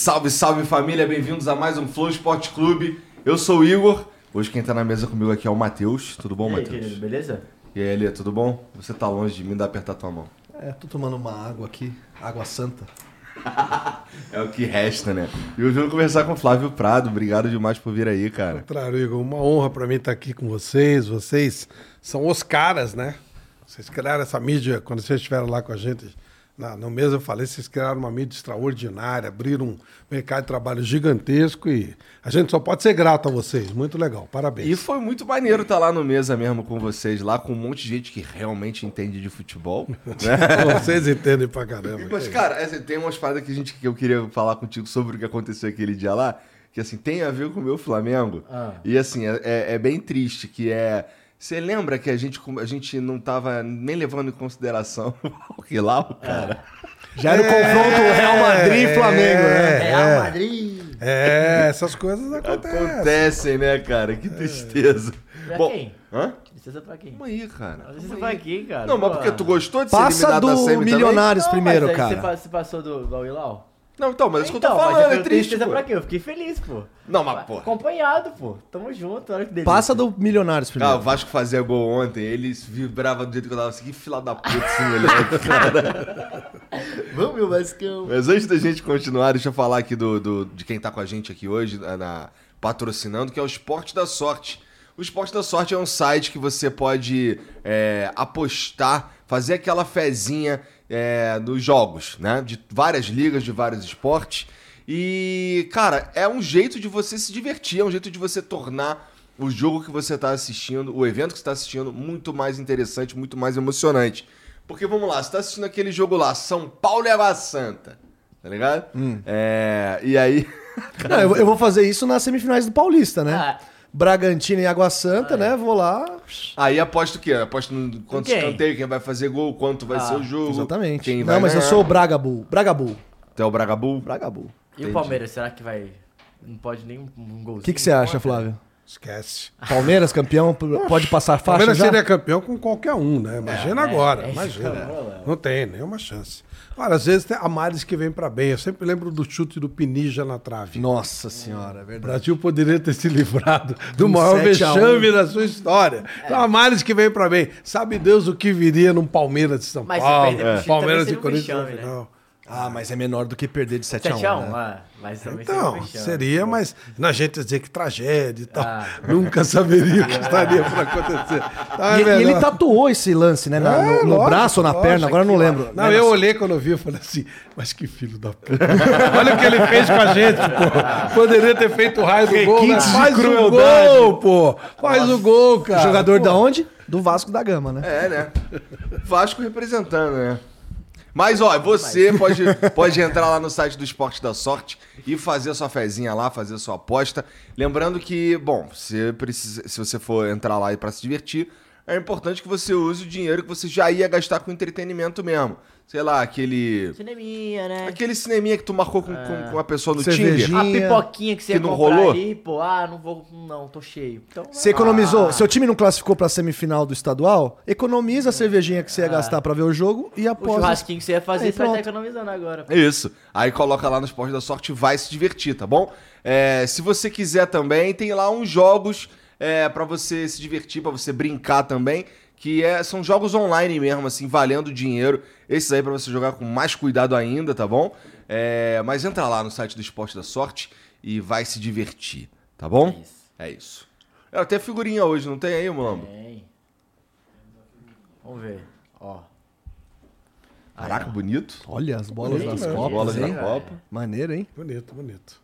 Salve, salve família, bem-vindos a mais um Flow Esporte Clube. Eu sou o Igor. Hoje quem tá na mesa comigo aqui é o Matheus. Tudo bom, Matheus? beleza? E aí, Elê, tudo bom? Você tá longe de mim, dá apertar tua mão. É, tô tomando uma água aqui, água santa. É o que resta, né? E hoje eu vou conversar com o Flávio Prado. Obrigado demais por vir aí, cara. Contrário, Igor, uma honra pra mim estar aqui com vocês. Vocês são os caras, né? Vocês criaram essa mídia, quando vocês estiveram lá com a gente, na, no mês eu falei, vocês criaram uma mídia extraordinária, abriram um mercado de trabalho gigantesco e a gente só pode ser grato a vocês. Muito legal, parabéns. E foi muito maneiro estar lá no mesa mesmo com vocês, lá com um monte de gente que realmente entende de futebol. né? Vocês entendem pra caramba. Mas, cara, assim, tem umas paradas que, a gente, que eu queria falar contigo sobre o que aconteceu aquele dia lá, que assim, tem a ver com o meu Flamengo. Ah. E assim, é, é- é bem triste, que é. Você lembra que a gente, a gente não tava nem levando em consideração o Hilal, cara? Já era o confronto Real Madrid e Flamengo, né? Real Madrid! É, essas coisas acontecem. Acontecem, né, cara? Que tristeza. Pra Bom, quem? Hã? Licença pra quem? Vamos aí, cara. Licença Vamos pra quem, cara? Não, mas porque tu gostou de ser Passa eliminado da do semi Milionários Não, primeiro, mas aí cara. Você, pa- você passou do, do Al-Hilal? Não, então, mas é isso que eu Então, tô mas falando, é triste, tristeza pô. pra quê? Eu fiquei feliz, pô. Não, mas, pô. Acompanhado, pô. Tamo junto, olha que delícia. Passa do Milionários Ah, o primeiro. Vasco fazia gol ontem, eles vibravam do jeito que eu tava assim, que fila da puta esse moleque, cara. Vamos, meu Vascão. Mas antes da gente continuar, deixa eu falar aqui do, do- de quem tá com a gente aqui hoje, na, na- patrocinando, que é o Esporte da Sorte. O Esporte da Sorte é um site que você pode é, apostar, fazer aquela fezinha é, nos jogos, né? De várias ligas, de vários esportes. E, cara, é um jeito de você se divertir, é um jeito de você tornar o jogo que você está assistindo, o evento que você está assistindo, muito mais interessante, muito mais emocionante. Porque vamos lá, você tá assistindo aquele jogo lá, São Paulo e Água Santa, tá ligado? É, e aí. Não, eu, eu vou fazer isso nas semifinais do Paulista, né? Ah. Bragantino e Água Santa, né? Vou lá. Aí aposta o quê? Aposta no quanto Quem? escanteio, quem vai fazer gol, quanto vai Ah, ser o jogo. Exatamente. Quem vai Não, mas eu ganhar. sou o Braga Bull. Braga Bull. Tu é o Bragabu? Braga Bull. E Entendi. o Palmeiras, será que vai... Não pode nem um, golzinho? O que que você acha, Contra? Flávio? Esquece. Palmeiras campeão, pode passar O faixa Palmeiras já? seria campeão com qualquer um, né? Imagina É, agora, é imagina. falando. Não tem nenhuma chance. Olha, às vezes tem a males que vem pra bem. Eu sempre lembro do chute do Pinija na trave. Nossa senhora, é O verdade. Brasil poderia ter se livrado do Um maior 7 a 1. vexame da sua história. Então, a males que vem pra bem. Sabe Deus o que viria num Palmeiras de São Mas Paulo, Palmeiras de Corinthians no vexame, né? Final. Ah, mas é menor do que perder de 7x1. 7x1, né? ah, mas também Então, seria seria, mas na gente dizer que tragédia e tal. Ah. Nunca saberia o que estaria para acontecer. É E, e ele melhor- tatuou esse lance, né? na- É, no, no lógico, braço ou na lógico, perna, agora eu não lembro. Não, Né, eu nas- olhei quando eu vi, eu falei assim, mas que filho da puta. Olha o que ele fez com a gente, pô. Poderia ter feito o raio do gol, né? Requintes de Faz o gol, pô. Faz o gol, cara. Jogador Pô. da onde? Do Vasco da Gama, né? É, né? Vasco representando, né? Mas, ó, você pode, pode entrar lá no site do Esporte da Sorte e fazer sua fezinha lá, fazer sua aposta. Lembrando que, bom, você precisa, se você for entrar lá para se divertir, é importante que você use o dinheiro que você já ia gastar com entretenimento mesmo. Sei lá, aquele. Cineminha, né? Aquele cineminha que tu marcou com, com, com a pessoa no Cervejinha. Tinder. A pipoquinha que você Que ia não rolou? ali, pô, ah, não vou, não, tô cheio. Então, Você economizou. Seu time não classificou pra semifinal do estadual? Economiza a cervejinha que você ia gastar pra ver o jogo e o após. churrasquinho que você ia fazer, Aí, você vai estar pronto. economizando agora. É Isso. Aí coloca lá no Esporte da Sorte e vai se divertir, tá bom? É, se você quiser também, tem lá uns jogos é, para você se divertir, pra você brincar também, que é, são jogos online mesmo, assim, valendo dinheiro. Esses aí pra você jogar com mais cuidado ainda, tá bom? É, mas entra lá no site do Esporte da Sorte e vai se divertir, tá bom? Isso. É isso. É, até figurinha hoje, não tem aí, Mulambo? Tem. Vamos ver, ó. Caraca, bonito. Olha as bolas mesmo. copas. Bolas na Copa. Maneiro, hein? Bonito, bonito.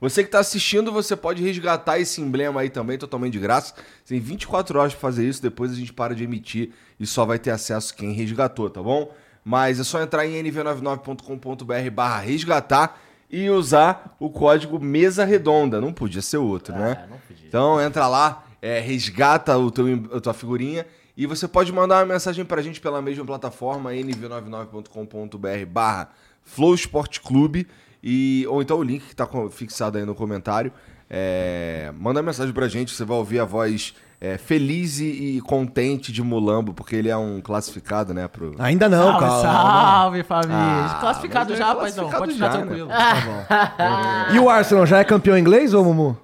Você que está assistindo, você pode resgatar esse emblema aí também, totalmente de graça. Você tem 24 horas para fazer isso, depois a gente para de emitir e só vai ter acesso quem resgatou, tá bom? Mas é só entrar em nv99.com.br barra resgatar e usar o código mesa redonda. Não podia ser outro, né? Ah, não podia. Então entra lá, é, resgata o teu, a tua figurinha e você pode mandar uma mensagem pra gente pela mesma plataforma, nv99.com.br barra Flow Esporte Clube, e, ou então o link que tá co- fixado aí no comentário. É, manda mensagem pra gente, você vai ouvir a voz é, é, feliz e, e contente de Mulambo, porque ele é um classificado, né? Pro... Ainda não, salve, calma. salve, família. Ah, classificado é já, paizão. classificado Pode ficar já, né? tranquilo. E o Arsenal já é campeão inglês, ô Mumu?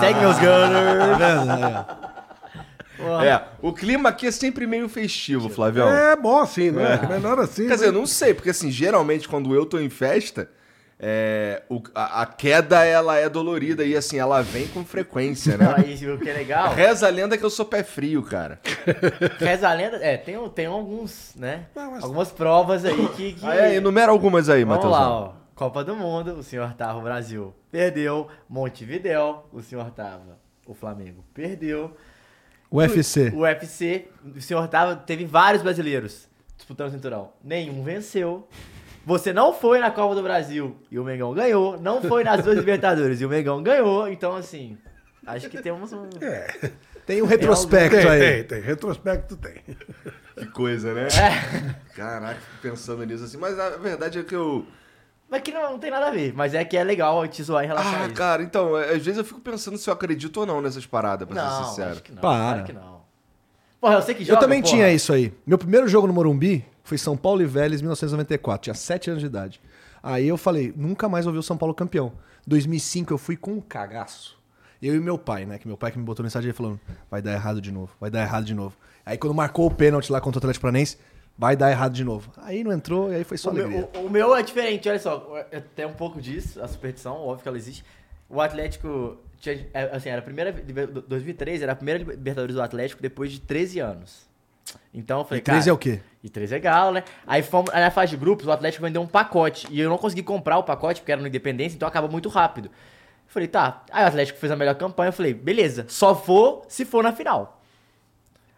Segue meus Gunners. É, o clima aqui é sempre meio festivo, Flavião. É bom assim, né? Melhor assim. Quer dizer, eu né? não sei, porque assim, geralmente quando eu tô em festa, é, o- a, a queda ela é dolorida e assim, ela vem com frequência, né? Aí, o que é legal. Reza a lenda que eu sou pé frio, cara. Reza a lenda. É, tem, tem alguns, né? Não, mas- Algumas provas aí que. que... Ah, é, enumera algumas aí, Vamos Matheus. lá, ó. Copa do Mundo, o senhor tava o Brasil. Perdeu. Montevidéu, o senhor tava. O Flamengo perdeu. UFC. O UFC, o senhor tava. Teve vários brasileiros disputando o cinturão. Nenhum venceu. Você não foi na Copa do Brasil e o Mengão ganhou. Não foi nas duas Libertadores e o Mengão ganhou. Então, assim. Acho que temos um. É, Tem um retrospecto tem, aí. tem, tem. Retrospecto tem. Que coisa, né? É. Caraca, fico pensando nisso assim. Mas a verdade é que eu. Mas que não, não tem nada a ver. Mas é que é legal te zoar em relação a Ah, isso. cara, então, é, às vezes eu fico pensando se eu acredito ou não nessas paradas, pra ser Não, sincero. acho que não. Para. Claro que não. Porra, eu sei que Eu joga, também porra. tinha isso aí. Meu primeiro jogo no Morumbi foi São Paulo e Vélez, 1994. Tinha 7 anos de idade. Aí eu falei, nunca mais ouvi o São Paulo campeão. 2005 eu fui com um cagaço. Eu e meu pai, né? Que meu pai que me botou mensagem falando, vai dar errado de novo, vai dar errado de novo. Aí quando marcou o pênalti lá contra o Atlético Paranaense, vai dar errado de novo. Aí não entrou e aí foi só O meu, alegria. o- o meu é diferente, olha só. é- Tem um pouco disso, a superstição, óbvio que ela existe. O Atlético, tinha, é, assim, era a primeira. liber- 2003 era a primeira Libertadores do Atlético depois de 13 anos. Então eu falei, E 13 cara, é o quê? E 13 é galo, né? Aí fomos, aí na fase de grupos, o Atlético vendeu um pacote. E eu não consegui comprar o pacote, porque era no Independência, então acaba muito rápido. Eu falei, tá. Aí o Atlético fez a melhor campanha, eu falei, beleza, só vou se for na final.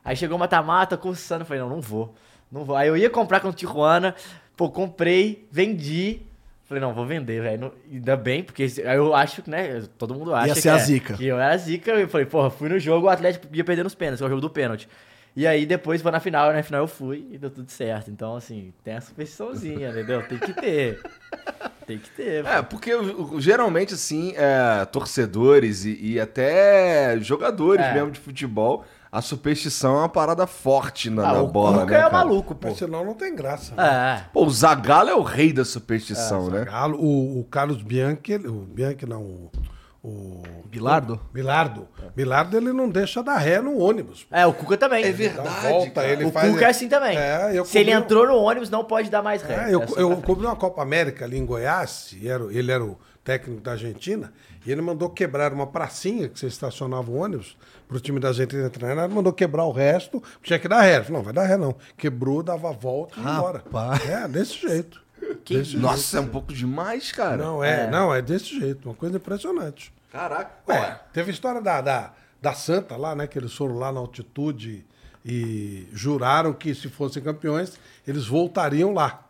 Aí chegou o mata-mata, cursando, eu falei, não, não vou. Não vou. Aí eu ia comprar com o Tijuana, pô, comprei, vendi. Falei, não, vou vender, velho. Ainda bem, porque eu acho que, né, todo mundo acha Ia que, ser a é, zica. que eu era zica. Eu falei, porra, fui no jogo, o Atlético ia perder nos pênaltis, que é o jogo do pênalti. E aí depois foi na final, e na final eu fui e deu tudo certo. Então, assim, tem a superstiçãozinha, entendeu? Tem que ter. Tem que ter. É, porque o- o- geralmente, assim, é, torcedores e, e até jogadores É. mesmo de futebol, a superstição é uma parada forte na, Ah, na o bola, né? é cara? maluco, pô. Mas senão não tem graça. né? É. Pô, o Zagallo é o rei da superstição, né? Galo, o, o Carlos Bianchi, o Bianchi não, o, o Bilardo? Bilardo. Bilardo, ele não deixa dar ré no ônibus. É, o Cuca também. É verdade. volta, cara. ele o faz... Cuca é assim também. É, eu Se ele cobri- entrou no ônibus, não pode dar mais ré. É, eu, É eu cobri uma Copa América ali em Goiás, e era, ele era o técnico da Argentina, e ele mandou quebrar uma pracinha que você estacionava o ônibus para o time da Argentina treinar, ele mandou quebrar o resto, tinha que dar ré. Ele falou, Não, vai dar ré não. Quebrou, dava a volta e ia embora. É, desse jeito. Desse Nossa, é um pouco demais, cara. Não, é, não, é desse jeito, uma coisa impressionante. Caraca. Ué, teve a história da, da, da Santa lá, né? Que eles foram lá na altitude e juraram que se fossem campeões, eles voltariam lá.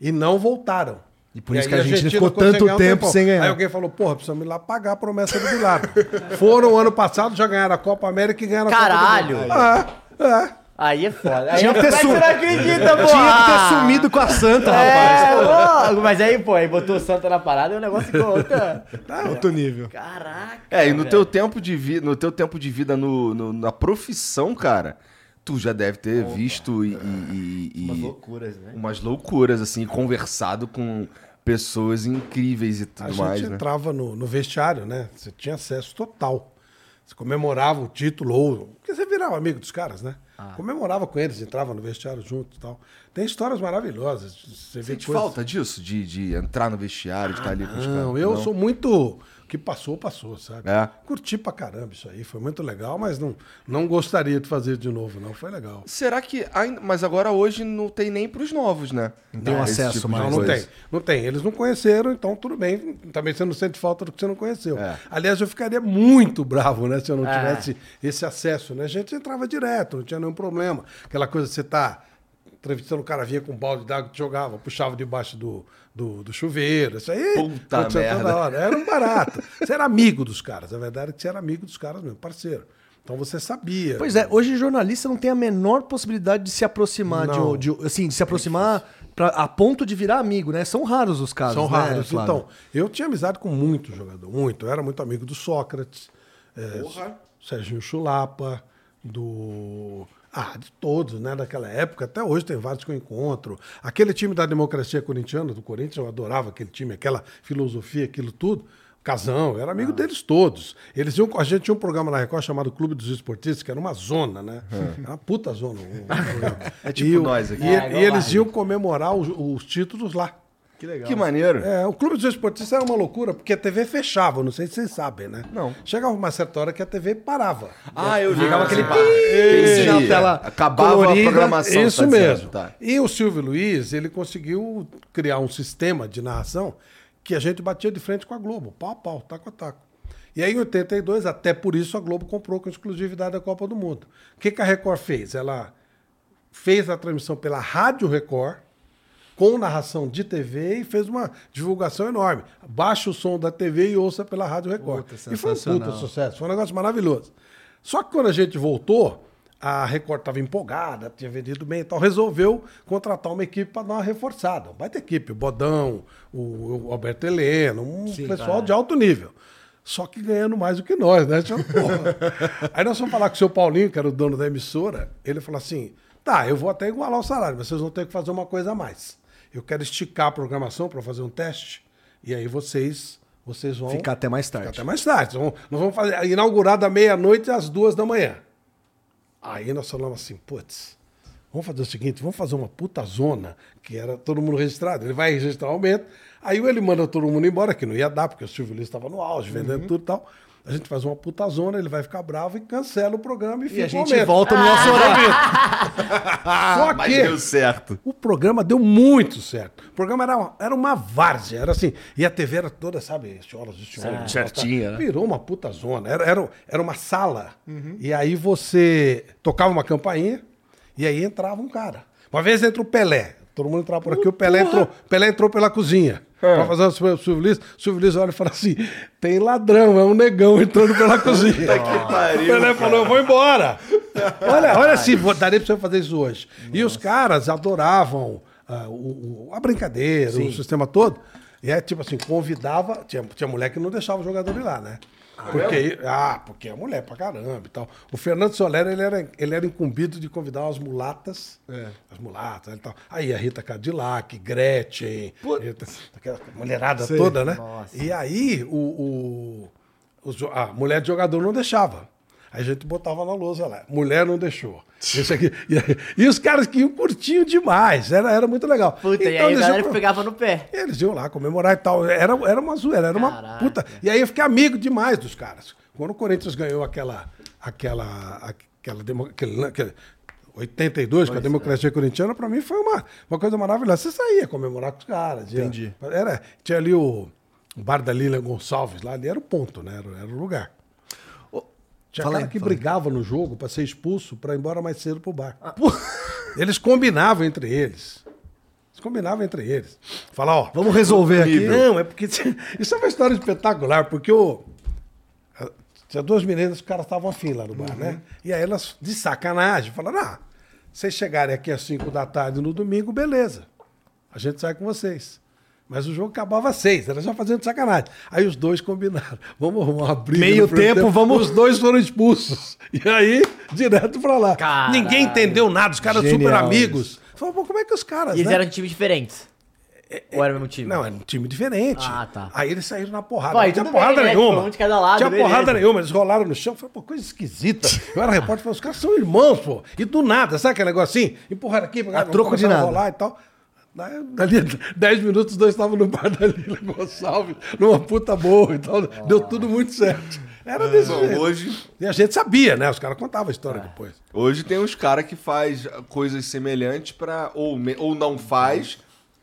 E não voltaram. E por isso aí que a Argentina ficou tanto tempo tempão. sem ganhar. Aí alguém falou, porra, precisamos ir lá pagar a promessa do Bilardo. foram ano passado, já ganharam a Copa América e ganharam a Caralho! Copa do Mundo. É, é. Aí é foda. Aí Tinha que ter você não acredita, pô? Tinha que ter sumido com a Santa, rapaz. É, pô. Mas aí, pô, aí botou o Santa na parada e o negócio ficou outra. Outro nível. Caraca. É, e no velho. teu tempo de vida, no teu tempo de vida no, no- na profissão, cara, tu já deve ter visto e, e- e- Umas loucuras, né? umas loucuras, assim, conversado com pessoas incríveis e A tudo gente mais, né? entrava no, no vestiário, né? Você tinha acesso total. Você comemorava o título, ou. Porque você virava amigo dos caras, né? Ah. Comemorava com eles, entrava no vestiário junto e tal. Tem histórias maravilhosas. Você Sente falta disso? De, de entrar no vestiário, de estar ali com os caras? Não, eu sou muito. Que passou, passou, sabe? É. Curti pra caramba isso aí. Foi muito legal, mas não, não gostaria de fazer de novo, não. Foi legal. Será que. ainda- Mas agora hoje não tem nem pros novos, né? Não tem um acesso de mais. Não, não tem. Não tem. Eles não conheceram, então tudo bem. Também você não sente falta do que você não conheceu. É. Aliás, eu ficaria muito bravo, né? Se eu não É. tivesse esse acesso, né? A gente entrava direto, não tinha nenhum problema. Aquela coisa de você tá entrevistando o cara, vinha com um balde d'água, jogava, puxava debaixo do, do, do chuveiro. Isso aí. Puta merda. toda hora. Era um barato. Você era amigo dos caras. A verdade é que você era amigo dos caras mesmo, parceiro. Então você sabia. Pois é, hoje jornalista não tem a menor possibilidade de se aproximar, de, Não. de- assim, de se aproximar pra- a ponto de virar amigo, né? São raros os casos, São né, raros. Flávio? então, eu tinha amizade com muito jogador, muito. Eu era muito amigo do Sócrates. É, Porra. Serginho Chulapa, do. Ah, de todos, né? Daquela época. Até hoje tem vários que eu encontro. Aquele time da democracia corintiana, do Corinthians, eu adorava aquele time, aquela filosofia, aquilo tudo. Casão, eu era amigo deles todos. Eles iam, a gente tinha um programa na Record chamado Clube dos Esportistas, que era uma zona, né? Era uma puta zona. um- um programa. É tipo E nós aqui. E, É, e eles lá. iam comemorar os, os títulos lá. Que legal. Que maneiro. É, o Clube dos Esportistas era uma loucura, porque a TV fechava, não sei se vocês sabem, né? Não. Chegava uma certa hora que a TV parava. Ah, eu Ligava aquele pá. pi- na tela Acabava colorida. a programação. Isso tá dizendo, mesmo. Tá. E o Silvio Luiz, ele conseguiu criar um sistema de narração que a gente batia de frente com a Globo, pau a pau, taco a taco. E aí, em 82, até por isso, a Globo comprou com exclusividade a Copa do Mundo. O que, que a Record fez? Ela fez a transmissão pela Rádio Record, com narração de TV, e fez uma divulgação enorme. Baixe o som da TV e ouça pela Rádio Record. Puta, e foi um puta sucesso, foi um negócio maravilhoso. Só que quando a gente voltou, a Record estava empolgada, tinha vendido bem e tal, resolveu contratar uma equipe para dar uma reforçada. Vai ter equipe, o Bodão, o, o Alberto Heleno, um pessoal de alto nível. Só que ganhando mais do que nós, né? Aí nós fomos falar com o seu Paulinho, que era o dono da emissora, ele falou assim: tá, eu vou até igualar o salário, mas vocês vão ter que fazer uma coisa a mais. Eu quero esticar a programação para fazer um teste, e aí vocês, vocês vão. Ficar até mais tarde. Ficar até mais tarde. Nós vamos, nós vamos fazer, inaugurar da meia-noite às duas da manhã. Aí nós falamos assim, putz, vamos fazer o seguinte, vamos fazer uma puta zona, que era todo mundo registrado. Ele vai registrar o aumento, aí ele manda todo mundo embora, que não ia dar, porque o Silvio Luiz estava no auge, vendendo tudo e tal. A gente faz uma puta zona, ele vai ficar bravo e cancela o programa e, E fica a gente volta no nosso horário. Só Mas que deu certo. o programa deu muito certo. O programa era, uma- era uma várzea, era assim. E a TV era toda, sabe, cholas, cholas. Certinha, né? Virou uma puta zona. Era, era, era uma sala. E aí você tocava uma campainha e aí entrava um cara. Uma vez entra o Pelé. Todo mundo entrava por aqui, o Pelé entrou, Pelé entrou pela cozinha. Pra fazer o Silvio Silvio Luiz. O Silvio Luiz olha e fala assim: tem ladrão, é um negão entrando pela cozinha. que pariu, o Pelé falou: eu vou embora. Olha, olha assim, vou- daria pra você fazer isso hoje. E os caras adoravam ah, o- o- a brincadeira, o sistema todo. E é tipo assim, convidava. Tinha, tinha mulher que não deixava o jogador ir lá, né? Porque, ah, porque é mulher pra caramba e tal. O Fernando Soler, ele era, ele era incumbido de convidar umas mulatas. As mulatas e tal. Aí a Rita Cadillac, Gretchen, Rita- aquela mulherada toda, né? E aí o, o- a mulher de jogador não deixava. Aí a gente botava na lousa lá. Mulher não deixou. Esse aqui, e, e os caras que iam curtiam demais. Era, era muito legal. Puta, e Então, aí a eles galera iam pegava no pé. eles iam lá comemorar e tal. Era, era uma zoeira, era uma Caraca. puta. E aí eu fiquei amigo demais dos caras. Quando o Corinthians ganhou aquela. aquela. aquela, demo, aquele, aquele 82, com a democracia corintiana, pra mim foi uma, uma coisa maravilhosa. Você saía comemorar com os caras. ia- Entendi. Era, tinha ali o, o bar da Lilian Gonçalves, lá ali era o ponto, né? Era, era o lugar. Tinha Fala cara que fala aí. brigava no jogo pra ser expulso pra ir embora mais cedo pro bar. Eles combinavam entre eles. Eles combinavam entre eles. Falar, ó. Vamos resolver aqui. Não, é porque. Isso é uma história espetacular, porque o. Tinha duas meninas que os caras estavam afim lá no bar, né? E aí elas, de sacanagem, falaram: ah, vocês chegarem aqui às 5 da tarde no domingo, beleza. A gente sai com vocês. Mas o jogo acabava às seis, era já fazendo sacanagem. Aí os dois combinaram. Vamos arrumar uma briga. Meio primeiro tempo, vamos- Os dois foram expulsos. E aí, direto pra lá. Caralho. Ninguém entendeu nada, os caras Genial super amigos. Falou, pô, como é que os caras. E eles né? eram de times diferentes. Ou era o mesmo time? Não, era um time diferente. Ah, tá. Aí eles saíram na porrada. Pô, não tinha porrada bem, né? nenhuma. Um de cada lado, tinha beleza. porrada nenhuma. Eles rolaram no chão. Foi uma coisa esquisita. Eu era repórter, falei, os caras são irmãos, pô. E do nada, sabe aquele negócio assim? Empurraram aqui, A troco de nada. rolar e tal. Daí, Dali 10 minutos, os dois estavam no bar da Lila Gonçalves, numa puta boa e tal. Deu tudo muito certo. Era desse Bom, jeito. hoje, E a gente sabia, né? Os caras contavam a história depois. hoje tem uns caras que faz coisas semelhantes para ou, me- ou não faz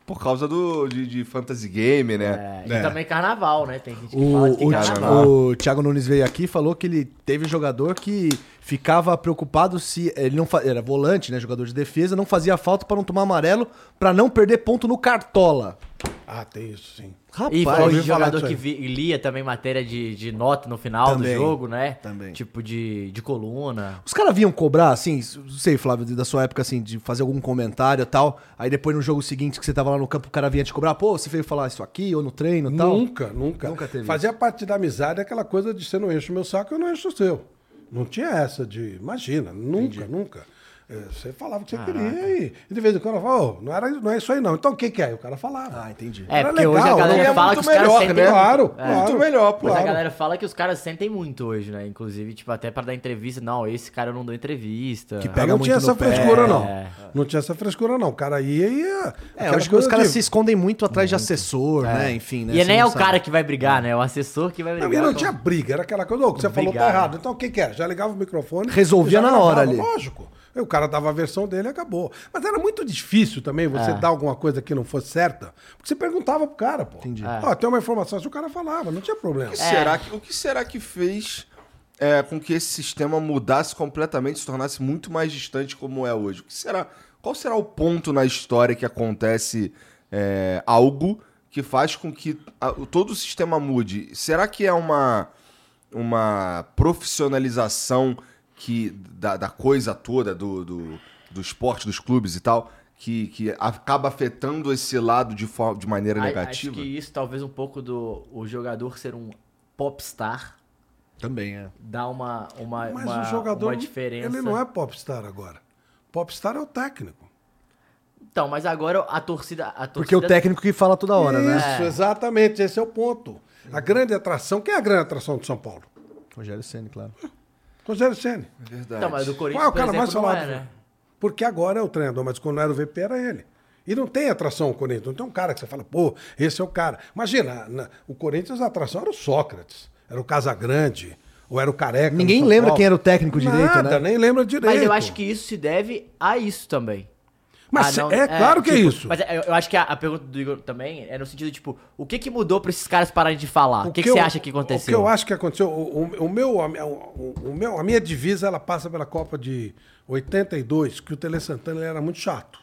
por causa do, de, de fantasy game, né? É, e também carnaval, né? Tem gente que fala que tem O, carnaval. o, o Thiago Nunes veio aqui e falou que ele teve jogador que ficava preocupado se ele não era volante, né, jogador de defesa, não fazia falta pra não tomar amarelo, pra não perder ponto no cartola. Ah, tem isso sim. E Rapaz, ouvi de falar jogador que vi- lia também matéria de, de nota no final Também, do jogo, né? também. Tipo de, de coluna. Os caras vinham cobrar, assim, não sei, Flávio, da sua época, assim, de fazer algum comentário e tal. Aí depois no jogo seguinte que você tava lá no campo, o cara vinha te cobrar, pô, você veio falar isso aqui, ou no treino e tal. Nunca, nunca. Nunca teve Fazia parte da amizade aquela coisa de você não enche o meu saco, eu não encho o seu. Não tinha essa de. Imagina, nunca, nunca. É, Você falava o que você queria e, e de vez em quando eu falava, "Ô, não, era, não é isso aí não. Então o que, que é? E o cara falava. Ah, entendi. É, Era porque hoje a legal, galera é fala muito que os caras melhor, sentem né? muito. Claro, É. claro. Muito melhor, pô. Mas a Claro. galera fala que os caras sentem muito hoje, né? Inclusive, tipo, até pra dar entrevista. Não, esse cara eu não dou entrevista. Que pega não muito tinha essa no pé. frescura, não. É. Não tinha essa frescura, não. O cara ia e ia. É, aquela hoje coisa os caras se escondem muito atrás de assessor, né? Enfim, né? E nem é não o sabe. cara que vai brigar, né? É o assessor que vai Não, brigar. não com- tinha briga, era aquela coisa, que você falou tá Brigar, errado. né? Então o que que é? Já ligava o microfone. Resolvia na hora ali. Lógico. Aí o cara dava a versão dele e acabou. Mas era muito difícil também você É. dar alguma coisa que não fosse certa, porque você perguntava pro cara, pô. Entendi. É. Ó, tem uma informação, se o cara falava, não tinha problema. O que será que, o que será que fez é, com que esse sistema mudasse completamente, se tornasse muito mais distante como é hoje? O que será? Qual será o ponto na história que acontece é, algo que faz com que a- todo o sistema mude? Será que é uma, uma profissionalização que, da, da coisa toda, do, do, do esporte, dos clubes e tal, que, que acaba afetando esse lado de, for- de maneira negativa? Acho que isso, talvez um pouco do o jogador ser um popstar, Também é. dá uma, uma, Mas uma, o jogador, uma diferença. ele não é popstar agora. Popstar é o técnico. Então, mas agora a torcida. A torcida Porque o técnico que fala toda hora, né? Isso, exatamente, esse é o ponto. A grande atração, quem é a grande atração de São Paulo? Rogério Ceni, claro. Rogério Ceni. É verdade. Então, mas do Qual Corinthians, é o cara mais falado? é, né? Porque agora é o treinador, mas quando era o VP era ele. E não tem atração o Corinthians. Não tem um cara que você fala, pô, esse é o cara. Imagina, na- o Corinthians a atração era o Sócrates, era o Casagrande, ou era o Careca. Ninguém lembra Paulo. quem era o técnico direito, Nada, né? nem lembra direito. Mas eu acho que isso se deve a isso também. Mas Ah, é claro que é tipo, isso. Mas eu, eu acho que a, a pergunta do Igor também é no sentido, tipo, o que que mudou pra esses caras pararem de falar? O, que, que, você eu- acha que aconteceu? O que eu acho que aconteceu, o, o- o meu, a, minha- o, meu, a minha divisa, ela passa pela Copa de 82, que o Tele Santana ele era muito chato.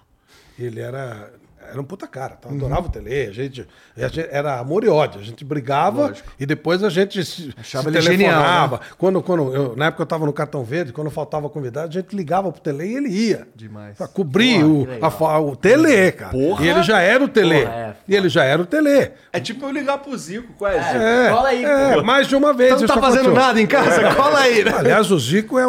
Ele era, era um puta cara, tá? Eu adorava o Tele, a gente, a gente- era amor e ódio, a gente brigava e depois a gente se, Achava se ele genial, telefonava. Quando, quando eu- na época eu tava no Cartão Verde, quando faltava convidado, a gente ligava pro Tele e ele ia. Demais. Pra cobrir Porra, o, a o Tele, cara. Porra. E ele já era o Tele. Porra, é, e ele já era o Tele. É tipo eu ligar pro Zico, qual é, Zico? É, Cola aí, é, mais de uma vez. Então não tá fazendo aconteceu. nada em casa? Cola aí, né? Aliás, o Zico é,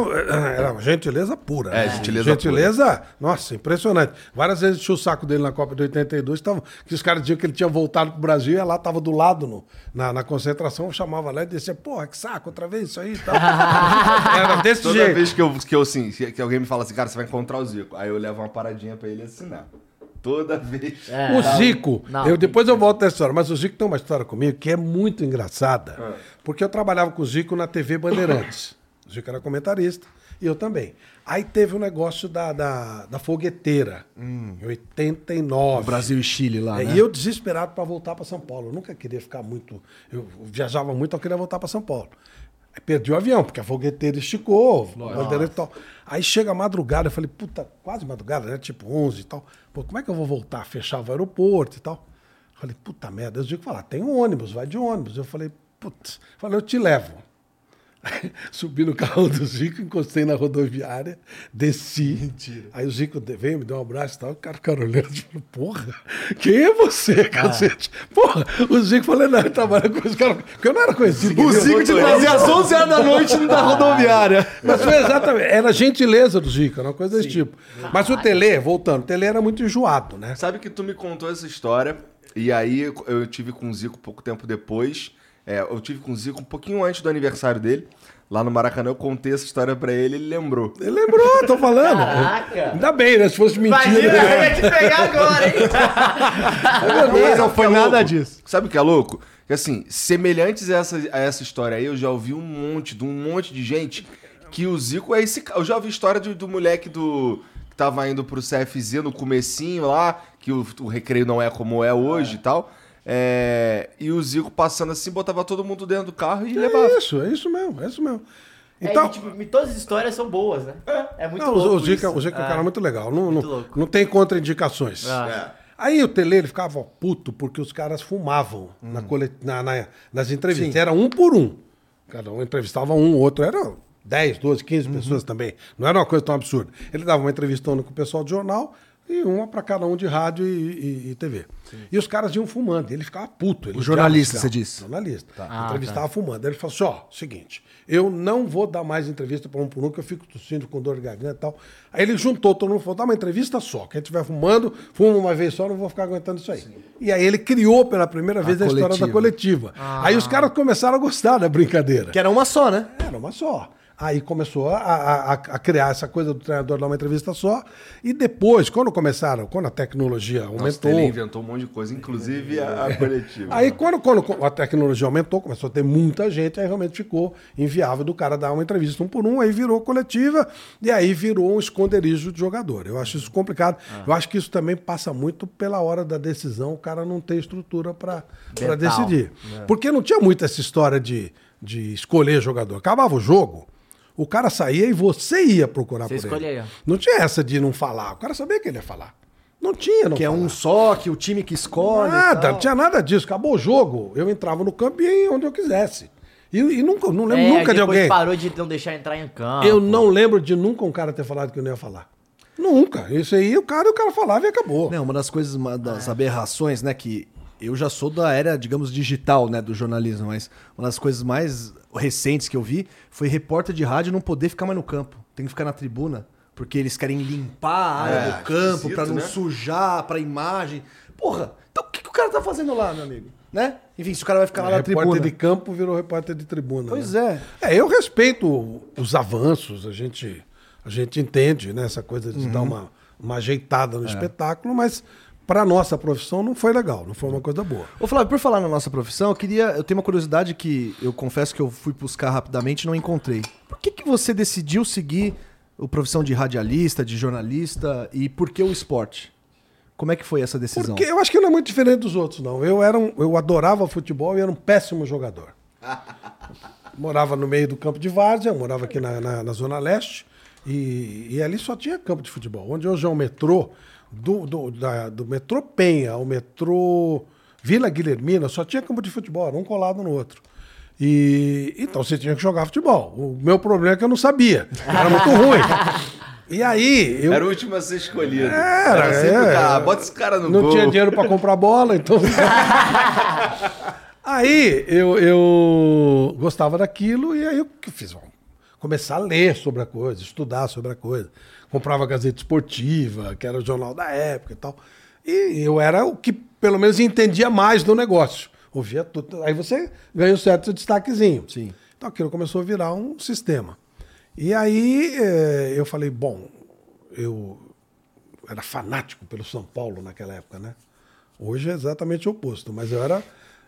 era gentileza pura. É, né? gentileza Gentileza, nossa, impressionante. Várias vezes enchi o saco dele na Copa de 82, tava, que os caras diziam que ele tinha voltado pro Brasil e ela tava do lado no- na, na concentração, eu chamava lá e dizia, porra, que saco, outra vez isso aí e tal. era desse Toda jeito. vez que, eu, que, eu, assim, que alguém me fala assim, cara, você vai encontrar o Zico. Aí eu levo uma paradinha pra ele assinar. Toda vez. É, O Zico, não, eu, depois eu volto nessa história, mas o Zico tem uma história comigo que é muito engraçada. Ah. Porque eu trabalhava com o Zico na TV Bandeirantes. O Zico era comentarista e eu também. Aí teve o negócio da, da, da fogueteira, em 89. Brasil e Chile lá, É, né? E eu desesperado para voltar para São Paulo. Eu nunca queria ficar muito. Eu viajava muito, eu queria voltar para São Paulo. Aí perdi o avião, porque a fogueteira esticou, bandeira e tal. Aí chega a madrugada, eu falei, puta, quase madrugada, né? Tipo 11 e tal. Pô, como é que eu vou voltar? Fechava o aeroporto e tal. Falei, puta merda. Eu digo, falar, tem um ônibus, vai de ônibus. Eu falei, putz, falei, eu te levo. Subi no carro do Zico, encostei na rodoviária, desci. Mentira. Aí o Zico veio, me deu um abraço e tal. O cara ficaram olhando e falou, porra, quem é você, cacete? Porra, o Zico falou, não, ele trabalha com esse cara. Porque eu não era conhecido. O? Zico te trazia às 11 horas da noite na rodoviária. Mas foi exatamente, era gentileza do Zico, era uma coisa desse tipo. Mas o Tele, voltando, o Tele era muito enjoado, né? Sabe que tu me contou essa história, e aí eu tive com o Zico pouco tempo depois. É, eu tive com o Zico um pouquinho antes do aniversário dele. Lá no Maracanã eu contei essa história pra ele, ele lembrou. Ele lembrou, tô falando. Caraca. Ainda bem, né? Se fosse mentira. Imagina, eu ia te pegar agora, hein? Não, não foi é nada louco? disso. Sabe o que é louco? Que assim, semelhantes a essa, a essa história aí, eu já ouvi um monte, de um monte de gente que o Zico é esse cara. Eu já ouvi história do, do moleque do. que tava indo pro CFZ no comecinho lá, que o, o recreio não é como é hoje e tal. É, e o Zico passando assim, botava todo mundo dentro do carro e levava. É isso, é isso mesmo, é isso mesmo. Então, Então, tipo, todas as histórias são boas, né? É muito não, o- louco o Zico, isso. o Zico é um É. cara muito legal. Não, Muito não, louco. não tem contraindicações. Ah. Aí o Tele ele ficava puto porque os caras fumavam na cole- na- na- nas entrevistas. Era um por um. Cada um entrevistava um, o outro era 10, 12, 15 pessoas também. Não era uma coisa tão absurda. Ele dava uma entrevista com o pessoal do jornal, E uma para cada um de rádio e, e- e TV. E os caras iam fumando. Ele ficava puto. Ele O jornalista, você disse? Jornalista. Ah, Entrevistava fumando. Aí ele falou assim: ó, seguinte, eu não vou dar mais entrevista para um por um, que eu fico tossindo com dor de garganta e tal. Aí ele juntou todo mundo e falou: dá uma entrevista só. Quem estiver fumando, fuma uma vez só, não vou ficar aguentando isso aí. E aí ele criou pela primeira vez a, história da coletiva. Aí os caras começaram a gostar da brincadeira. Que era uma só, né? Era uma só. Aí começou a, a- a- criar essa coisa do treinador dar uma entrevista só. E depois, quando começaram, quando a tecnologia Nossa, aumentou. ele inventou um monte de coisa, inclusive a, a coletiva. Aí, quando, quando a tecnologia aumentou, começou a ter muita gente, aí realmente ficou inviável do cara dar uma entrevista um por um, aí virou coletiva, e aí virou um esconderijo de jogador. Eu acho isso complicado. Eu acho que isso também passa muito pela hora da decisão, o cara não ter estrutura para decidir. Porque não tinha muito essa história de, de escolher jogador. Acabava o jogo. O cara saía e você ia procurar Você por ele. escolhia. Não tinha essa de não falar. O cara sabia que ele ia falar. Não tinha, não Que é falar. um só, que o time que escolhe. e Nada, tal. não tinha nada disso. Acabou o jogo, eu entrava no campo e ia onde eu quisesse. E, e nunca, não lembro É, nunca de alguém. parou de não deixar entrar em campo. Eu não lembro de nunca um cara ter falado que eu não ia falar. Nunca. Isso aí, o cara, o cara falava e acabou. Não, uma das coisas, uma das aberrações, né, que eu já sou da era, digamos, digital, né, do jornalismo, mas uma das coisas mais recentes que eu vi foi repórter de rádio não poder ficar mais no campo. Tem que ficar na tribuna, porque eles querem limpar a área É, do campo pra não né? sujar, pra imagem. Porra, então o que, que o cara tá fazendo lá, meu amigo? Né? Enfim, se o cara vai ficar lá na repórter tribuna. de campo virou repórter de tribuna. Pois né? é. É, eu respeito os avanços, a gente, a gente entende né, essa coisa de dar uma, uma ajeitada no espetáculo, mas para nossa profissão não foi legal, não foi uma coisa boa. Ô Flávio, por falar na nossa profissão, eu queria. Eu tenho uma curiosidade que eu confesso que eu fui buscar rapidamente e não encontrei. Por que, que você decidiu seguir a profissão de radialista, de jornalista e por que o esporte? Como é que foi essa decisão? Porque eu acho que não é muito diferente dos outros, não. Eu, era um, eu adorava futebol e era um péssimo jogador. morava no meio do campo de várzea, morava aqui na, na, na Zona Leste, e, e ali só tinha campo de futebol. Onde hoje é o metrô, do, do, da- do metrô Penha ao metrô Vila Guilhermina, só tinha campo de futebol, era um colado no outro. E então você tinha que jogar futebol. O meu problema é que eu não sabia. Era muito ruim. E aí, eu, Era o último a ser escolhido. Era, sempre é. o "Ah, bota esse cara no não gol. tinha dinheiro para comprar bola, então. aí eu, eu gostava daquilo e aí eu que fiz? Começar a ler sobre a coisa, estudar sobre a coisa. Comprava Gazeta Esportiva, que era o jornal da época e tal. E eu era o que pelo menos entendia mais do negócio. Ouvia tudo. Aí você ganha um certo destaquezinho. Sim. Então aquilo começou a virar um sistema. E aí eh, eu falei, bom, eu era fanático pelo São Paulo naquela época, né? Hoje é exatamente o oposto, mas eu era.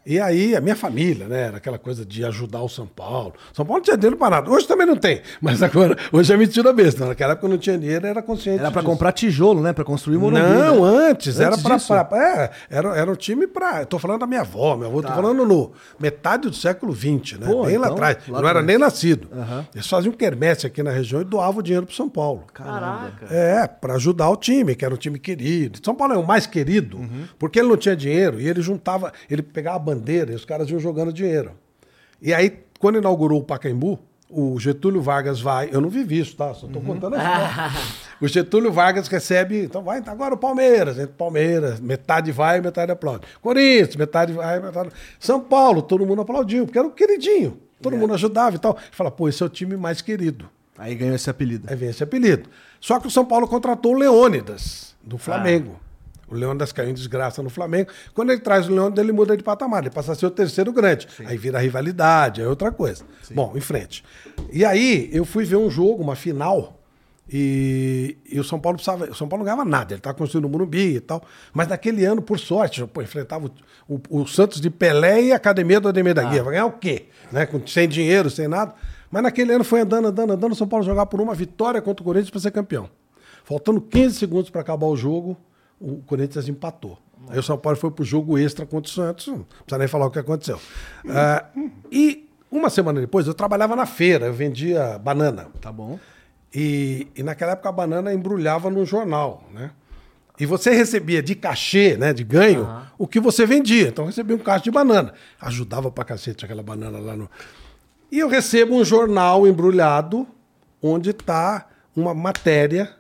E aí, a minha família, né? Era aquela coisa de ajudar o São Paulo. São Paulo não tinha dinheiro para nada. Hoje também não tem. Mas agora, hoje é mentira besta. Naquela época não tinha dinheiro, era consciente. Era pra disso. comprar tijolo, né? Pra construir Morumbi. Não, né? antes, era Antes pra, disso? pra- é, era, era um time pra. Eu tô falando da minha avó, minha avó, tô falando no metade do século XX, né? Pô, Bem lá então, atrás. lá não era nem nascido. Aham. Eles faziam quermesse aqui na região e doavam dinheiro pro São Paulo. Caraca. É, para ajudar o time, que era um time querido. São Paulo é o mais querido, Uhum. porque ele não tinha dinheiro e ele juntava, ele pegava a bandeira e os caras iam jogando dinheiro. E aí, quando inaugurou o Pacaembu, o Getúlio Vargas vai, eu não vivi isso, tá? Só tô contando a história. o Getúlio Vargas recebe, então vai agora o Palmeiras, entre Palmeiras, metade vai, metade aplaude. Corinthians, metade vai, metade. São Paulo, todo mundo aplaudiu, porque era o queridinho. Todo mundo ajudava e tal. Fala, pô, esse é o time mais querido. Aí ganhou esse apelido. Aí vem esse apelido. Só que o São Paulo contratou o Leônidas, do Flamengo. O Leônidas caiu em desgraça no Flamengo. Quando ele traz o Leônidas, ele muda de patamar. Ele passa a ser o terceiro grande. Aí vira rivalidade, é outra coisa. Bom, em frente. E aí, eu fui ver um jogo, uma final, e, e o São Paulo precisava. O São Paulo não ganhava nada, ele estava construindo o Morumbi e tal. Mas naquele ano, por sorte, pô, enfrentava o, o- o Santos de Pelé e a Academia do Ademir da Guia. Vai ganhar o quê? Né? Com, sem dinheiro, sem nada. Mas naquele ano foi andando, andando, andando. O São Paulo jogar por uma vitória contra o Corinthians para ser campeão. Faltando 15 segundos para acabar o jogo, o Corinthians empatou. Aí o São Paulo foi pro jogo extra contra o Santos, não precisa nem falar o que aconteceu. Ah, e uma semana depois, eu trabalhava na feira, eu vendia banana. Tá bom. E, e naquela época a banana embrulhava no jornal, né? E você recebia de cachê, né, de ganho, o que você vendia. Então eu recebia um caixa de banana. Ajudava pra cacete aquela banana lá no. E eu recebo um jornal embrulhado onde tá uma matéria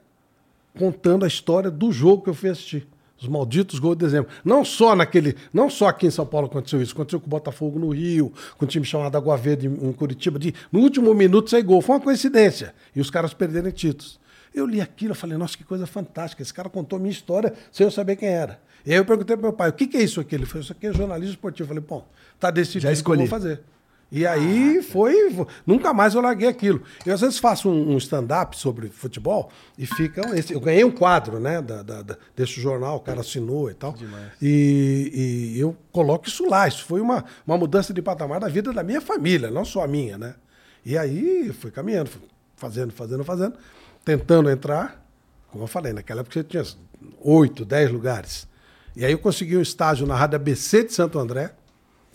contando a história do jogo que eu fui assistir. Os malditos gols de dezembro. Não só naquele. Não só aqui em São Paulo aconteceu isso. Aconteceu com o Botafogo no Rio, com o time chamado Água Verde em Curitiba. De, no último minuto sai gol. Foi uma coincidência. E os caras perderem títulos. Eu li aquilo, eu falei, nossa, que coisa fantástica. Esse cara contou a minha história sem eu saber quem era. E aí eu perguntei pro meu pai, o que, que é isso aqui? Ele falou, isso aqui é jornalismo esportivo. Eu falei, bom, tá decidido Já o que eu escolhi. vou fazer. E aí foi. Nunca mais eu larguei aquilo. Eu às vezes faço um, um stand-up sobre futebol e esse- eu ganhei um quadro, né? Da, da- da- desse jornal, o cara assinou e tal. E, e eu coloco isso lá. Isso foi uma, uma mudança de patamar da vida da minha família, não só a minha, né? E aí fui caminhando, fui fazendo, fazendo, fazendo, tentando entrar. Como eu falei, naquela época você tinha oito, dez lugares. E aí eu consegui um estágio na Rádio ABC de Santo André.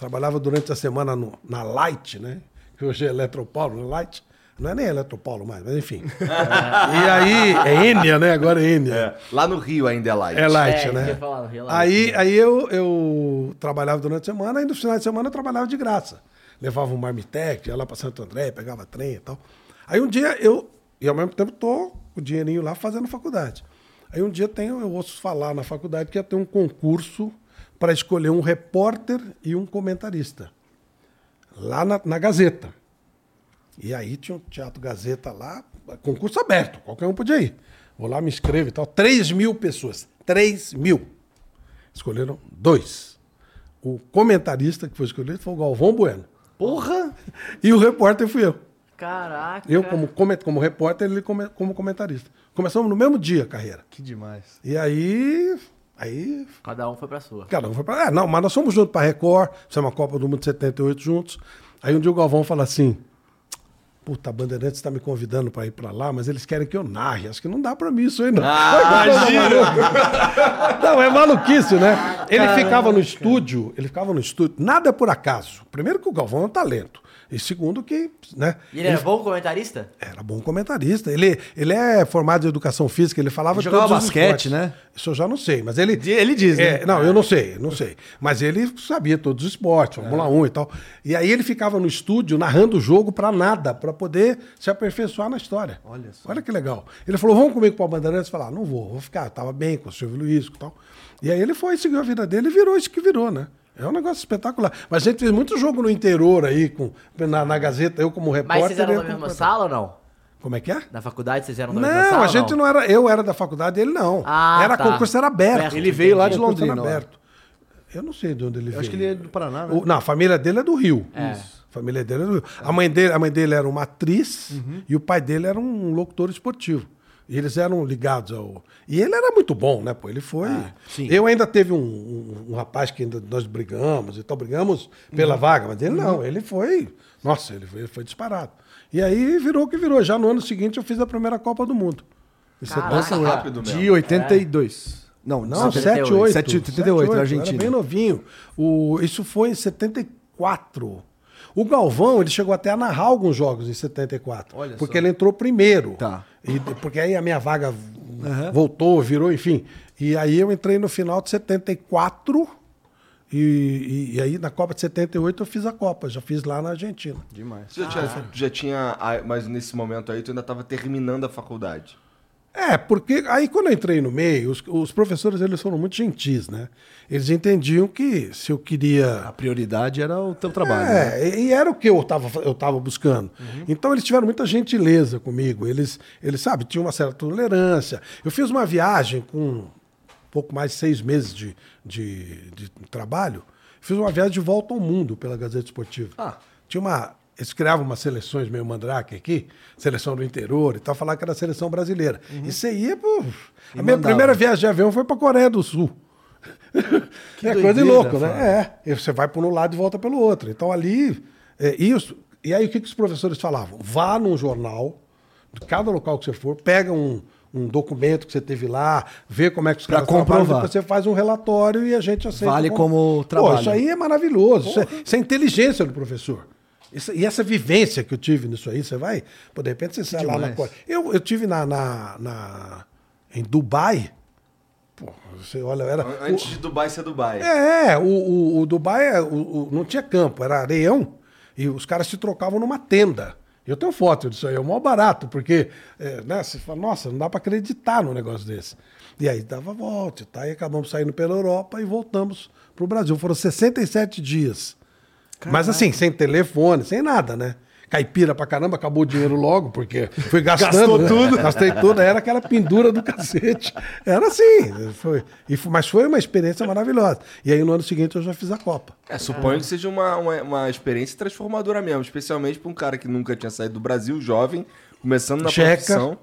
Trabalhava durante a semana no- na Light, né? Que hoje é Eletropaulo, na Light. Não é nem Eletropaulo mais, mas enfim. e aí, é Enia, né? Agora é Enia. É, lá no Rio ainda é light. É Light, É, né? falar, eu ia lá. Aí, aí eu, eu trabalhava durante a semana e no final de semana eu trabalhava de graça. Levava um marmitex, ia lá para Santo André, pegava trem e tal. Aí um dia eu, e ao mesmo tempo tô com o dinheirinho lá fazendo faculdade. Aí um dia tenho, eu ouço falar na faculdade que ia ter um concurso para escolher um repórter e um comentarista. Lá na, na Gazeta. E aí tinha um Teatro Gazeta lá, concurso aberto, qualquer um podia ir. Vou lá, me inscrevo e tal. 3 mil pessoas. 3 mil. Escolheram dois. O comentarista que foi escolhido foi o Galvão Bueno. Porra! E o repórter fui eu. Caraca. Eu, como, como repórter, ele come- como comentarista. Começamos no mesmo dia a carreira. Que demais. E aí. Aí. Cada um foi pra sua. Cada um foi pra. Ah, não, mas nós fomos juntos pra Record, fizemos uma Copa do Mundo de 78 juntos. Aí um dia o Galvão fala assim: Puta, a Bandeirantes está me convidando para ir para lá, mas eles querem que eu narre. Acho que não dá para mim isso aí, não. Ah, Não, é maluquice, né? Ele ficava no estúdio, ele ficava no estúdio. Nada é por acaso. Primeiro que o Galvão é um talento. E segundo que, né? E ele era bom comentarista? Era bom comentarista. Ele, ele é formado em educação física, ele falava Ele jogava todos os basquete, esportes. né? Isso eu já não sei, mas ele. Ele diz, né? É, não, eu não sei, não sei. Mas ele sabia todos os esportes, Fórmula 1 e tal. E aí ele ficava no estúdio narrando o jogo pra nada, pra poder se aperfeiçoar na história. Olha só. Olha que legal. Ele falou: vamos comigo para Bandeirantes? Eu falei: ah, não vou, vou ficar. Eu tava bem com o Silvio Luiz e tal. E aí ele foi, seguiu a vida dele e virou isso que virou, né? É um negócio espetacular. Mas a gente fez muito jogo no interior aí, com, na, na Gazeta, eu como repórter. Mas vocês eram na mesma sala ou não? Como é que é? Na faculdade vocês eram na mesma sala? Não, a gente não era. Eu era da faculdade, ele não. Ah, era tá. concurso, era aberto. Ele veio lá de era Londrina, ó. aberto. Eu não sei de onde ele veio. Eu acho que ele é do Paraná, né? O- não, a família dele é do Rio. É. Isso. A família dele é do Rio. A, mãe dele, a mãe dele era uma atriz Uhum. e o pai dele era um locutor esportivo. E eles eram ligados ao. E ele era muito bom, né? Pô, ele foi. Ah, sim. Eu ainda teve um, um- um rapaz que ainda nós brigamos e tal, brigamos Uhum. pela vaga, mas ele não, ele foi. Nossa, ele foi, ele foi disparado. E aí virou o que virou. Já no ano seguinte eu fiz a primeira Copa do Mundo. Nossa, Passa rápido de mesmo. 82. Não, Não, 78. 78. 78, na Argentina. Era bem novinho. O, isso foi em 74. O Galvão, ele chegou até a narrar alguns jogos em 74. Olha porque só. ele entrou primeiro. Tá. E, porque aí a minha vaga voltou, virou, enfim. E aí eu entrei no final de 74. E, e, e aí na Copa de 78 eu fiz a Copa. Já fiz lá na Argentina. Demais. Você já tinha, tu já tinha. ah, Mas nesse momento aí tu ainda tava terminando a faculdade. É, porque aí quando eu entrei no meio, os, os professores eles foram muito gentis, né? Eles entendiam que se eu queria A prioridade era o teu trabalho. né? É, e e era o que eu estava eu tava buscando. Então eles tiveram muita gentileza comigo. Eles, eles sabe, tinham uma certa tolerância. Eu fiz uma viagem com um pouco mais de seis meses de, de, de trabalho. Fiz uma viagem de volta ao mundo pela Gazeta Esportiva. Ah. Tinha uma. Eles criavam umas seleções meio mandrake aqui, seleção do interior e tal, falar que era a seleção brasileira. E você ia, pô. E A minha mandava. primeira viagem de avião foi para Coreia do Sul. é coisa de louco, né? Fábio. É. E você vai por um lado e volta pelo outro. Então ali. É, isso, e aí o que, que os professores falavam? Vá num jornal, de cada local que você for, pega um, um documento que você teve lá, vê como é que os Pra caras trabalham, comprovar. depois você faz um relatório e a gente aceita. Vale como Pô, trabalho. isso aí é maravilhoso. Isso é, isso é inteligência do professor. Isso- e essa vivência que eu tive nisso aí, você vai. Pô, de repente você sai lá na. Eu, eu tive na, na, na- em Dubai. Pô, você olha, era. An- Antes de Dubai ser Dubai. É, o, o, o Dubai é, o- o- não tinha campo, era areião. E os caras se trocavam numa tenda. Eu tenho foto disso aí, é o maior barato, porque é, né, você fala, nossa, não dá para acreditar num negócio desse. E aí dava volta, tá? e acabamos saindo pela Europa e voltamos para o Brasil. Foram 67 dias. Mas assim, sem telefone, sem nada, né? Caipira pra caramba, acabou o dinheiro logo, porque fui gastando. Gastou né? tudo. Gastei tudo, era aquela pendura do cacete. Era assim. Foi, e foi- mas foi uma experiência maravilhosa. E aí no ano seguinte eu já fiz a Copa. É, suponho que seja uma, uma, uma experiência transformadora mesmo, especialmente para um cara que nunca tinha saído do Brasil, jovem, começando na Checa. profissão.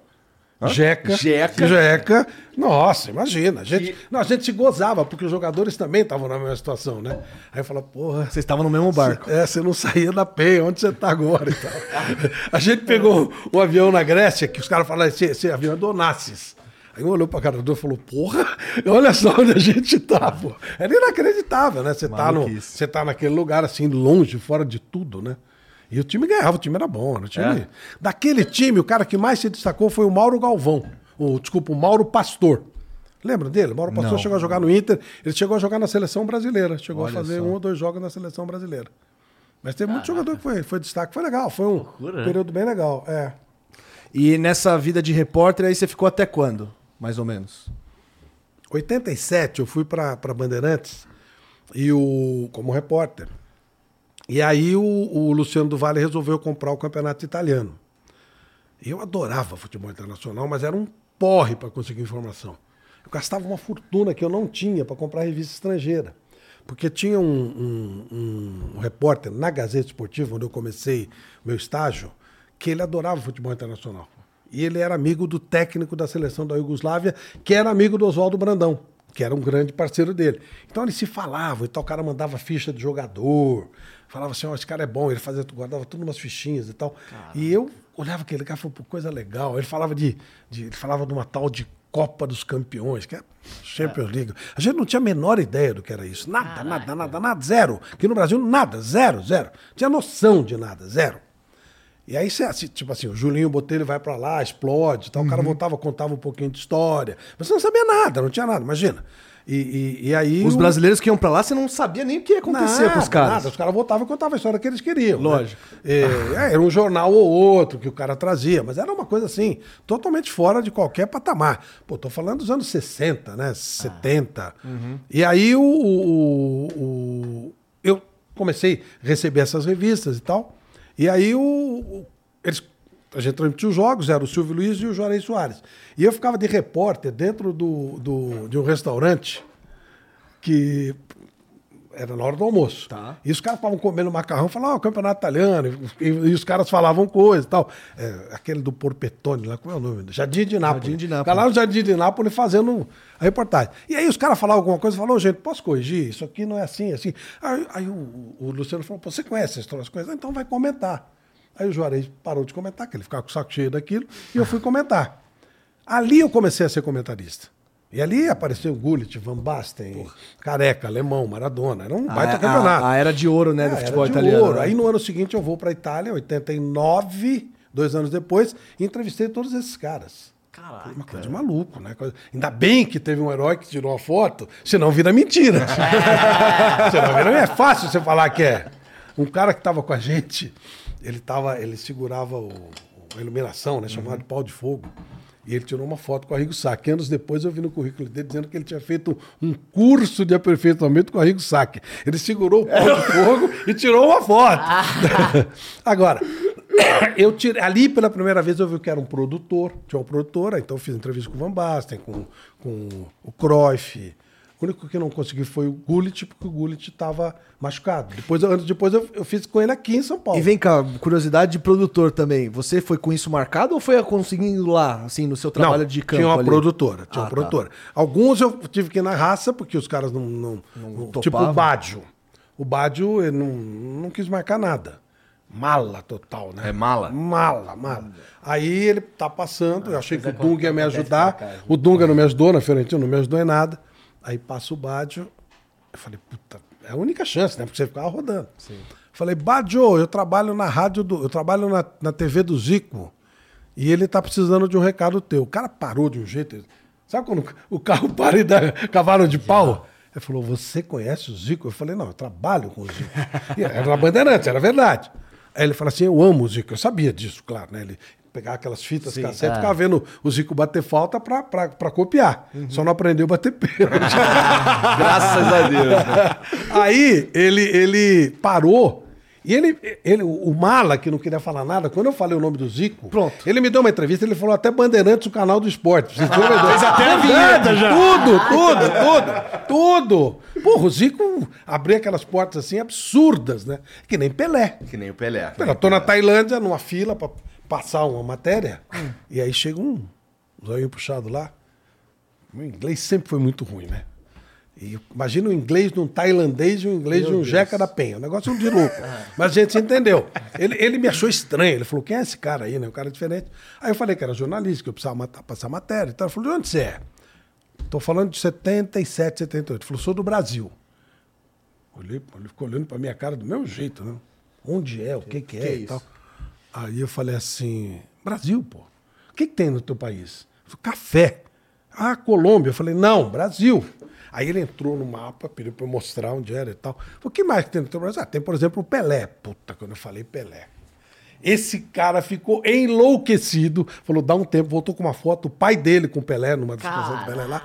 Hã? Jeca. Jeca. Jeca. Nossa, imagina. A gente, E- não, a gente se gozava, porque os jogadores também estavam na mesma situação, né? Aí eu falava, porra. Vocês estavam no mesmo barco. É, você não saía da penha, onde você tá agora e tal. A gente pegou o avião na Grécia, que os caras falaram, esse, esse avião é do Onassis. Aí um olhou pra cara do outro e falou, porra, olha só onde a gente tá, pô. Era inacreditável, né? Você tá, no, você tá naquele lugar assim, longe, fora de tudo, né? E o time ganhava, o time era bom. Era o time... É? Daquele time, o cara que mais se destacou foi o Mauro Galvão. O, desculpa, o Mauro Pastor. Lembra dele? O Mauro Pastor Não. chegou a jogar no Inter, ele chegou a jogar na seleção brasileira. Chegou Olha a fazer só. um ou dois jogos na seleção brasileira. Mas teve muito jogador que foi, foi destaque, foi legal, foi um Loucura, né? período bem legal. É. E nessa vida de repórter aí você ficou até quando? Mais ou menos. 87 eu fui para Bandeirantes e o como repórter. E aí o, o Luciano do Vale resolveu comprar o campeonato italiano. Eu adorava futebol internacional, mas era um porre para conseguir informação. Eu gastava uma fortuna que eu não tinha para comprar revista estrangeira. Porque tinha um, um- um- repórter na Gazeta Esportiva, onde eu comecei meu estágio, que ele adorava futebol internacional. E ele era amigo do técnico da seleção da Iugoslávia, que era amigo do Oswaldo Brandão, que era um grande parceiro dele. Então eles se falavam, tal, o cara mandava ficha de jogador, falava assim, ó, esse cara é bom, ele fazia, guardava tudo umas fichinhas e tal. E eu olhava aquele cara e falava, pô, coisa legal. Ele falava de, de- ele falava de uma tal de Copa dos Campeões, que é Champions League. A gente não tinha a menor ideia do que era isso. Nada, nada, nada, nada, zero. Aqui no Brasil, nada, zero, zero. Tinha noção de nada, zero. E aí, tipo assim, o Julinho Botelho vai pra lá, explode, tal, o Uhum. cara voltava, contava um pouquinho de história. Mas você não sabia nada, não tinha nada, imagina. E, e, e aí. Os o- brasileiros que iam pra lá, você não sabia nem o que ia acontecer Nada, com os caras. Nada. Os caras voltavam e contavam a história que eles queriam. né? Lógico. É, é, era um jornal ou outro que o cara trazia, mas era uma coisa assim, totalmente fora de qualquer patamar. Pô, tô falando dos anos 60, né? 70. E aí o, o- o- eu comecei a receber essas revistas e tal. E aí o, o- eles, a gente transmitia os jogos, era o Silvio Luiz e o Juarez Soares. E eu ficava de repórter dentro do, do- de um restaurante que era na hora do almoço. Tá. E os caras estavam comendo macarrão, falavam, ah, o campeonato italiano, e, e os caras falavam coisa e tal. É, aquele do Porpetone lá, como é o nome? Jardim de Nápoles. Jardim de Nápoles. Lá no Jardim de Nápoles fazendo a reportagem. E aí os caras falavam alguma coisa, falavam, gente, posso corrigir? Isso aqui não é assim, assim. Aí, aí o, o Luciano falou, Pô, você conhece essas coisas? Então vai comentar. Aí o Juarez parou de comentar, que ele ficava com o saco cheio daquilo, e eu fui comentar. Ali eu comecei a ser comentarista. E ali apareceu Gullit, Van Basten, Careca, Alemão, Maradona. Era um baita a, campeonato. a, a era de ouro, né, É, do era futebol de italiano. ouro. né? Aí no ano seguinte eu vou para Itália, 89, dois anos depois, e entrevistei todos esses caras. Caraca. Uma coisa de maluco, né? Ainda bem que teve um herói que tirou uma foto, senão vira mentira. senão vira... É fácil você falar que é. Um cara que estava com a gente, ele, tava, ele segurava o, a iluminação, né? Chamado de pau de fogo. E ele tirou uma foto com o Arrigo Sacchi. Anos depois eu vi no currículo dele dizendo que ele tinha feito um curso de aperfeiçoamento com o Arrigo Sacchi. Ele segurou o pau de fogo e tirou uma foto. Agora, eu tirei, ali pela primeira vez eu vi que era um produtor, tinha uma produtora, então eu fiz entrevista com o Van Basten, com, com o Cruyff. O único que não consegui foi o Gullit, porque o Gullit estava machucado. Depois, anos depois eu, eu fiz com ele aqui em São Paulo. E vem cá, curiosidade de produtor também. Você foi com isso marcado ou foi conseguindo lá, assim, no seu trabalho não, de campo? tinha uma ali? produtora, tinha Ah, uma tá. produtora. Alguns eu tive que ir na raça, porque os caras não... não, não- tipo o Bádio. O Bádio ele não, não quis marcar nada. Mala total, né? É mala? Mala, mala. Aí ele tá passando, eu achei que o coisa Dunga ia me ajudar. cá, o Dunga não me ajudou, na Fiorentina não me ajudou em nada. Aí passa o Bádio. Eu falei, puta, é a única chance, né? Porque você ficava rodando. Falei, Bádio, eu trabalho na rádio do. Eu trabalho na, na TV do Zico. E ele tá precisando de um recado teu. O cara parou de um jeito. Sabe quando o carro para e dá cavalo de pau? Ele falou, você conhece o Zico? Eu falei, não, eu trabalho com o Zico. E era na Bandeirantes, era verdade. Aí ele fala assim: Eu amo o Zico. Eu sabia disso, claro, né? Ele pegava aquelas fitas Sim, cassete, é. ficava vendo o Zico bater falta pra, pra, pra copiar. Uhum. Só não aprendeu a bater pênalti. Graças a Deus. Aí ele, ele parou. E ele, ele, o Mala, que não queria falar nada, quando eu falei o nome do Zico, Pronto. ele me deu uma entrevista, ele falou até Bandeirantes, o canal do esporte. Vocês estão vendo? Fez até a vinheta já. Tudo, tudo, tudo, tudo. Porra, o Zico abria aquelas portas assim absurdas, né? Que nem Pelé. Que nem o Pelé. Eu tô na Tailândia, numa fila pra passar uma matéria, e aí chega um zoinho puxado lá. O inglês sempre foi muito ruim, né? E imagina o inglês de um tailandês e o inglês de um Jeca da Penha. O negócio é um de louco. Mas a gente entendeu. Ele, ele me achou estranho. Ele falou: quem é esse cara aí, né? Um cara diferente. Aí eu falei que era jornalista, que eu precisava mata- passar matéria. Então ele falou: de onde você é? Tô falando de 77, 78. Ele falou: sou do Brasil. Olhei, ele ficou olhando pra minha cara do meu jeito, né? Onde é? O que, que é? Que e isso? tal. Aí eu falei assim: Brasil, pô. O que, que tem no teu país? Falou, café. Ah, Colômbia. Eu falei, não, Brasil. Aí ele entrou no mapa, pediu pra eu mostrar onde era e tal. Falei, o que mais que tem no teu Brasil? Ah, tem, por exemplo, o Pelé. Puta, quando eu falei Pelé. Esse cara ficou enlouquecido. Falou, dá um tempo, voltou com uma foto, o pai dele com o Pelé, numa discussão do Pelé lá.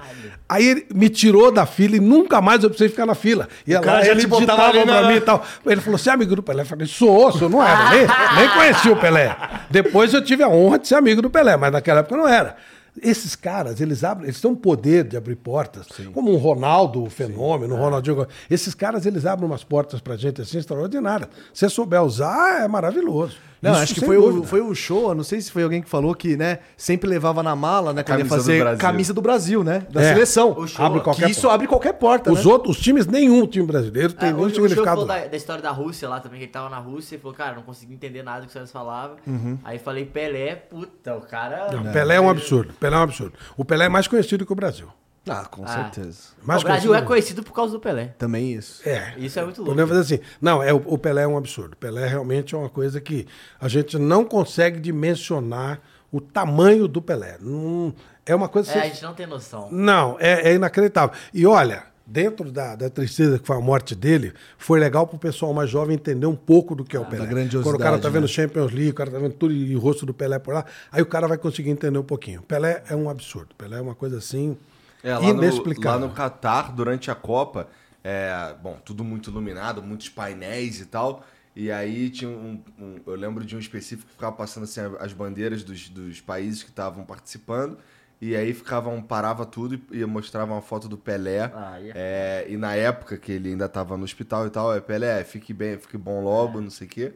Aí ele me tirou da fila e nunca mais eu precisei ficar na fila. E lá, ele ali na- pra mim e tal. Ele falou, você é amigo do Pelé? Eu falei, sou, sou, não era. Nem, nem conheci o Pelé. Depois eu tive a honra de ser amigo do Pelé, mas naquela época eu não era. Esses caras, eles abrem, eles têm um poder de abrir portas, como um Ronaldo, o fenômeno, o Ronaldinho. Esses caras, eles abrem umas portas pra gente assim extraordinárias. Se você souber usar, é maravilhoso. Não, Isso acho que foi o, foi o show, não sei se foi alguém que falou que, né, sempre levava na mala, né, quando ia camisa do fazer Brasil. camisa do Brasil, né, da É. seleção. O show- Abre Que qualquer isso porta. abre qualquer porta, Os né? outros, os times, nenhum time brasileiro tem É, nenhum o, o significado. falou da, da história da Rússia lá também, que ele tava na Rússia e falou, cara, não consegui entender nada do que os caras falavam. Aí falei, Pelé, puta, o cara. Não, Pelé é um absurdo. Pelé é um absurdo. O Pelé é mais conhecido que o Brasil. Ah, com Ah. certeza. Mais o Brasil é conhecido por causa do Pelé. Também isso. É. Isso é muito louco. Podemos fazer assim. Não, é, o, o Pelé é um absurdo. O Pelé realmente é uma coisa que a gente não consegue dimensionar o tamanho do Pelé. Não, é uma coisa. É, a gente não tem noção. Não, é, é inacreditável. E olha, dentro da, da tristeza que foi a morte dele, foi legal pro pessoal mais jovem entender um pouco do que é o Pelé. grandiosidade, Quando o cara tá vendo né? Champions League, o cara tá vendo tudo e o rosto do Pelé por lá, aí o cara vai conseguir entender um pouquinho. Pelé é um absurdo. Pelé é uma coisa assim. É, lá no, lá inexplicável. no Catar, durante a Copa, é, bom, tudo muito iluminado, muitos painéis e tal. E aí tinha um, um- Eu lembro de um específico que ficava passando assim, as bandeiras dos, dos países que estavam participando. E aí ficavam, parava tudo e, e mostrava uma foto do Pelé. Ah. É, e na época que ele ainda tava no hospital e tal, é Pelé, fique bem, fique bom logo, não sei o quê.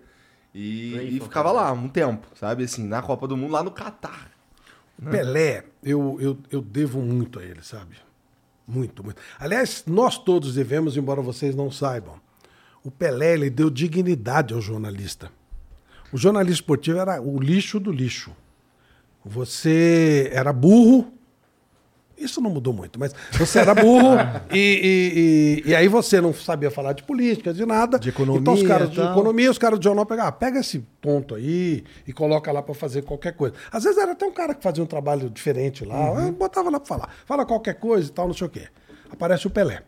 E, e ficava lá um tempo, sabe? Assim, na Copa do Mundo, lá no Catar. Pelé, eu, eu, eu devo muito a ele, sabe? Muito, muito. Aliás, nós todos devemos, embora vocês não saibam. O Pelé, ele deu dignidade ao jornalista. O jornalista esportivo era o lixo do lixo. Você era burro. Isso não mudou muito, mas você era burro e, e, e, e aí você não sabia falar de política, de nada. De economia Então os caras de economia, os caras do jornal pegavam, ah, pega esse ponto aí e coloca lá pra fazer qualquer coisa. Às vezes era até um cara que fazia um trabalho diferente lá, Uhum. eu botava lá pra falar. Fala qualquer coisa e tal, não sei o quê. Aparece o Pelé.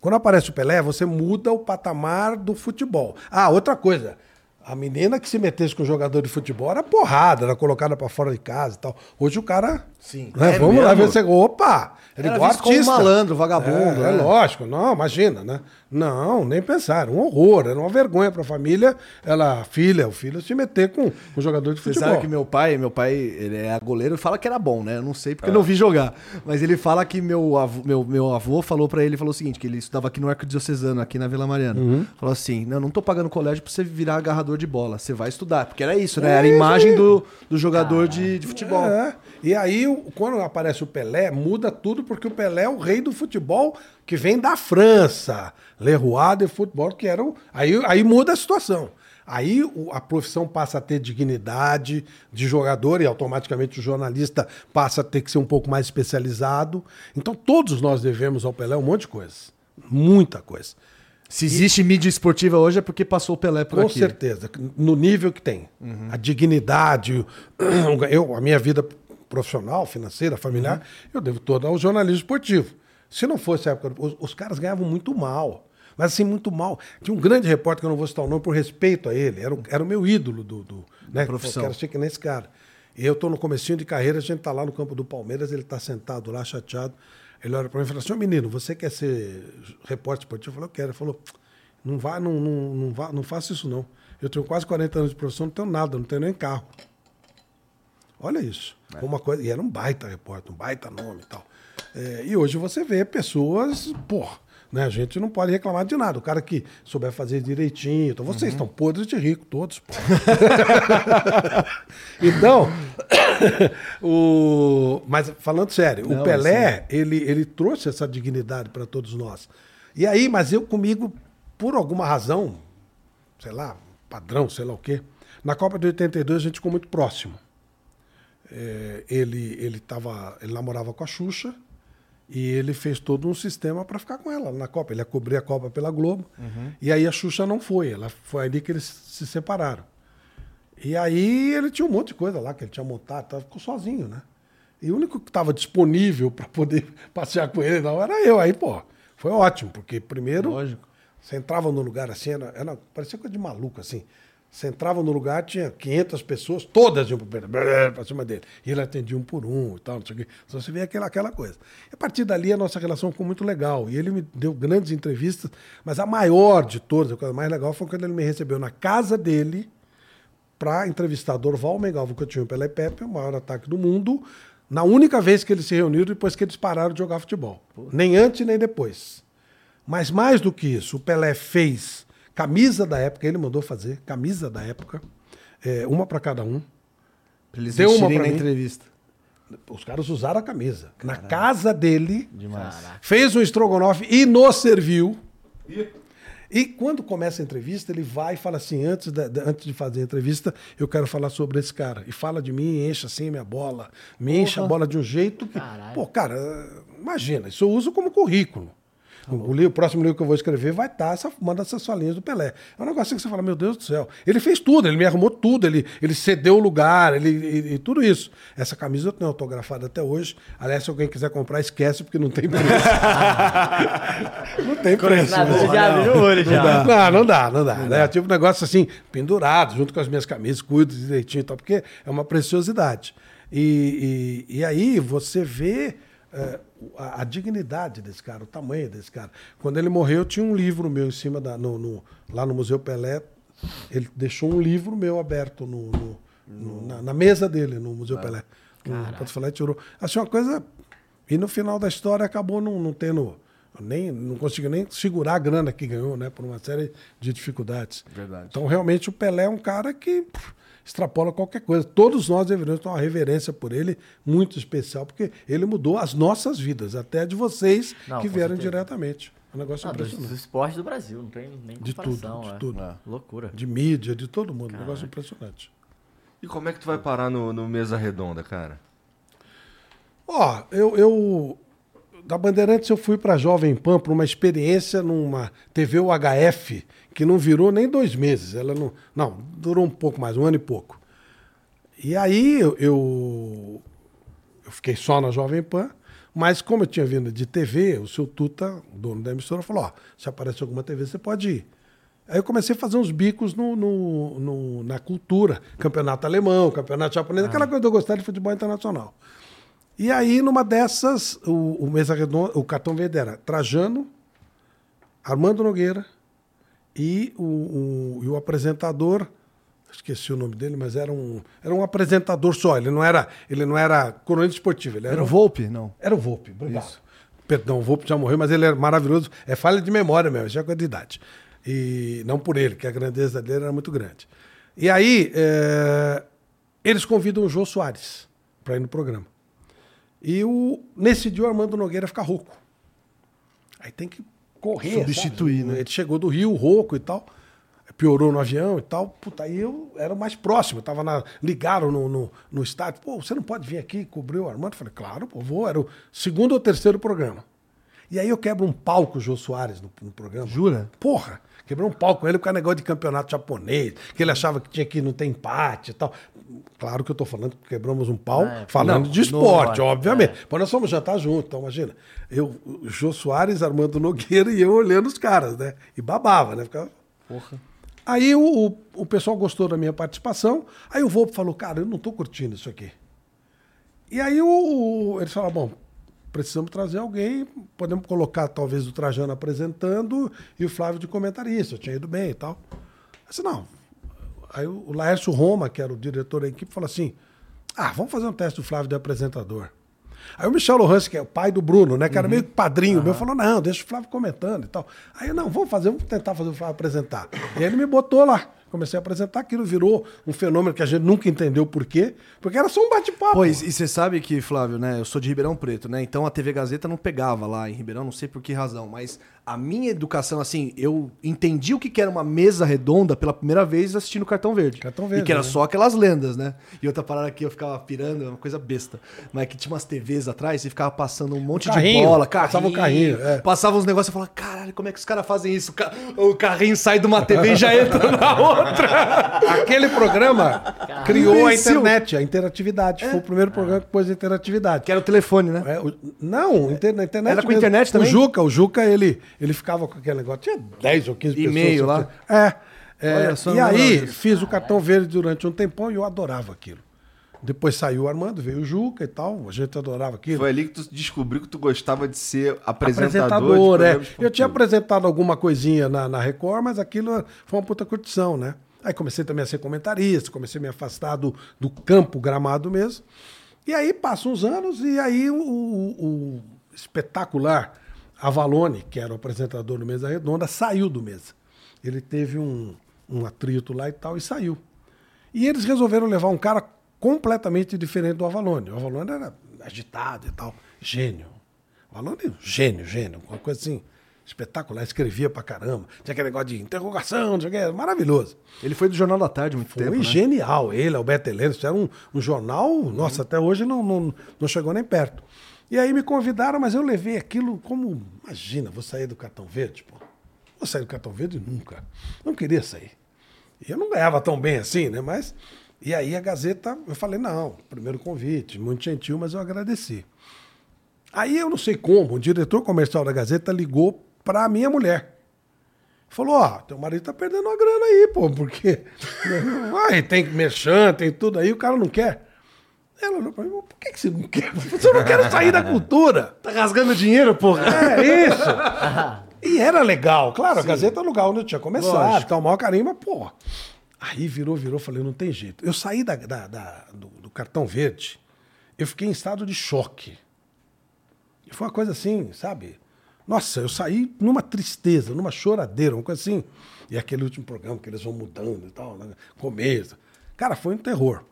Quando aparece o Pelé, você muda o patamar do futebol. Ah, outra coisa. A menina que se metesse com o jogador de futebol era porrada, era colocada pra fora de casa e tal. Hoje o cara. Sim. né, É vamos lá ver mesmo? você. Opa! Ele é Era igual como artista. malandro, vagabundo, É, é né? lógico. Não, imagina, né? Não, nem pensar. Era um horror, era uma vergonha pra família. Ela, a filha, o filho se meter com o jogador de Você futebol. sabe que meu pai, meu pai, ele é goleiro e fala que era bom, né? Eu não sei porque eu não vi jogar. Mas ele fala que meu avô, meu, meu avô falou pra ele, falou o seguinte, que ele estudava aqui no Arquidiocesano, aqui na Vila Mariana. Falou assim, não, não tô pagando colégio pra você virar agarrador de bola. Você vai estudar. Porque era isso, né? Era a É imagem do, do jogador de, de futebol. É. E aí, quando aparece o Pelé, muda tudo, porque o Pelé é o rei do futebol que vem da França. Le Roi de Futebol, que era o. Aí, aí muda a situação. Aí a profissão passa a ter dignidade de jogador e automaticamente o jornalista passa a ter que ser um pouco mais especializado. Então todos nós devemos ao Pelé um monte de coisas. Muita coisa. Se existe mídia esportiva hoje é porque passou o Pelé por Com aqui. certeza, no nível que tem. A dignidade, eu, a minha vida profissional, financeira, familiar, eu devo toda ao jornalismo esportivo. Se não fosse a época, os, os caras ganhavam muito mal. Mas assim, muito mal. Tinha um grande repórter, que eu não vou citar o nome, por respeito a ele. Era, o- era o meu ídolo do, do né? Profissão. Eu quero ser que nem esse cara. E eu estou no comecinho de carreira, a gente está lá no campo do Palmeiras, ele está sentado lá, chateado. Ele olha para mim e fala assim, menino, você quer ser repórter esportivo? Eu falei, eu quero. Ele falou, não, vá, não, não, não, vá, não faça isso não. Eu tenho quase 40 anos de profissão, não tenho nada, não tenho nem carro. Olha isso. Uma coisa, e era um baita repórter, um baita nome e tal. É, e hoje você vê pessoas, pô, né? A gente não pode reclamar de nada. O cara que souber fazer direitinho. Então vocês estão podres de rico, todos, então, o, mas falando sério, Não, o Pelé, ele, ele trouxe essa dignidade para todos nós. E aí, mas eu comigo, por alguma razão, sei lá, padrão, sei lá o quê, na Copa de 82 a gente ficou muito próximo. É, ele, ele, tava, ele namorava com a Xuxa e ele fez todo um sistema para ficar com ela na Copa. Ele ia cobrir a Copa pela Globo. E aí a Xuxa não foi. Ela, foi ali que eles se separaram. E aí ele tinha um monte de coisa lá que ele tinha montado, tá, ficou sozinho, né? E o único que estava disponível para poder passear com ele não era eu. Aí, pô, foi ótimo, porque primeiro Lógico. você entrava no lugar assim, era, era- parecia coisa de maluco, assim. Você entrava no lugar, tinha 500 pessoas, todas iam para cima dele. E ele atendia um por um e tal, não sei o quê. Então você via aquela, aquela coisa. E a partir dali a nossa relação ficou muito legal. E ele me deu grandes entrevistas, mas a maior de todas, a coisa mais legal, foi quando ele me recebeu na casa dele para entrevistar Dorval Mengalvo, que eu tinha o Pelé Pepe, o maior ataque do mundo, na única vez que eles se reuniram depois que eles pararam de jogar futebol. Nem antes nem depois. Mas mais do que isso, o Pelé fez camisa da época, ele mandou fazer, camisa da época, é, uma para cada um. Pra eles Deu uma pra na mim. entrevista. Os caras usaram a camisa. Na casa dele, Demais. fez um estrogonofe e nos serviu. E quando começa a entrevista, ele vai e fala assim: antes, da- antes de fazer a entrevista, eu quero falar sobre esse cara. E fala de mim, enche assim minha bola. Me enche a bola de um jeito que. Caralho. Pô, cara, imagina, isso eu uso como currículo. O, livro- o próximo livro que eu vou escrever vai estar essa, uma dessas solinhas do Pelé. É um negócio que você fala, meu Deus do céu. Ele fez tudo, ele me arrumou tudo, ele, ele cedeu o lugar, ele, e, e tudo isso. Essa camisa eu tenho autografada até hoje. Aliás, se alguém quiser comprar, esquece, porque não tem preço. não tem preço. Nada, não. já abriu o olho já. Não, não dá, não dá. né? É tipo um negócio assim, pendurado, junto com as minhas camisas, cuido direitinho e tal, porque é uma preciosidade. E, e, e aí você vê é, a, a dignidade desse cara, o tamanho desse cara. Quando ele morreu, tinha um livro meu em cima da. No, no- lá no Museu Pelé, ele deixou um livro meu aberto no, no- no- na, na mesa dele, no Museu Pelé. O Pato Falé tirou. Assim, uma coisa. E no final da história acabou não, não tendo. Nem, não conseguiu nem segurar a grana que ganhou, né? Por uma série de dificuldades. Verdade. Então, realmente, o Pelé é um cara que pff, extrapola qualquer coisa. Todos nós deveríamos ter uma reverência por ele muito especial, porque ele mudou as nossas vidas, até a de vocês Não, que vieram certeza. diretamente. É um negócio Ah, do, impressionante. do esporte do Brasil, não tem nem De tudo, de é. tudo. É. Loucura. De mídia, de todo mundo. Um negócio impressionante. E como é que tu vai parar no, no Mesa Redonda, cara? Ó, eu, eu. Da Bandeirantes eu fui para Jovem Pan para uma experiência numa TV UHF que não virou nem dois meses. Ela não. Não, durou um pouco mais, um ano e pouco. E aí eu, eu, eu fiquei só na Jovem Pan, mas como eu tinha vindo de TV, o seu Tuta, dono da emissora, falou: ó, se aparecer alguma TV, você pode ir. Aí eu comecei a fazer uns bicos no, no- no- na cultura, campeonato alemão, campeonato japonês, aquela coisa que eu gostava de futebol internacional. E aí, numa dessas, o, o Mesa Redonda, o cartão verde era Trajano, Armando Nogueira e o, o- e o apresentador, esqueci o nome dele, mas era um, era um apresentador só, ele não era, ele não era cronista esportivo, ele era, Era o um- Volpe? Não. era o Volpe, obrigado. Perdão, o Volpe já morreu, mas ele é maravilhoso. É falha de memória mesmo, já com a de idade. E não por ele, que a grandeza dele era muito grande. E aí, é, eles convidam o Jô Soares para ir no programa. E o, nesse dia o Armando Nogueira fica rouco. Aí tem que correr. Substituir, sabe? né? Ele chegou do Rio, rouco e tal. Piorou no avião e tal. Puta, aí eu era o mais próximo. Eu tava na, ligaram no, no, no estádio. Pô, você não pode vir aqui cobrir o Armando? Eu falei, claro, pô, vou. Era o segundo ou terceiro programa. E aí eu quebro um pau com o Jô Soares no, no programa. Jura? Porra! Quebrou um pau com ele por causa do negócio de campeonato japonês, que ele achava que tinha que não ter empate e tal. Claro que eu tô falando que quebramos um pau É, falando não, de esporte, no- obviamente. Mas nós fomos jantar junto, então imagina. Eu, o Jô Soares, Armando Nogueira e eu olhando os caras, né? E babava, né? Ficava... Aí o, o, o pessoal gostou da minha participação. Aí o Volpe falou, cara, eu não tô curtindo isso aqui. E aí o, o, eles falaram, bom, precisamos trazer alguém, podemos colocar talvez o Trajano apresentando e o Flávio de comentarista, eu tinha ido bem e tal. Disse, não. Aí o, Laércio Roma, que era o diretor da equipe, falou assim, ah, vamos fazer um teste do Flávio de apresentador. Aí o Michel Lohans, que é o pai do Bruno, né, que era meio que padrinho meu, falou, não, deixa o Flávio comentando e tal. Aí eu, não, vamos fazer, vamos tentar fazer o Flávio apresentar. E aí ele me botou lá. Comecei a apresentar, aquilo virou um fenômeno que a gente nunca entendeu por quê, porque era só um bate-papo. Pois, e você sabe que, Flávio, né? Eu sou de Ribeirão Preto, né? Então a TV Gazeta não pegava lá em Ribeirão, não sei por que razão, mas a minha educação, assim, eu entendi o que era uma mesa redonda pela primeira vez assistindo Cartão Verde. Cartão Verde, E que era né? só aquelas lendas, né? E outra parada que eu ficava pirando, é uma coisa besta. Mas que tinha umas TVs atrás e ficava passando um monte carrinho, de bola, passava o carrinho, é. Passava uns negócios e eu falava, caralho, como é que os caras fazem isso? O ca- O carrinho sai de uma TV e já entra na outra. Aquele programa criou a internet, a interatividade. Foi o primeiro programa que pôs a interatividade. Que era o telefone, né? É, o- não, na internet. Era com mesmo. internet também? O Juca, o Juca, ele, ele ficava com aquele negócio. Tinha 10 ou 15 pessoas. E-mail lá? É. é, e aí, fiz o cartão verde durante um tempão e eu adorava aquilo. Depois saiu o Armando, veio o Juca e tal. A gente adorava aquilo. Foi ali que tu descobriu que tu gostava de ser apresentador. de apresentador, é. programa Eu tinha apresentado alguma coisinha na, na Record, mas aquilo foi uma puta curtição, né? Aí comecei também a ser comentarista, comecei a me afastar do, do campo gramado mesmo. E aí passam uns anos e aí o, o- o espetacular Avalone, que era o apresentador do Mesa Redonda, saiu do Mesa. Ele teve um, um atrito lá e tal e saiu. E eles resolveram levar um cara completamente diferente do Avalone. O Avalone era agitado e tal, gênio. O Avalone, gênio, gênio, uma coisa assim, espetacular, escrevia pra caramba. Tinha aquele negócio de interrogação, não sei o que, maravilhoso. Ele foi do Jornal da Tarde muito Foi tempo, né? genial, ele, Alberto Heleno, isso era um, um jornal, nossa, até hoje não, não, não chegou nem perto. E aí me convidaram, mas eu levei aquilo como, imagina, vou sair do cartão verde, pô. Vou sair do cartão verde nunca. Não queria sair. E eu não ganhava tão bem assim, né? Mas. E aí a Gazeta, eu falei, não, primeiro convite, muito gentil, mas eu agradeci. Aí eu não sei como, o diretor comercial da Gazeta ligou pra minha mulher. Falou, ó, teu marido tá perdendo uma grana aí, pô, porque. Ai, tem merchan, tem tudo aí, o cara não quer. Ela olhou pra mim, por que, que você não quer? Eu não quero sair da cultura. Tá rasgando dinheiro, porra. É isso. E era legal, claro, a Gazeta é o lugar onde eu tinha começado, Lógico. tal, o maior carinho, mas, pô. Aí virou, virou, falei, não tem jeito. Eu saí da, da- da- do, do cartão verde, eu fiquei em estado de choque. E foi uma coisa assim, sabe? Nossa, eu saí numa tristeza, numa choradeira, uma coisa assim. E aquele último programa que eles vão mudando e tal, né? começo. Cara, foi um terror.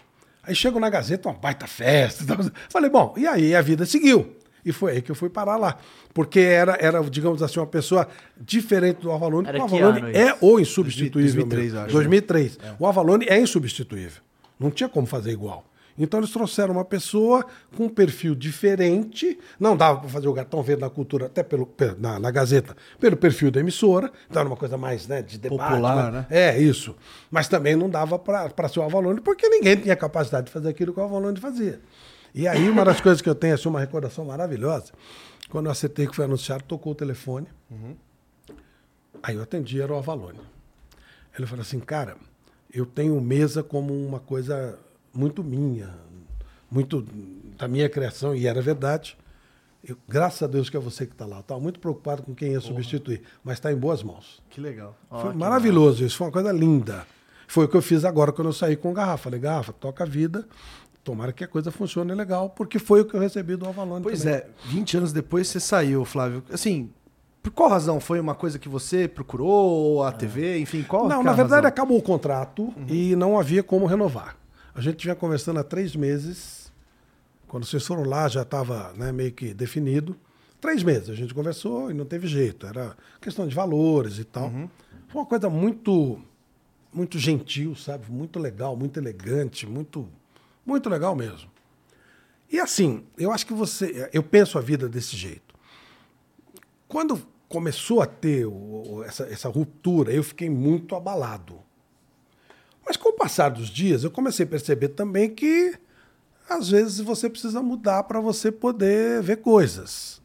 Aí chego na Gazeta, uma baita festa. e tal. Falei, bom, e aí a vida seguiu. E foi aí que eu fui parar lá. Porque era, era digamos assim, uma pessoa diferente do Avalone. Era o que Avalone é isso? o insubstituível. 2003, mesmo. acho. 2003. O Avalone é insubstituível. Não tinha como fazer igual. Então eles trouxeram uma pessoa com um perfil diferente. Não dava para fazer o cartão verde na cultura, até pelo, pe- na, na Gazeta, pelo perfil da emissora. Então era uma coisa mais né, de debate. Popular, né? É, isso. Mas também não dava para ser o Avalone, porque ninguém tinha capacidade de fazer aquilo que o Avalone fazia. E aí, uma das coisas que eu tenho, assim, uma recordação maravilhosa, quando eu acertei que foi anunciado, tocou o telefone. Aí eu atendi, era o Avalone. Ele falou assim, cara, eu tenho mesa como uma coisa muito minha, muito da minha criação, e era verdade. Eu, graças a Deus que é você que está lá. Estava muito preocupado com quem ia substituir, mas está em boas mãos. Que legal. Foi maravilhoso isso, foi uma coisa linda. Foi o que eu fiz agora quando eu saí com Garrafa. Falei, Garrafa, toca a vida, tomara que a coisa funcione legal, porque foi o que eu recebi do Avalone Pois também. é, 20 anos depois você saiu, Flávio. Assim, por qual razão? Foi uma coisa que você procurou, ou a TV, enfim, qual Não, que é na verdade razão? acabou o contrato e não havia como renovar. A gente vinha conversando há três meses. Quando vocês foram lá, já estava né, meio que definido. Três meses a gente conversou e não teve jeito. Era questão de valores e tal. Foi uma coisa muito, muito gentil, sabe? Muito legal, muito elegante, muito, muito legal mesmo. E assim, eu acho que você. Eu penso a vida desse jeito. Quando começou a ter o- essa, essa ruptura, eu fiquei muito abalado. Mas com o passar dos dias, eu comecei a perceber também que às vezes você precisa mudar para você poder ver coisas.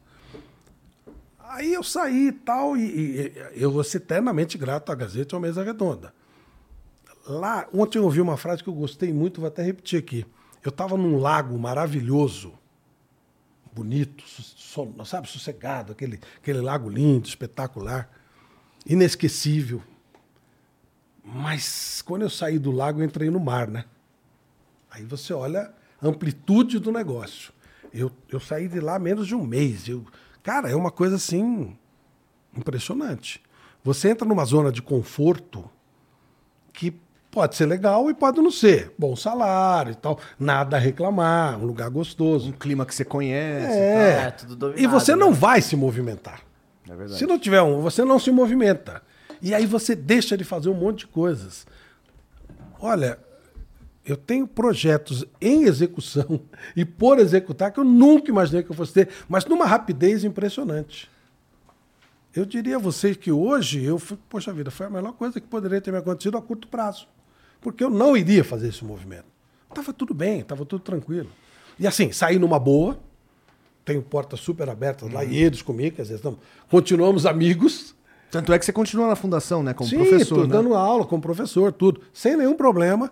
Aí eu saí e tal, e, eu vou ser eternamente grato à Gazeta e ao Mesa Redonda. Lá, ontem eu ouvi uma frase que eu gostei muito, vou até repetir aqui. Eu estava num lago maravilhoso, bonito, sabe, sossegado, aquele, aquele lago lindo, espetacular, inesquecível. Mas quando eu saí do lago, eu entrei no mar, né? Aí você olha a amplitude do negócio. Eu, eu saí de lá menos de um mês. Eu, cara, é uma coisa assim impressionante. Você entra numa zona de conforto que pode ser legal e pode não ser. Bom salário e tal, nada a reclamar, um lugar gostoso. Um clima que você conhece. É. É, tudo dominado, E você não né? vai se movimentar. É verdade. Se não tiver um, você não se movimenta. E aí você deixa de fazer um monte de coisas. Olha, eu tenho projetos em execução e por executar que eu nunca imaginei que eu fosse ter, mas numa rapidez impressionante. Eu diria a vocês que hoje eu fui, poxa vida, foi a melhor coisa que poderia ter me acontecido a curto prazo. Porque eu não iria fazer esse movimento. Tava tudo bem, tava tudo tranquilo. E assim, saí numa boa, tenho portas super abertas lá e eles comigo, quer dizer, estamos, continuamos amigos. Tanto é que você continua na fundação, né? Como Sim, professor. tô né? dando aula como professor, tudo. Sem nenhum problema.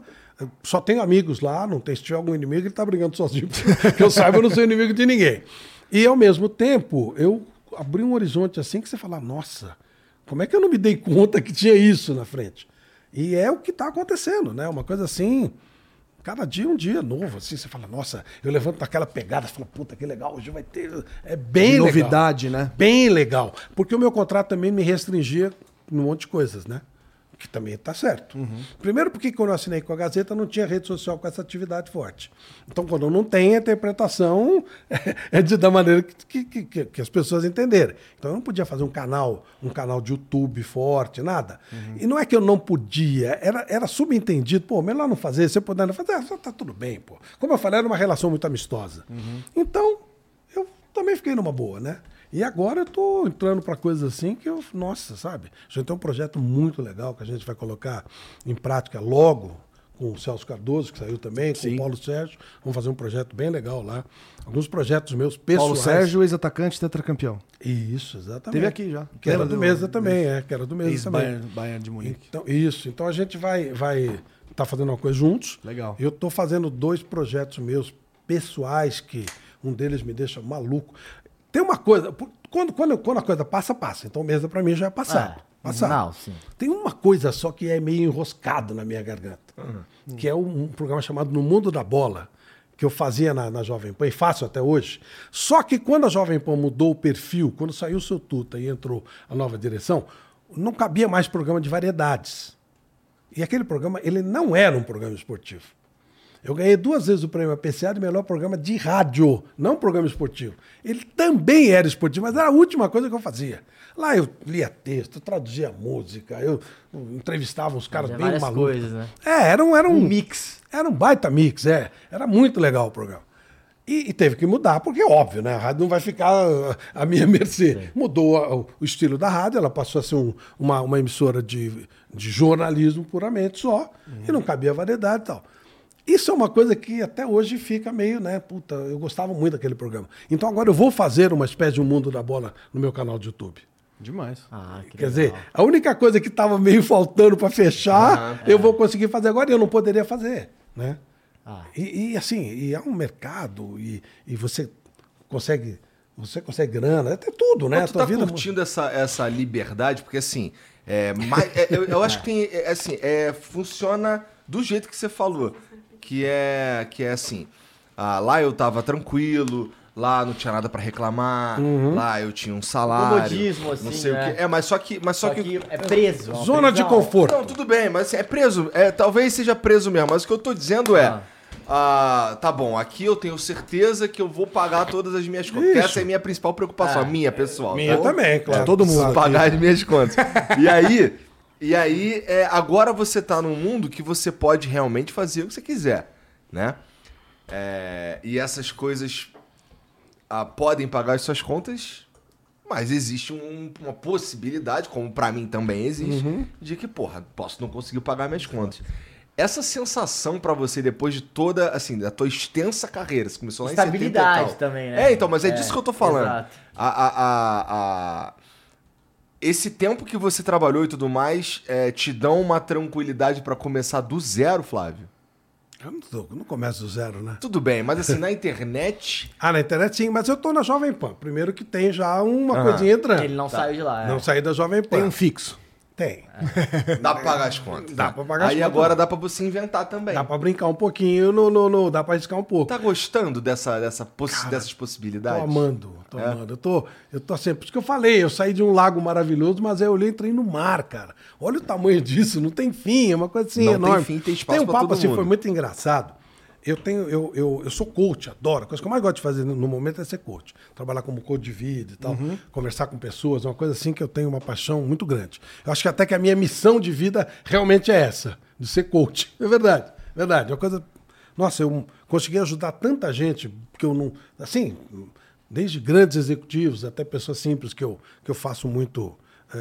Só tenho amigos lá, não tem, se tiver algum inimigo, ele tá brigando sozinho. que eu saiba, eu não sou inimigo de ninguém. E ao mesmo tempo, eu abri um horizonte assim que você fala, nossa, como é que eu não me dei conta que tinha isso na frente? E é o que está acontecendo, né? Uma coisa assim, cada dia um dia novo, assim, você fala, nossa, eu levanto naquela pegada, você fala, puta, que legal, hoje vai ter. É bem De legal. novidade, né? Bem legal. Porque o meu contrato também me restringia num monte de coisas, né? Que também está certo. Primeiro, porque quando eu assinei com a Gazeta, não tinha rede social com essa atividade forte. Então, quando não tem, a interpretação é de, da maneira que, que, que, que as pessoas entenderem. Então, eu não podia fazer um canal, um canal de YouTube forte, nada. E não é que eu não podia, era, era subentendido, pô, melhor não fazer, se eu puder não fazer, ah, tá tudo bem, pô. Como eu falei, era uma relação muito amistosa. Então, eu também fiquei numa boa, né? E agora eu tô entrando para coisas assim que eu, nossa, sabe? A gente tem um projeto muito legal que a gente vai colocar em prática logo com o Celso Cardoso, que saiu também, com o Paulo Sérgio. Vamos fazer um projeto bem legal lá. Alguns projetos meus pessoais. Paulo Sérgio, ex-atacante, tetracampeão. Isso, exatamente. Teve aqui já. Que era do do- Mesa também, é, que era do Mesa também. Ex-Bayern Bayern de Munique. Então, isso. Então a gente vai vai tá fazendo uma coisa juntos. Legal. Eu estou fazendo dois projetos meus pessoais que um deles me deixa maluco. Tem uma coisa, quando, quando, quando a coisa passa, passa. Então mesa para mim já é passado. É, passado. não, sim. Tem uma coisa só que é meio enroscado na minha garganta, que é um, um programa chamado No Mundo da Bola, que eu fazia na, na Jovem Pan e faço até hoje. Só que quando a Jovem Pan mudou o perfil, quando saiu o seu Tuta e entrou a nova direção, não cabia mais programa de variedades. E aquele programa, ele não era um programa esportivo. Eu ganhei duas vezes o prêmio APCA de melhor programa de rádio, não programa esportivo. Ele também era esportivo, mas era a última coisa que eu fazia. Lá eu lia texto, eu traduzia música, eu entrevistava uns caras bem malucos. coisas, né? É, era um, era um, Um mix. Era um baita mix, é. Era muito legal o programa. E, e teve que mudar, porque é óbvio, né? A rádio não vai ficar ah, à minha mercê. Mudou a- o, o estilo da rádio, ela passou a ser um- uma, uma emissora de, de jornalismo puramente só, e não cabia variedade e tal. Isso é uma coisa que até hoje fica meio, né? Puta, eu gostava muito daquele programa. Então agora eu vou fazer uma espécie de um mundo da bola no meu canal de YouTube. Demais. Ah, que Quer legal. dizer, a única coisa que estava meio faltando para fechar, eu vou conseguir fazer agora e eu não poderia fazer, né? Ah. E, e, assim, e é um mercado e, e você consegue, você consegue grana, até tudo, né? Mas tu tá vida- curtindo essa, essa liberdade? Porque assim, é, mais- é, eu, eu acho que tem, é, assim, é, funciona do jeito que você falou. Que é, que é assim, ah, lá eu tava tranquilo, lá não tinha nada pra reclamar, Uhum. lá eu tinha um salário. Comodismo, não assim, sei o né? quê. É, mas só que... Mas só, Só que, que é preso. é uma Zona de prisão. conforto. Não, tudo bem, mas assim, é preso. É, talvez seja preso mesmo, mas o que eu tô dizendo é... Ah. ah, tá bom, aqui eu tenho certeza que eu vou pagar todas as minhas contas. Essa é a minha principal preocupação, Ah, a minha pessoal. Minha tá? também, claro. todo mundo. Pagar as minhas contas. E aí, e aí é, agora você tá num mundo que você pode realmente fazer o que você quiser, né? É, e essas coisas ah, podem pagar as suas contas, Mas existe um- uma possibilidade, como pra mim também existe, Uhum. de que, porra, posso não conseguir pagar minhas contas. Essa sensação pra você depois de toda, assim, da tua extensa carreira, você começou lá em 70 e Estabilidade também, né? É, então, mas é, É, disso que eu tô falando. exato. A, a, a, a- Esse tempo que você trabalhou e tudo mais, é, te dão uma tranquilidade pra começar do zero, Flávio? Eu não, tô- eu não começo do zero, né? Tudo bem, mas assim, na internet... Ah, na internet sim, mas eu tô na Jovem Pan. Primeiro que tem já uma Aham. coisinha entrando. Ele não saiu de lá. é. Não saí da Jovem Pan. Tem um fixo. Tem. Dá pra pagar as contas. Dá pra pagar as Aí contas. agora dá pra você inventar também. Dá pra brincar um pouquinho, no, no, no- dá pra arriscar um pouco. Tá gostando dessa, dessa possi- dessas Tô possibilidades? amando, tô É? amando. Eu tô, eu tô sempre. Por isso que eu falei, eu saí de um lago maravilhoso, mas aí eu olhei e entrei no mar, cara. Olha o tamanho disso, não tem fim, é uma coisa assim Não tem enorme. fim, tem espaço Tem um papo assim, mundo. foi muito engraçado. Eu tenho, eu, eu, eu sou coach, adoro. A coisa que eu mais gosto de fazer no no momento é ser coach. Trabalhar como coach de vida e tal, Uhum. conversar com pessoas, é uma coisa assim que eu tenho uma paixão muito grande. Eu acho que até que a minha missão de vida realmente é essa, de ser coach. É verdade, verdade. É uma coisa. Nossa, eu consegui ajudar tanta gente, porque eu não. Assim, desde grandes executivos até pessoas simples que eu, que eu faço muito eh,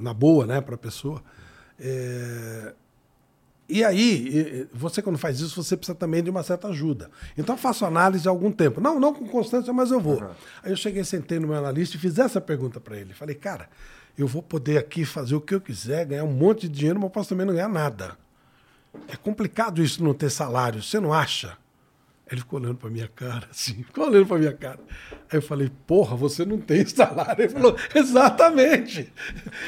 na boa, né, para a pessoa. Eh, e aí, você quando faz isso, você precisa também de uma certa ajuda. Então eu faço análise há algum tempo. Não, não com constância, mas eu vou. Aí eu cheguei, sentei no meu analista e fiz essa pergunta para ele. Falei, cara, eu vou poder aqui fazer o que eu quiser, ganhar um monte de dinheiro, mas posso também não ganhar nada. É complicado isso não ter salário, você não acha? Ele ficou olhando pra minha cara, assim, ficou olhando pra minha cara. Aí eu falei, porra, você não tem salário. Ele falou, exatamente.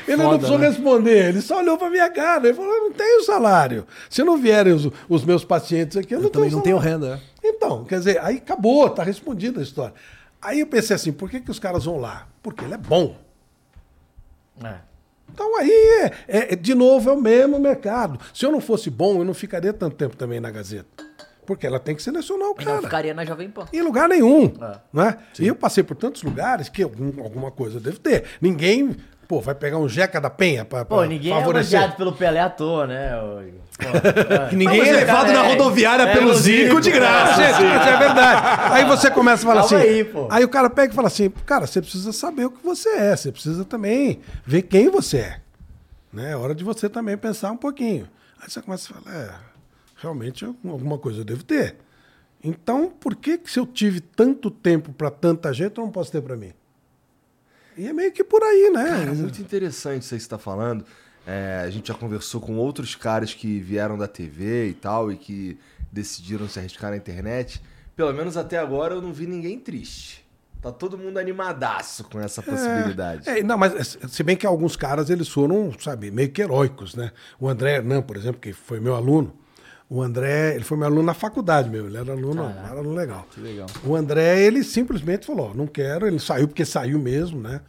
Ele não Foda, precisou né? responder, ele só olhou pra minha cara. Ele falou, eu não tenho salário. Se não vierem os, os meus pacientes aqui, eu não Eu também tenho não tenho renda. é. Então, quer dizer, aí acabou, tá respondida a história. Aí eu pensei assim, por que, que os caras vão lá? Porque ele é bom. É. Então aí, é- é, de novo, é o mesmo mercado. Se eu não fosse bom, eu não ficaria tanto tempo também na Gazeta. Porque ela tem que selecionar o Mas não cara. ficaria na Jovem Pan. Em lugar nenhum. É. Né? E eu passei por tantos lugares que algum- alguma coisa eu devo ter. Ninguém, pô, vai pegar um Jeca da Penha pra, Pô, ninguém é favorecer. elogiado pelo Pelé à toa, né? Pô, Que ninguém é levado cara, na é- rodoviária é pelo pelo Zico de graça. Gente, mas é verdade. Aí você começa a falar Calma assim. aí, pô. o cara pega e fala assim: cara, você precisa saber o que você é. Você precisa também ver quem você é. Né? É hora de você também pensar um pouquinho. Aí você começa a falar: é, realmente alguma coisa eu devo ter. Então, por que, que se eu tive tanto tempo para tanta gente, eu não posso ter para mim? E é meio que por aí, né? Cara, muito interessante isso aí que você tá falando. É, a gente já conversou com outros caras que vieram da TV e tal e que decidiram se arriscar na internet. Pelo menos até agora eu não vi ninguém triste. Tá todo mundo animadaço com essa possibilidade. É, não, mas se bem que alguns caras eles foram, sabe, meio que heróicos, né? O André Hernan, por exemplo, que foi meu aluno, o André, ele foi meu aluno na faculdade mesmo, ele era aluno, Caraca. era aluno legal. Legal. O André, ele simplesmente falou, não quero, ele saiu porque saiu mesmo, né?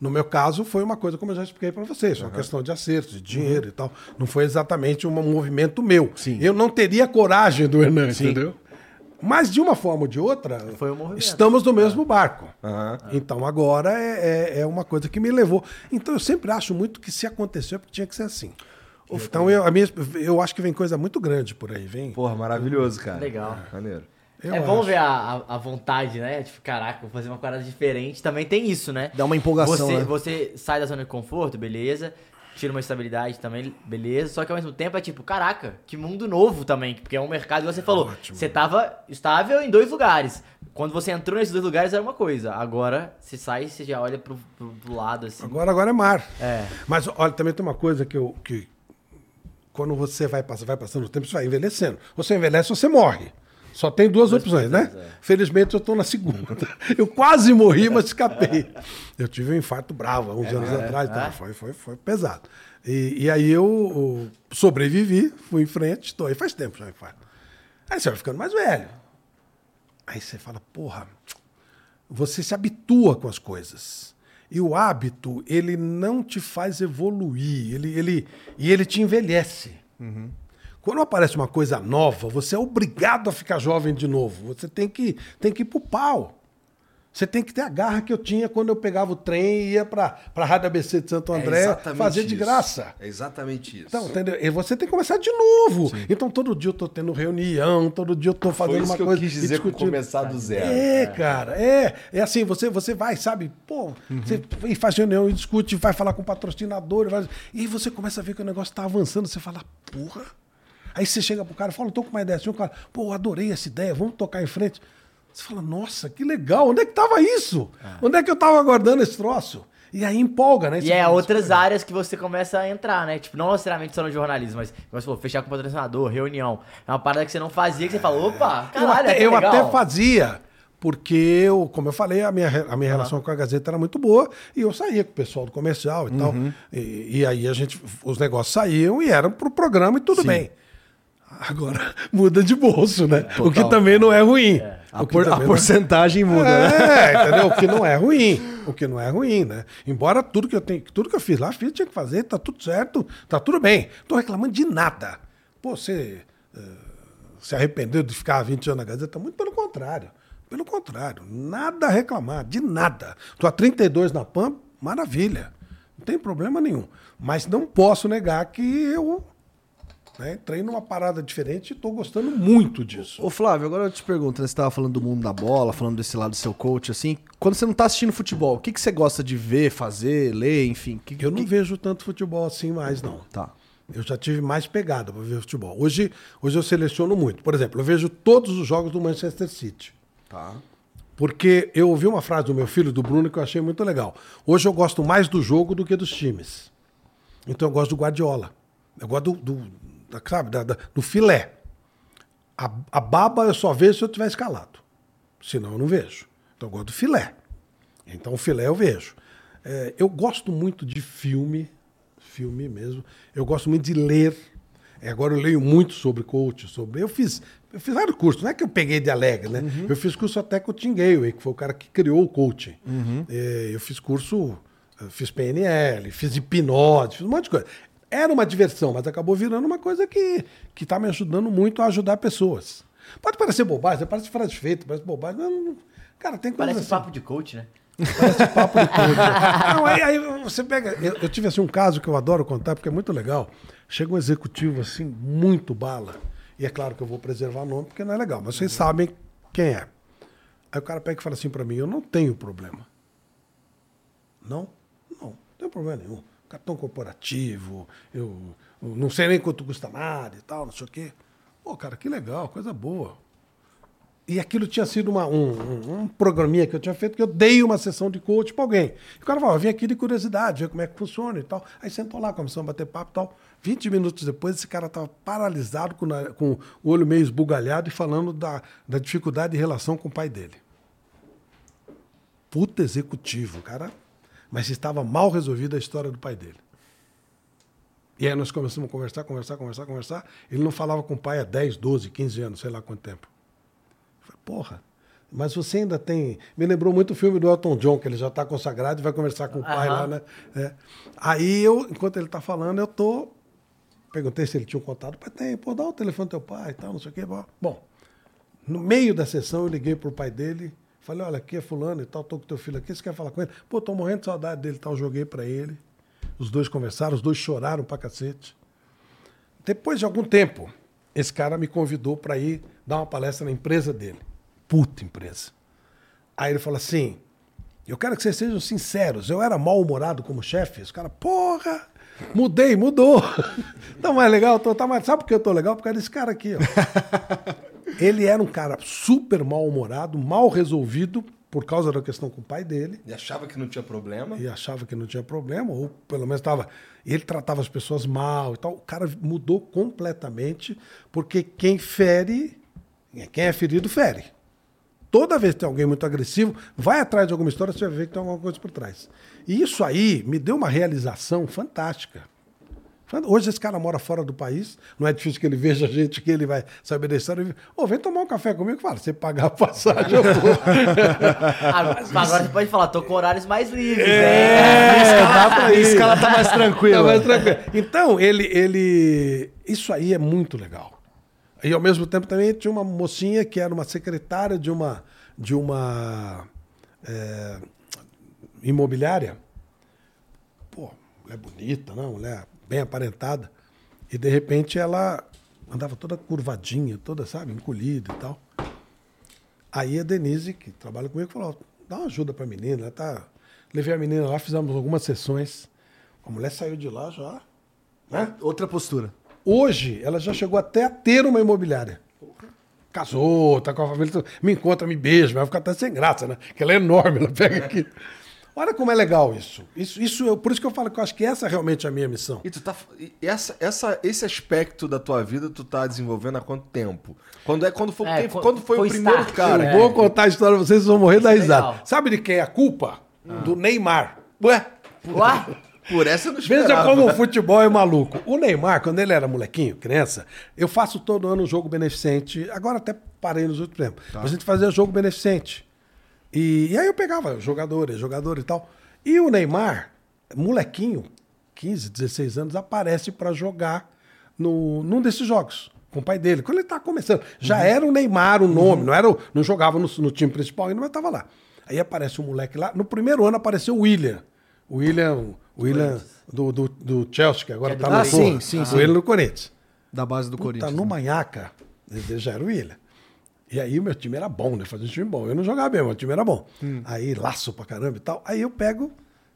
No meu caso, foi uma coisa como eu já expliquei para vocês, uma questão de acerto, de dinheiro e tal. Não foi exatamente um movimento meu. Sim. Eu não teria coragem do Hernan, entendeu? Mas de uma forma ou de outra, um estamos no mesmo barco. Aham. Então agora é, é, é uma coisa que me levou. Então eu sempre acho muito que se aconteceu, é porque tinha que ser assim. Então eu, a minha, eu acho que vem coisa muito grande por aí, vem. Porra, maravilhoso, cara. Legal. Maneiro. Eu é bom acho. ver a, a, a vontade, né? Tipo, caraca, vou fazer uma parada diferente. Também tem isso, né? Dá uma empolgação, Você, né? você sai da zona de conforto, beleza. Tira uma estabilidade também, beleza. Só que ao mesmo tempo é tipo, caraca, que mundo novo também. Porque é um mercado, igual você falou. ótimo. Você tava estável em dois lugares. Quando você entrou nesses dois lugares era uma coisa. Agora, você sai e você já olha pro, pro, pro lado, assim. Agora, agora é mar. É. Mas olha, também tem uma coisa que eu. Que, quando você vai, vai passando o tempo, você vai envelhecendo. Você envelhece, você morre. Só tem duas, Duas opções, né? é. Felizmente eu estou na segunda. Eu quase morri, mas escapei. Eu tive um infarto bravo há uns anos atrás. tá? É? Foi, foi, foi pesado. E, e aí eu, eu sobrevivi, fui em frente, estou aí faz tempo já infarto. Aí você vai ficando mais velho. Aí você fala, porra, você se habitua com as coisas. E o hábito, ele não te faz evoluir, ele, ele, e ele te envelhece. Quando aparece uma coisa nova, você é obrigado a ficar jovem de novo. Você tem que, tem que ir pro pau. Você tem que ter a garra que eu tinha quando eu pegava o trem e ia pra, pra Rádio ABC de Santo André exatamente fazer de isso. graça. É exatamente isso. Então, entendeu? E você tem que começar de novo. Então, todo dia eu tô tendo reunião, todo dia eu tô Foi fazendo isso uma que eu quis dizer com começar do zero. É, cara, é. É assim, você, você vai, sabe, pô, você e faz reunião e discute, vai falar com o patrocinador, vai- e aí você começa a ver que o negócio tá avançando, você fala, porra. Aí você chega pro cara e fala, tô com uma ideia assim, o cara, pô, adorei essa ideia, vamos tocar em frente. Você fala, nossa, que legal, onde é que tava isso? Onde é que eu tava aguardando esse troço? E aí empolga, né? E é outras áreas que você começa a entrar, né? Tipo, não necessariamente só no jornalismo, mas, como você falou, fechar com patrocinador, reunião. É uma parada que você não fazia, que você fala, opa, Eu caralho, até, é eu até fazia, porque eu, como eu falei, a minha, a minha relação com a Gazeta era muito boa e eu saía com o pessoal do comercial e tal. E, e aí a gente, os negócios saíam e eram pro programa e tudo bem. Agora muda de bolso, né? O que também não é ruim. A, por- a também não- porcentagem muda, né? é, entendeu? O que não é ruim. O que não é ruim, né? Embora tudo que eu tenho, tudo que eu fiz lá, fiz, tinha que fazer, tá tudo certo, tá tudo bem. Tô reclamando de nada. Pô, você eh, se arrependeu de ficar 20 anos na Gazeta? Muito pelo contrário. Pelo contrário, nada a reclamar, de nada. Tô há 32 na PAM, maravilha. Não tem problema nenhum. Mas não posso negar que eu né, entrei numa parada diferente e tô gostando muito disso. Ô Flávio, agora eu te pergunto, né, você tava falando do mundo da bola, falando desse lado do seu coach, assim, quando você não tá assistindo futebol, o que, que você gosta de ver, fazer, ler, enfim? Que, Eu não que... vejo tanto futebol assim mais, não. Tá. Eu já tive mais pegada para ver futebol. Hoje, hoje eu seleciono muito. Por exemplo, eu vejo todos os jogos do Manchester City. Tá. Porque eu ouvi uma frase do meu filho, do Bruno, que eu achei muito legal. Hoje eu gosto mais do jogo do que dos times. Então eu gosto do Guardiola. Eu gosto do, do sabe, da- da- do filé. A, a baba eu só vejo se eu tiver escalado. Senão eu não vejo. Então eu gosto do filé. Então o filé eu vejo. É, eu gosto muito de filme, filme mesmo. Eu gosto muito de ler. É, agora eu leio muito sobre coach, sobre. Eu fiz, eu fiz vários cursos, não é que eu peguei de alegre, né? Eu fiz curso até com o Tim que foi o cara que criou o coaching. É, eu fiz curso, eu fiz PNL, fiz hipnose, fiz um monte de coisa. Era uma diversão, mas acabou virando uma coisa que que está me ajudando muito a ajudar pessoas. Pode parecer bobagem, parece frase feita, parece bobagem, mas não, cara, tem coisa Parece assim. papo de coach, né? Parece papo de coach. Não, aí, aí você pega. Eu, eu tive assim um caso que eu adoro contar, porque é muito legal. Chega um executivo assim, muito bala. E é claro que eu vou preservar o nome, porque não é legal, mas vocês sabem quem é. Aí o cara pega e fala assim pra mim: eu não tenho problema. Não? Não, não tem problema nenhum. Cartão corporativo, eu, não sei nem quanto custa nada e tal, não sei o quê. Pô, cara, que legal, coisa boa. E aquilo tinha sido uma- um, um, programinha que eu tinha feito, que eu dei uma sessão de coach para alguém. E o cara falou, "Eu vim aqui de curiosidade, ver como é que funciona e tal. Aí sentou lá, começou a bater papo e tal. 20 minutos depois, esse cara estava paralisado, com, com o olho meio esbugalhado e falando da, da dificuldade de relação com o pai dele. Puta executivo, cara. Mas estava mal resolvida a história do pai dele. E aí nós começamos a conversar, conversar, conversar, conversar. Ele não falava com o pai há 10, 12, 15 anos, sei lá quanto tempo. Eu falei, porra, mas você ainda tem. Me lembrou muito o filme do Elton John, que ele já está consagrado e vai conversar com o pai Aham. lá, né? É. Aí eu, enquanto ele está falando, eu tô. Perguntei se ele tinha um contato. Pai, tem, pô, dá o telefone do teu pai e tal, não sei o quê. Bom, no meio da sessão eu liguei pro pai dele. Falei, olha, aqui é fulano e tal, tô com teu filho aqui, você quer falar com ele? Pô, tô morrendo de saudade dele e tal. Joguei para ele. Os dois conversaram, os dois choraram pra cacete. Depois de algum tempo, esse cara me convidou para ir dar uma palestra na empresa dele. Puta empresa. Aí ele falou assim: Eu quero que vocês sejam sinceros. Eu era mal-humorado como chefe. Os caras, porra, mudei, mudou. tá mais legal, tô, tá mais. Sabe por que eu tô legal? Por causa desse cara aqui, ó. Ele era um cara super mal-humorado, mal resolvido por causa da questão com o pai dele E achava que não tinha problema. e achava que não tinha problema, ou pelo menos estava. Ele tratava as pessoas mal e tal. O cara mudou completamente, porque quem fere, quem é ferido, fere. Toda vez que tem alguém muito agressivo, vai atrás de alguma história, você vai ver que tem alguma coisa por trás. E isso aí me deu uma realização fantástica. Hoje esse cara mora fora do país, não é difícil que ele veja a gente que ele vai saber da história. Ô, vem tomar um café comigo. Fala, você pagar a passagem, eu vou. Agora, agora você pode falar, tô com horários mais livres, É, né? dá pra ir. Tá mais tranquilo. Tá mais tranquilo. Então, ele, ele. Isso aí é muito legal. E ao mesmo tempo também tinha uma mocinha que era uma secretária de uma. De uma é, imobiliária. Pô, mulher bonita, não, mulher bem aparentada. E de repente ela andava toda curvadinha, toda, sabe, encolhida e tal. Aí a Denise, que trabalha comigo, falou: dá uma ajuda pra menina. Ela tá... Levei a menina lá, fizemos algumas sessões. A mulher saiu de lá já. Né? Outra postura. Hoje, ela já chegou até a ter uma imobiliária. Casou, tá com a família, me encontra, me beija, vai ficar até sem graça, né? Porque ela é enorme, ela pega aqui. Olha como é legal isso. Isso, isso eu- por isso que eu falo que eu acho que essa é realmente a minha missão. E tu tá. Essa, essa, esse aspecto da tua vida tu tá desenvolvendo há quanto tempo? Quando, é, quando, foi, É, quem- quando- quando foi, foi o primeiro start, cara? Eu vou contar a história pra vocês, vocês vão morrer da Isso é risada. legal. Sabe de quem é a culpa? Do Neymar. Ué, Ué? Por essa eu não Veja esperava. como o futebol é maluco. O Neymar, quando ele era molequinho, criança, eu faço todo ano um jogo beneficente. Agora até parei nos últimos tempos. A gente fazia jogo beneficente. E, e aí eu pegava jogadores, jogadores e tal. E o Neymar, molequinho, 15, 16 anos, aparece para jogar no, num desses jogos. Com o pai dele, quando ele tá começando. Já era o Neymar o nome, não, era o- não jogava no, no time principal ainda, mas tava lá. Aí aparece um moleque lá. No primeiro ano apareceu o William. O William, o William do, do, do Chelsea, que agora Que é tá do no. Ah, sim, sim, O sim. William no Corinthians. Da base do Puta, Corinthians. no né? Manhaca, ele já era o William. E aí o meu time era bom, né? Fazia um time bom. Eu não jogava bem, mas o time era bom. Hum. Aí laço pra caramba e tal. Aí eu pego,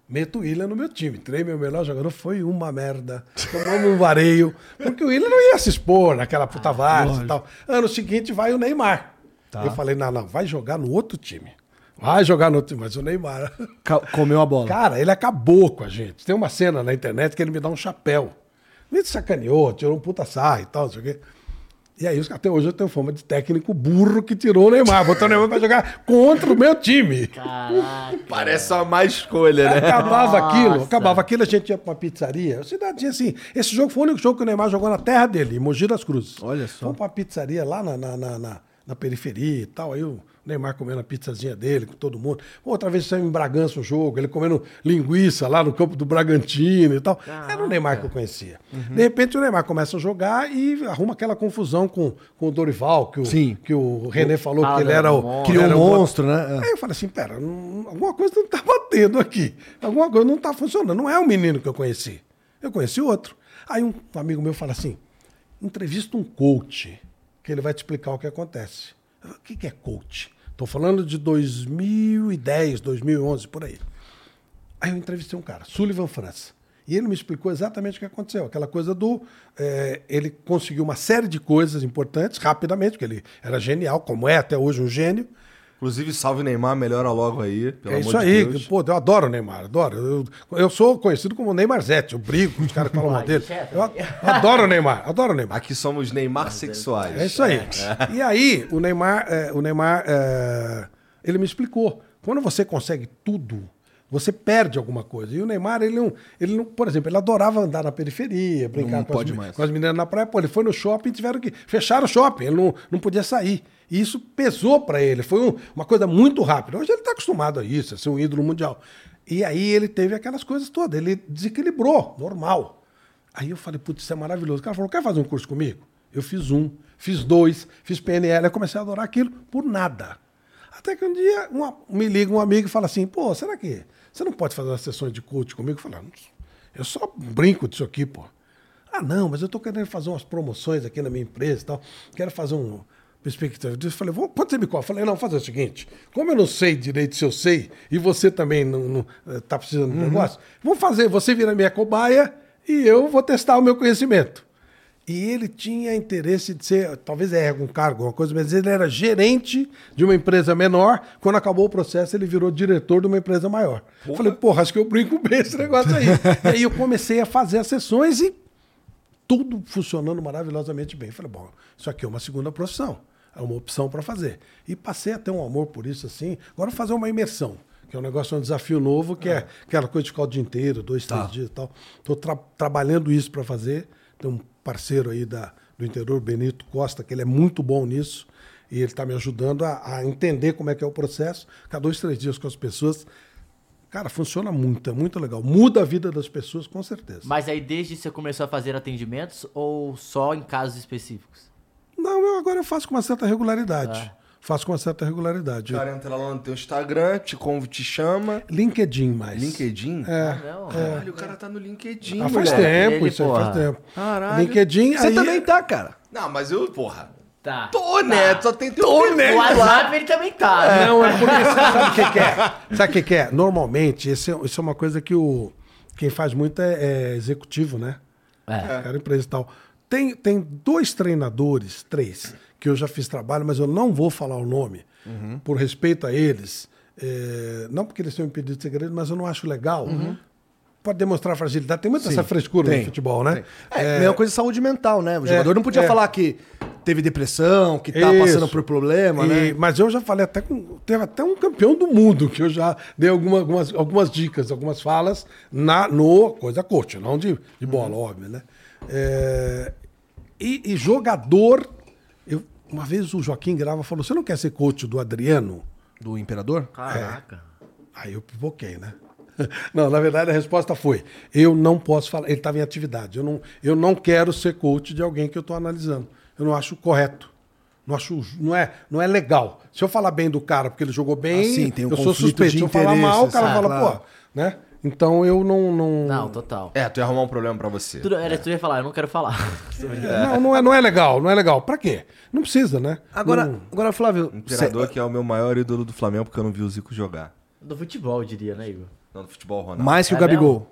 meto o William no meu time. Treinei meu melhor jogador, foi uma merda. Tomamos um vareio. Porque o William não ia se expor naquela puta Ah, várzea e tal. Ano seguinte vai o Neymar. Tá. Eu falei, não, não, vai jogar no outro time. Vai jogar no outro time, mas o Neymar. Comeu a bola. Cara, ele acabou com a gente. Tem uma cena na internet que ele me dá um chapéu. Me sacaneou, tirou um puta sarro e tal, não sei o quê. E aí, até hoje eu tenho fama de técnico burro que tirou o Neymar. Botou o Neymar pra jogar contra o meu time. Caraca. Parece uma má escolha, né? Acabava Nossa. aquilo, acabava aquilo, a gente ia pra uma pizzaria. A cidade assim. Esse jogo foi o único jogo que o Neymar jogou na terra dele, em Mogi das Cruzes. Olha só. Fomos pra uma pizzaria lá na, na, na, na- na periferia e tal. Aí o Neymar comendo a pizzazinha dele com todo mundo. Outra vez saiu em Bragança o jogo, ele comendo linguiça lá no campo do Bragantino e tal. Era o Neymar que eu conhecia. Uhum. De repente o Neymar começa a jogar e arruma aquela confusão com, com o Dorival, que o, Sim. que o René falou Ah, que ele era o. Criou era um monstro, né? É. Aí eu falei assim, pera, não- alguma coisa não tá batendo aqui. Alguma coisa não tá funcionando. Não é o menino que eu conheci. Eu conheci outro. Aí um amigo meu fala assim, entrevista um coach, que ele vai te explicar o que acontece. O que que é coach? Estou falando de 2010, 2011, por aí. Aí eu entrevistei um cara, Sullivan França. E ele me explicou exatamente o que aconteceu. Aquela coisa do. eh, ele conseguiu uma série de coisas importantes rapidamente, porque ele era genial, como é até hoje um gênio. Inclusive, salve Neymar, melhora logo aí. Pelo é amor isso de aí. Deus. Pô, eu adoro o Neymar, adoro. Eu, eu sou conhecido como Neymarzete, eu brigo com os caras que falam mal Ai, dele. Eu a- adoro o Neymar, adoro o Neymar. Aqui somos Neymar sexuais. É isso aí. E aí, o Neymar, é, o Neymar é, ele me explicou. Quando você consegue tudo, você perde alguma coisa. E o Neymar, ele não, ele não, por exemplo, ele adorava andar na periferia, brincar Não com, as, pode me- mais. com as meninas na praia. Pô, ele foi no shopping e tiveram que fechar o shopping. Ele não, não podia sair. E isso pesou para ele. Foi um- uma coisa muito rápida. Hoje ele está acostumado a isso, a ser um ídolo mundial. E aí ele teve aquelas coisas todas. Ele desequilibrou, normal. Aí eu falei, putz, isso é maravilhoso. O cara falou, quer fazer um curso comigo? Eu fiz um, fiz dois, fiz PNL, eu comecei a adorar aquilo por nada. Até que um dia uma- me liga um amigo e fala assim, pô, será que você não pode fazer umas sessões de coach comigo? Eu falei, "Ah, eu só brinco disso aqui, pô. Ah, não, mas eu tô querendo fazer umas promoções aqui na minha empresa e tal. Quero fazer um perspectiva disso. Eu falei, "Vamos- quanto você me cobra? Eu falei, não, vou fazer o seguinte. Como eu não sei direito se eu sei, e você também não, não eh, precisando de um negócio, vamos fazer, você vira minha cobaia e eu vou testar o meu conhecimento. E ele tinha interesse de ser, talvez é algum cargo, alguma coisa, mas ele era gerente de uma empresa menor. Quando acabou o processo, ele virou diretor de uma empresa maior. Eu falei, porra, acho que eu brinco bem esse negócio aí. e aí eu comecei a fazer as sessões e tudo funcionando maravilhosamente bem. Falei, bom, isso aqui é uma segunda profissão, é uma opção para fazer. E passei a ter um amor por isso assim. Agora vou fazer uma imersão, que é um negócio, um desafio novo, que é aquela coisa de ficar o dia inteiro, dois, três dias e tal. Estou trabalhando isso para fazer. Tem um parceiro aí da, do interior, Benito Costa, que ele é muito bom nisso. E ele está me ajudando a, a entender como é que é o processo. Cada dois, três dias com as pessoas. Cara, funciona muito, é muito legal. Muda a vida das pessoas, com certeza. Mas aí desde você começou a fazer atendimentos ou só em casos específicos? Não, eu agora eu faço com uma certa regularidade. Ah. Faço com uma certa regularidade. O cara entra lá no teu Instagram, te, conv- te chama. LinkedIn mais. LinkedIn? É. Não, Caralho, o cara tá no LinkedIn, Ah, faz moleque. tempo, Ele, isso aí porra. faz tempo. Caralho. LinkedIn, Você aí... também tá, cara. Não, mas eu, porra. Tá. Tô, né? Só tem teu Tô, né? O. WhatsApp ele também tá. né? Não, é porque sabe o que, que é? Sabe o que, que é? Normalmente, esse é- isso é uma coisa que o quem faz muito é, é executivo, né? É. Cara, empresa e tal. Tem, tem dois treinadores, três, que eu já fiz trabalho, mas eu não vou falar o nome, por respeito a eles. É, não porque eles tenham impedido de segredo, mas eu não acho legal. Pode demonstrar fragilidade. Tem muita Sim, essa frescura tem, no futebol, né? É, mesma coisa de saúde mental, né? O jogador não podia é. falar que teve depressão, que tá Isso. passando por problema, E- né? Mas eu já falei até com. Teve até um campeão do mundo que eu já dei alguma- algumas, algumas dicas, algumas falas na, no coisa coach, não de, de bola, óbvio, né? É, e, e jogador. Uma vez o Joaquim Grava falou: você não quer ser coach do Adriano? Do imperador? Caraca. Aí eu pipoquei, né? Não, na verdade a resposta foi: eu não posso falar. Ele estava em atividade. Eu não, eu não quero ser coach de alguém que eu estou analisando. Eu não acho correto. Não acho, não é, não é legal. Se eu falar bem do cara porque ele jogou bem, Ah, sim, tem um eu sou suspeito. de Se eu falar mal, o cara interesses, fala, ah, claro. pô, né? Então eu não, não, Não, total. É, tu ia arrumar um problema pra você. Tudo, era que eu ia falar, eu não quero falar. não, não é, não é legal, não é legal. Pra quê? Não precisa, né? Agora, Não- agora Flávio, Imperador, que é o meu maior ídolo do Flamengo, porque eu não vi o Zico jogar. Do futebol, eu diria, né, Igor? Não, no futebol, Ronaldo. mais que o É Gabigol.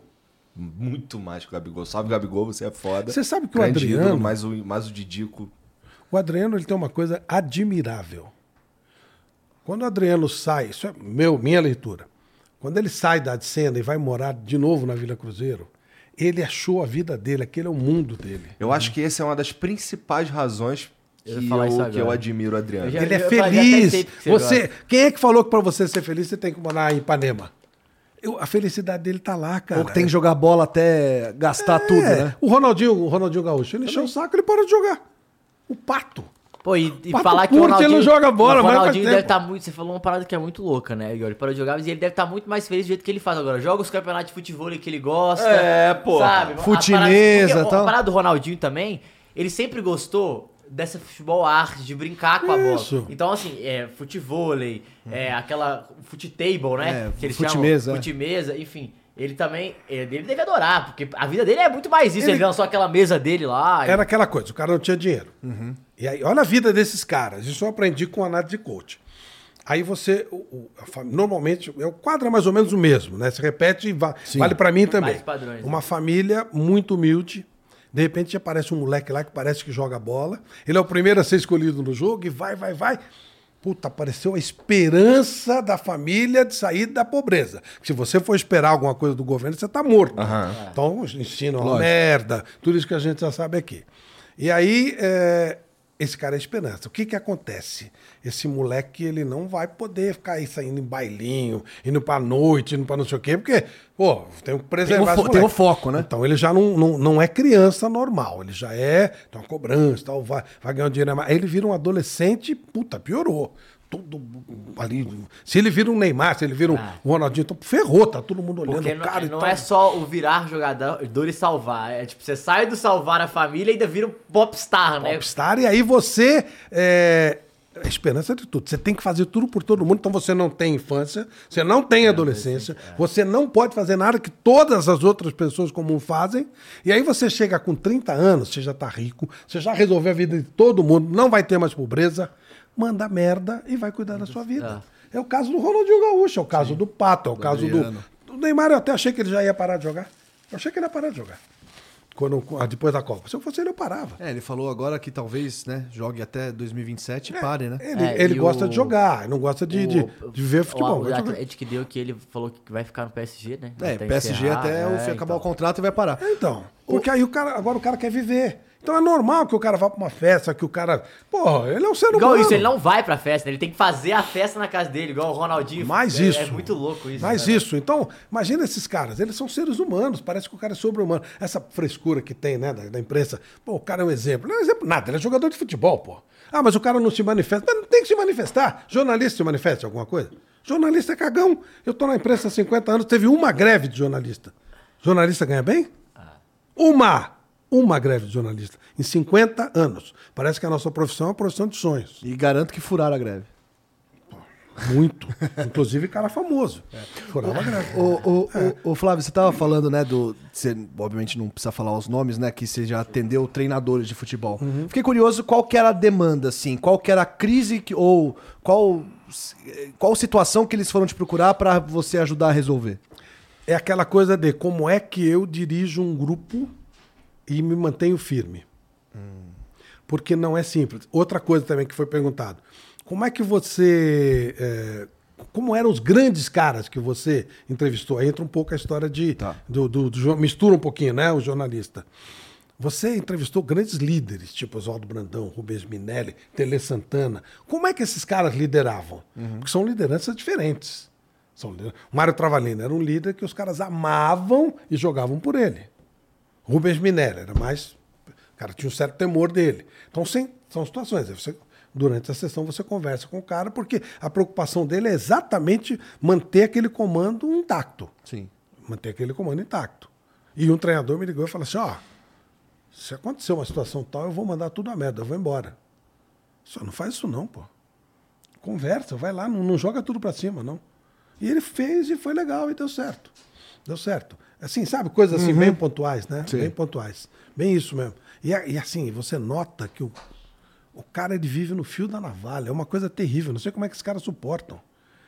Muito mais que o Gabigol. Salve, Gabigol, você é foda. Você sabe que o Grande Adriano- ídolo, mais o, mais o Didico. O Adriano ele tem uma coisa admirável. Quando o Adriano sai, isso é meu, minha leitura. Quando ele sai da cena e vai morar de novo na Vila Cruzeiro, ele achou a vida dele, aquele é o mundo dele. Eu acho que essa é uma das principais razões Eu que isso eu, que eu admiro o Adriano. Eu já- Ele é eu feliz. porque você Você, quem é que falou que para você ser feliz você tem que morar em Ipanema? Eu- a felicidade dele tá lá, cara. Ou que tem que jogar bola até gastar tudo, É, né? O Ronaldinho, o Ronaldinho Gaúcho, ele encheu o saco, ele parou de jogar. O pato. Pô, e, e falar que o Ronaldinho... ele não joga bola, o mas faz Ronaldinho deve estar muito... Você falou uma parada que é muito louca, né, Igor? Ele parou de jogar, mas ele deve estar muito mais feliz do jeito que ele faz agora. Joga os campeonatos de futebol que ele gosta. É, pô. Sabe? Futinesa, a parada, porque tal. A parada do Ronaldinho também, ele sempre gostou dessa futebol arte, de brincar com a bola. Isso. Então, assim, é futevôlei, é aquela futebol, né? É, que eles futimesa, chamam. é. Futimesa, enfim. Ele também, ele deve adorar, porque a vida dele é muito mais isso. Ele, Ele- lançou aquela mesa dele lá. Era aquela coisa, o cara não tinha dinheiro. E aí, olha a vida desses caras. Isso eu aprendi com a análise de coach. Aí você, normalmente, é o quadro é mais ou menos o mesmo, né? Se repete e va- vale pra mim também. Padrões, né? Uma família muito humilde. De repente aparece um moleque lá que parece que joga bola. Ele é o primeiro a ser escolhido no jogo e vai, vai, vai. Puta, apareceu a esperança da família de sair da pobreza. Se você for esperar alguma coisa do governo, você tá morto. Então, ensina uma merda, tudo isso que a gente já sabe aqui. E aí, é, esse cara é esperança. O que que acontece? Esse moleque, ele não vai poder ficar aí saindo em bailinho, indo pra noite, indo pra não sei o quê, porque, pô, tem que preservar fo- esse tem o foco, né? Então ele já não, não, não é criança normal, ele já é, tem uma cobrança, tal, vai, vai ganhar um dinheiro. Aí ele vira um adolescente, puta, piorou. Tudo ali. Se ele vira um Neymar, se ele vira um, Ah. Ronaldinho, então ferrou, tá todo mundo olhando Porque o não, cara e não tal. é só o virar jogador e salvar. É tipo, você sai do salvar a família e ainda vira um popstar, né? Popstar, e aí você. É, a esperança de tudo. Você tem que fazer tudo por todo mundo, então você não tem infância, você não tem adolescência, você não pode fazer nada que todas as outras pessoas comuns fazem. E aí você chega com 30 anos, você já tá rico, você já resolveu a vida de todo mundo, não vai ter mais pobreza, manda merda e vai cuidar da sua vida. É o caso do Ronaldinho Gaúcho, é o caso do Pato, é o caso do, Adriano. do Neymar. Eu até achei que ele já ia parar de jogar. Eu achei que ele ia parar de jogar. Quando, depois da Copa. Se eu fosse ele, eu parava. É, ele falou agora que talvez, né, jogue até 2027 e pare, né? Ele, É, ele gosta o- de jogar, não gosta de, de, O- de ver futebol. O, o. Atlético deu que ele falou que vai ficar no PSG, né? É, Até PSG encerrar, até o é, fim acabar então. o contrato e vai parar. Então, porque aí o cara, agora o cara quer viver. Então é normal que o cara vá pra uma festa, que o cara. Pô, ele é um ser humano. Igual isso, ele não vai pra festa, né? ele tem que fazer a festa na casa dele, igual o Ronaldinho. Mais é, isso. É muito louco isso. Mais né? isso. Então, imagina esses caras, eles são seres humanos, parece que o cara é sobre-humano. Essa frescura que tem, né, da, da imprensa. Pô, o cara é um exemplo. Não é um exemplo nada, ele é jogador de futebol, pô. Ah, mas o cara não se manifesta. Mas não tem que se manifestar. Jornalista se manifesta alguma coisa? Jornalista é cagão. Eu tô na imprensa há 50 anos, teve uma greve de jornalista. Jornalista ganha bem? Uma! Uma greve de jornalista. Em 50 anos. Parece que a nossa profissão é uma profissão de sonhos. E garanto que furaram a greve. Muito. Inclusive cara famoso. Furava greve. O, o, o, o Flávio, você tava falando, né, do. Você, obviamente, não precisa falar os nomes, né? Que você já atendeu treinadores de futebol. Fiquei curioso qual que era a demanda, assim, qual que era a crise que, ou qual, qual situação que eles foram te procurar pra você ajudar a resolver. É aquela coisa de como é que eu dirijo um grupo e me mantenho firme. Porque não é simples. Outra coisa também que foi perguntado. Como é que você. é, como eram os grandes caras que você entrevistou? Aí entra um pouco a história de. Tá. Do, do- do mistura um pouquinho, né? O jornalista. Você entrevistou grandes líderes, tipo Oswaldo Brandão, Rubens Minelli, Tele Santana. Como é que esses caras lideravam? Porque são lideranças diferentes. São O Mário Travalino era um líder que os caras amavam e jogavam por ele. Rubens Minelli era mais. O cara tinha um certo temor dele. Então, sem- são situações. Você, durante a sessão, você conversa com o cara, porque a preocupação dele é exatamente manter aquele comando intacto. Sim. Manter aquele comando intacto. E um treinador me ligou e falou assim: ó, se acontecer uma situação tal, eu vou mandar tudo a merda, eu vou embora. Só não faz isso não, pô. Conversa, vai lá, não, não joga tudo pra cima, não. E ele fez e foi legal e deu certo. Deu certo. Assim, sabe, coisas assim bem pontuais, né? Sim. Bem pontuais. Bem isso mesmo. E, e assim, você nota que o, o cara ele vive no fio da navalha. É uma coisa terrível. Não sei como é que esses caras suportam.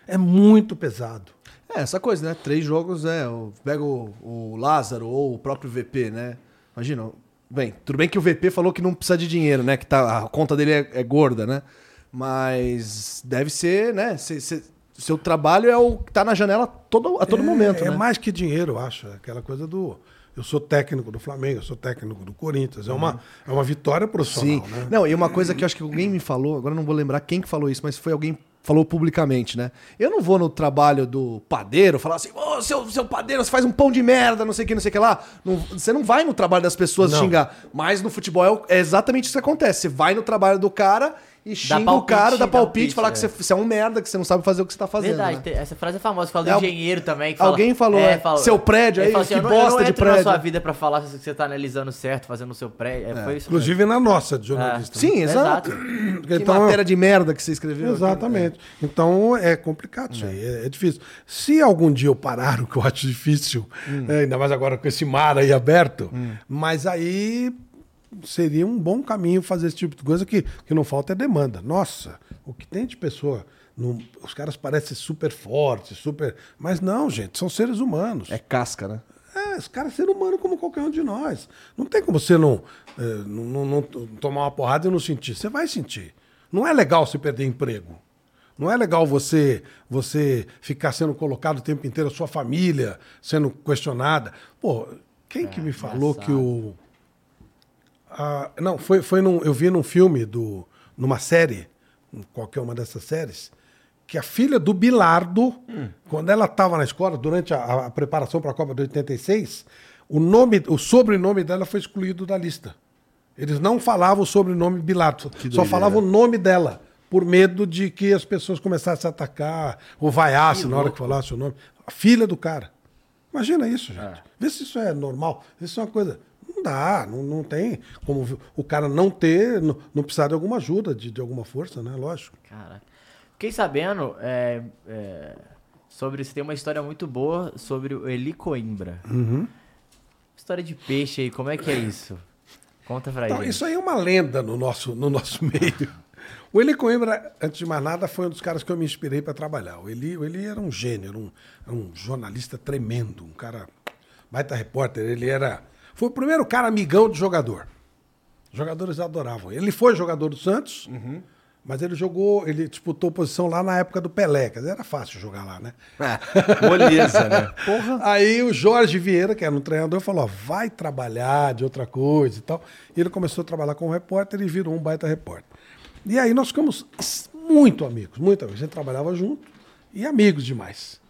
É muito pesado. É, essa coisa, né? Três jogos, o- Pega o, o Lázaro ou o próprio VP, né? Imagina. Bem, tudo bem que o VP falou que não precisa de dinheiro, né? Que tá, a conta dele é, é gorda, né? Mas deve ser, né? cê- cê- seu trabalho é o que tá na janela todo, a todo é, momento, É né? mais que dinheiro, eu acho. É aquela coisa do. Eu sou técnico do Flamengo, eu sou técnico do Corinthians. É uma, é uma vitória profissional, Sim. né? Não, e uma coisa que eu acho que alguém me falou, agora eu não vou lembrar quem que falou isso, mas foi alguém que falou publicamente, né? Eu não vou no trabalho do padeiro falar assim, ô, seu, seu padeiro, você faz um pão de merda, não sei o que, não sei o que lá. Não- você não vai no trabalho das pessoas Não. xingar. Mas no futebol é é, exatamente isso que acontece. Você vai no trabalho do cara e xinga o palpite, cara, dá dá palpite, palpite, falar é. que você, você é um merda, que você não sabe fazer o que você tá fazendo. Verdade, né? essa frase é famosa. Fala do É, engenheiro também. Que fala, alguém falou, é, seu prédio aí, fala assim, que eu não, eu bosta não de entro na prédio. sua vida pra falar se você tá analisando certo, fazendo o seu prédio. É, Foi isso Inclusive na nossa, de jornalista. Sim, mesmo. exato. Que Então, matéria de merda que você escreveu. Exatamente. Então é complicado isso aí, é, é difícil. Se algum dia eu parar, o que eu acho difícil, é, ainda mais agora com esse mar aí aberto, mas aí seria um bom caminho fazer esse tipo de coisa que, que não falta é demanda. Nossa, o que tem de pessoa. não- os caras parecem super fortes, super. Mas não, gente, são seres humanos. É casca, né? É, esse cara é ser humano como qualquer um de nós. Não tem como você não, é, não, não- não tomar uma porrada e não sentir. Você vai sentir. Não é legal você perder emprego. Não é legal você você ficar sendo colocado o tempo inteiro, a sua família sendo questionada. Pô, quem que me falou que o. Ah, não, foi, foi num, eu vi num filme, do, numa série, qualquer uma dessas séries, que a filha do Bilardo, quando ela estava na escola, durante a, a preparação para a Copa de 86, o, nome, o sobrenome dela foi excluído da lista. Eles não falavam o sobrenome Bilardo, só falavam o nome dela, por medo de que as pessoas começassem a atacar ou vaiassem na hora que falasse o nome. A filha do cara. Imagina isso, gente. Vê se isso é normal. Vê se isso é uma coisa. Não dá, não, não tem como o cara não ter, não, não precisar de alguma ajuda, de, de alguma força, né? Lógico. Cara, fiquei sabendo é, é, sobre. Você tem uma história muito boa sobre o Eli Coimbra. Uhum. História de peixe aí, como é que é isso? Conta pra Então, gente. isso aí é uma lenda no nosso, no nosso meio. O Eli Coimbra, antes de mais nada, foi um dos caras que eu me inspirei para trabalhar. O Eli, o Eli era um gênio, era um, era um jornalista tremendo, um cara baita repórter. Ele era. Foi o primeiro cara amigão de jogador. Os jogadores adoravam. Ele foi jogador do Santos, mas ele jogou, ele disputou posição lá na época do Pelé. Quer dizer, era fácil jogar lá, né? Moleza, né? Aí o Jorge Vieira, que era um treinador, falou: ó, vai trabalhar de outra coisa e tal. E ele começou a trabalhar como repórter e virou um baita repórter. E aí nós ficamos muito amigos, muito amigos. A gente trabalhava junto e amigos demais.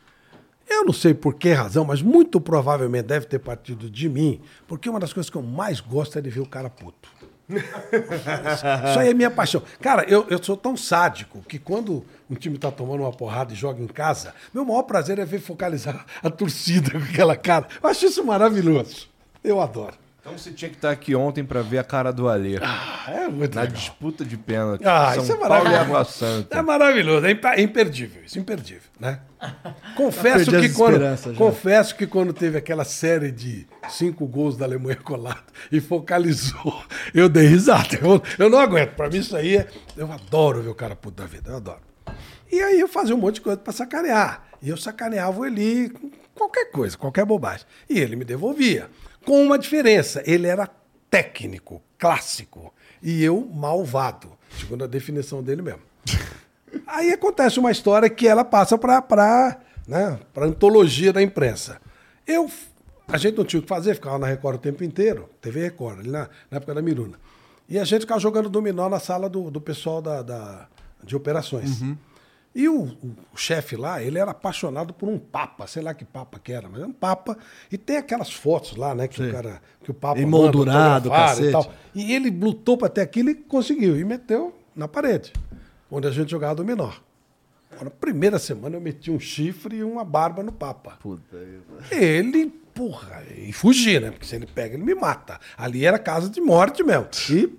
Eu não sei por que razão, mas muito provavelmente deve ter partido de mim, porque uma das coisas que eu mais gosto é de ver o cara puto. Isso aí é minha paixão. Cara, eu, eu sou tão sádico que quando um time tá tomando uma porrada e joga em casa, meu maior prazer é ver focalizar a torcida com aquela cara. Eu acho isso maravilhoso. Eu adoro. Então você tinha que estar aqui ontem pra ver a cara do Alê. É muito na legal. disputa de pênalti. Ah, São isso é Paulo e maravilhoso. Água Santa. É maravilhoso, é é imperdível, isso, imperdível, né? Confesso que, quando, já. confesso que quando teve aquela série de cinco gols da Alemanha colado e focalizou, eu dei risada. Eu, eu não aguento, pra mim isso aí é... Eu adoro ver o cara puto da vida, eu adoro. E aí eu fazia um monte de coisa pra sacanear. E eu sacaneava o Eli com qualquer coisa, qualquer bobagem. E ele me devolvia. Com uma diferença, ele era técnico, clássico, e eu malvado, segundo a definição dele mesmo. Aí acontece uma história que ela passa para né, a antologia da imprensa. Eu, a gente não tinha o que fazer, ficava na Record o tempo inteiro, TV Record, ali na, na época da Miruna. E a gente ficava jogando dominó na sala do, do pessoal da, da- de operações. E o, o- o chefe lá, ele era apaixonado por um papa, sei lá que papa que era, mas era um papa. E tem aquelas fotos lá, né, que o cara, que o papa Emoldurado, cacete. e tal. E ele lutou para ter aquilo e conseguiu. E meteu na parede, onde a gente jogava dominó. Na primeira semana eu meti um chifre e uma barba no Papa. Ele, porra, e fugi, né? Porque se ele pega, ele me mata. Ali era casa de morte mesmo. E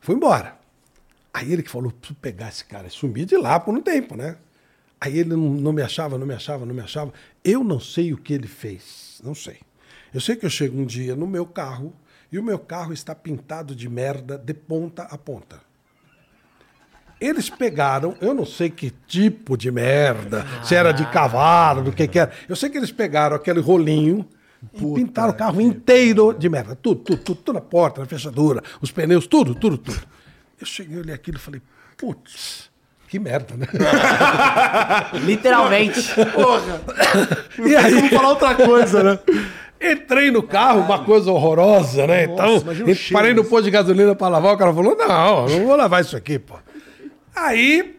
fui embora. Aí ele que falou, preciso pegar esse cara e sumir de lá por um tempo, né? Aí ele não, me achava, não me achava, não me achava. Eu não sei o que ele fez, não sei. Eu sei que eu chego um dia no meu carro e o meu carro está pintado de merda de ponta a ponta. Eles pegaram, eu não sei que tipo de merda, se era de cavalo, do que que era. Eu sei que eles pegaram aquele rolinho e pintaram o carro inteiro de merda. Tudo, tudo, tudo, tudo na porta, na fechadura, os pneus, tudo, tudo, tudo. Eu cheguei, olhei aquilo e falei, putz, que merda, né? Literalmente. E aí, Vamos falar outra coisa, né? Entrei no carro, uma coisa horrorosa, né? então, imagina o cheiro parei no posto de gasolina pra lavar, o cara falou, não, não vou lavar isso aqui, pô. Aí,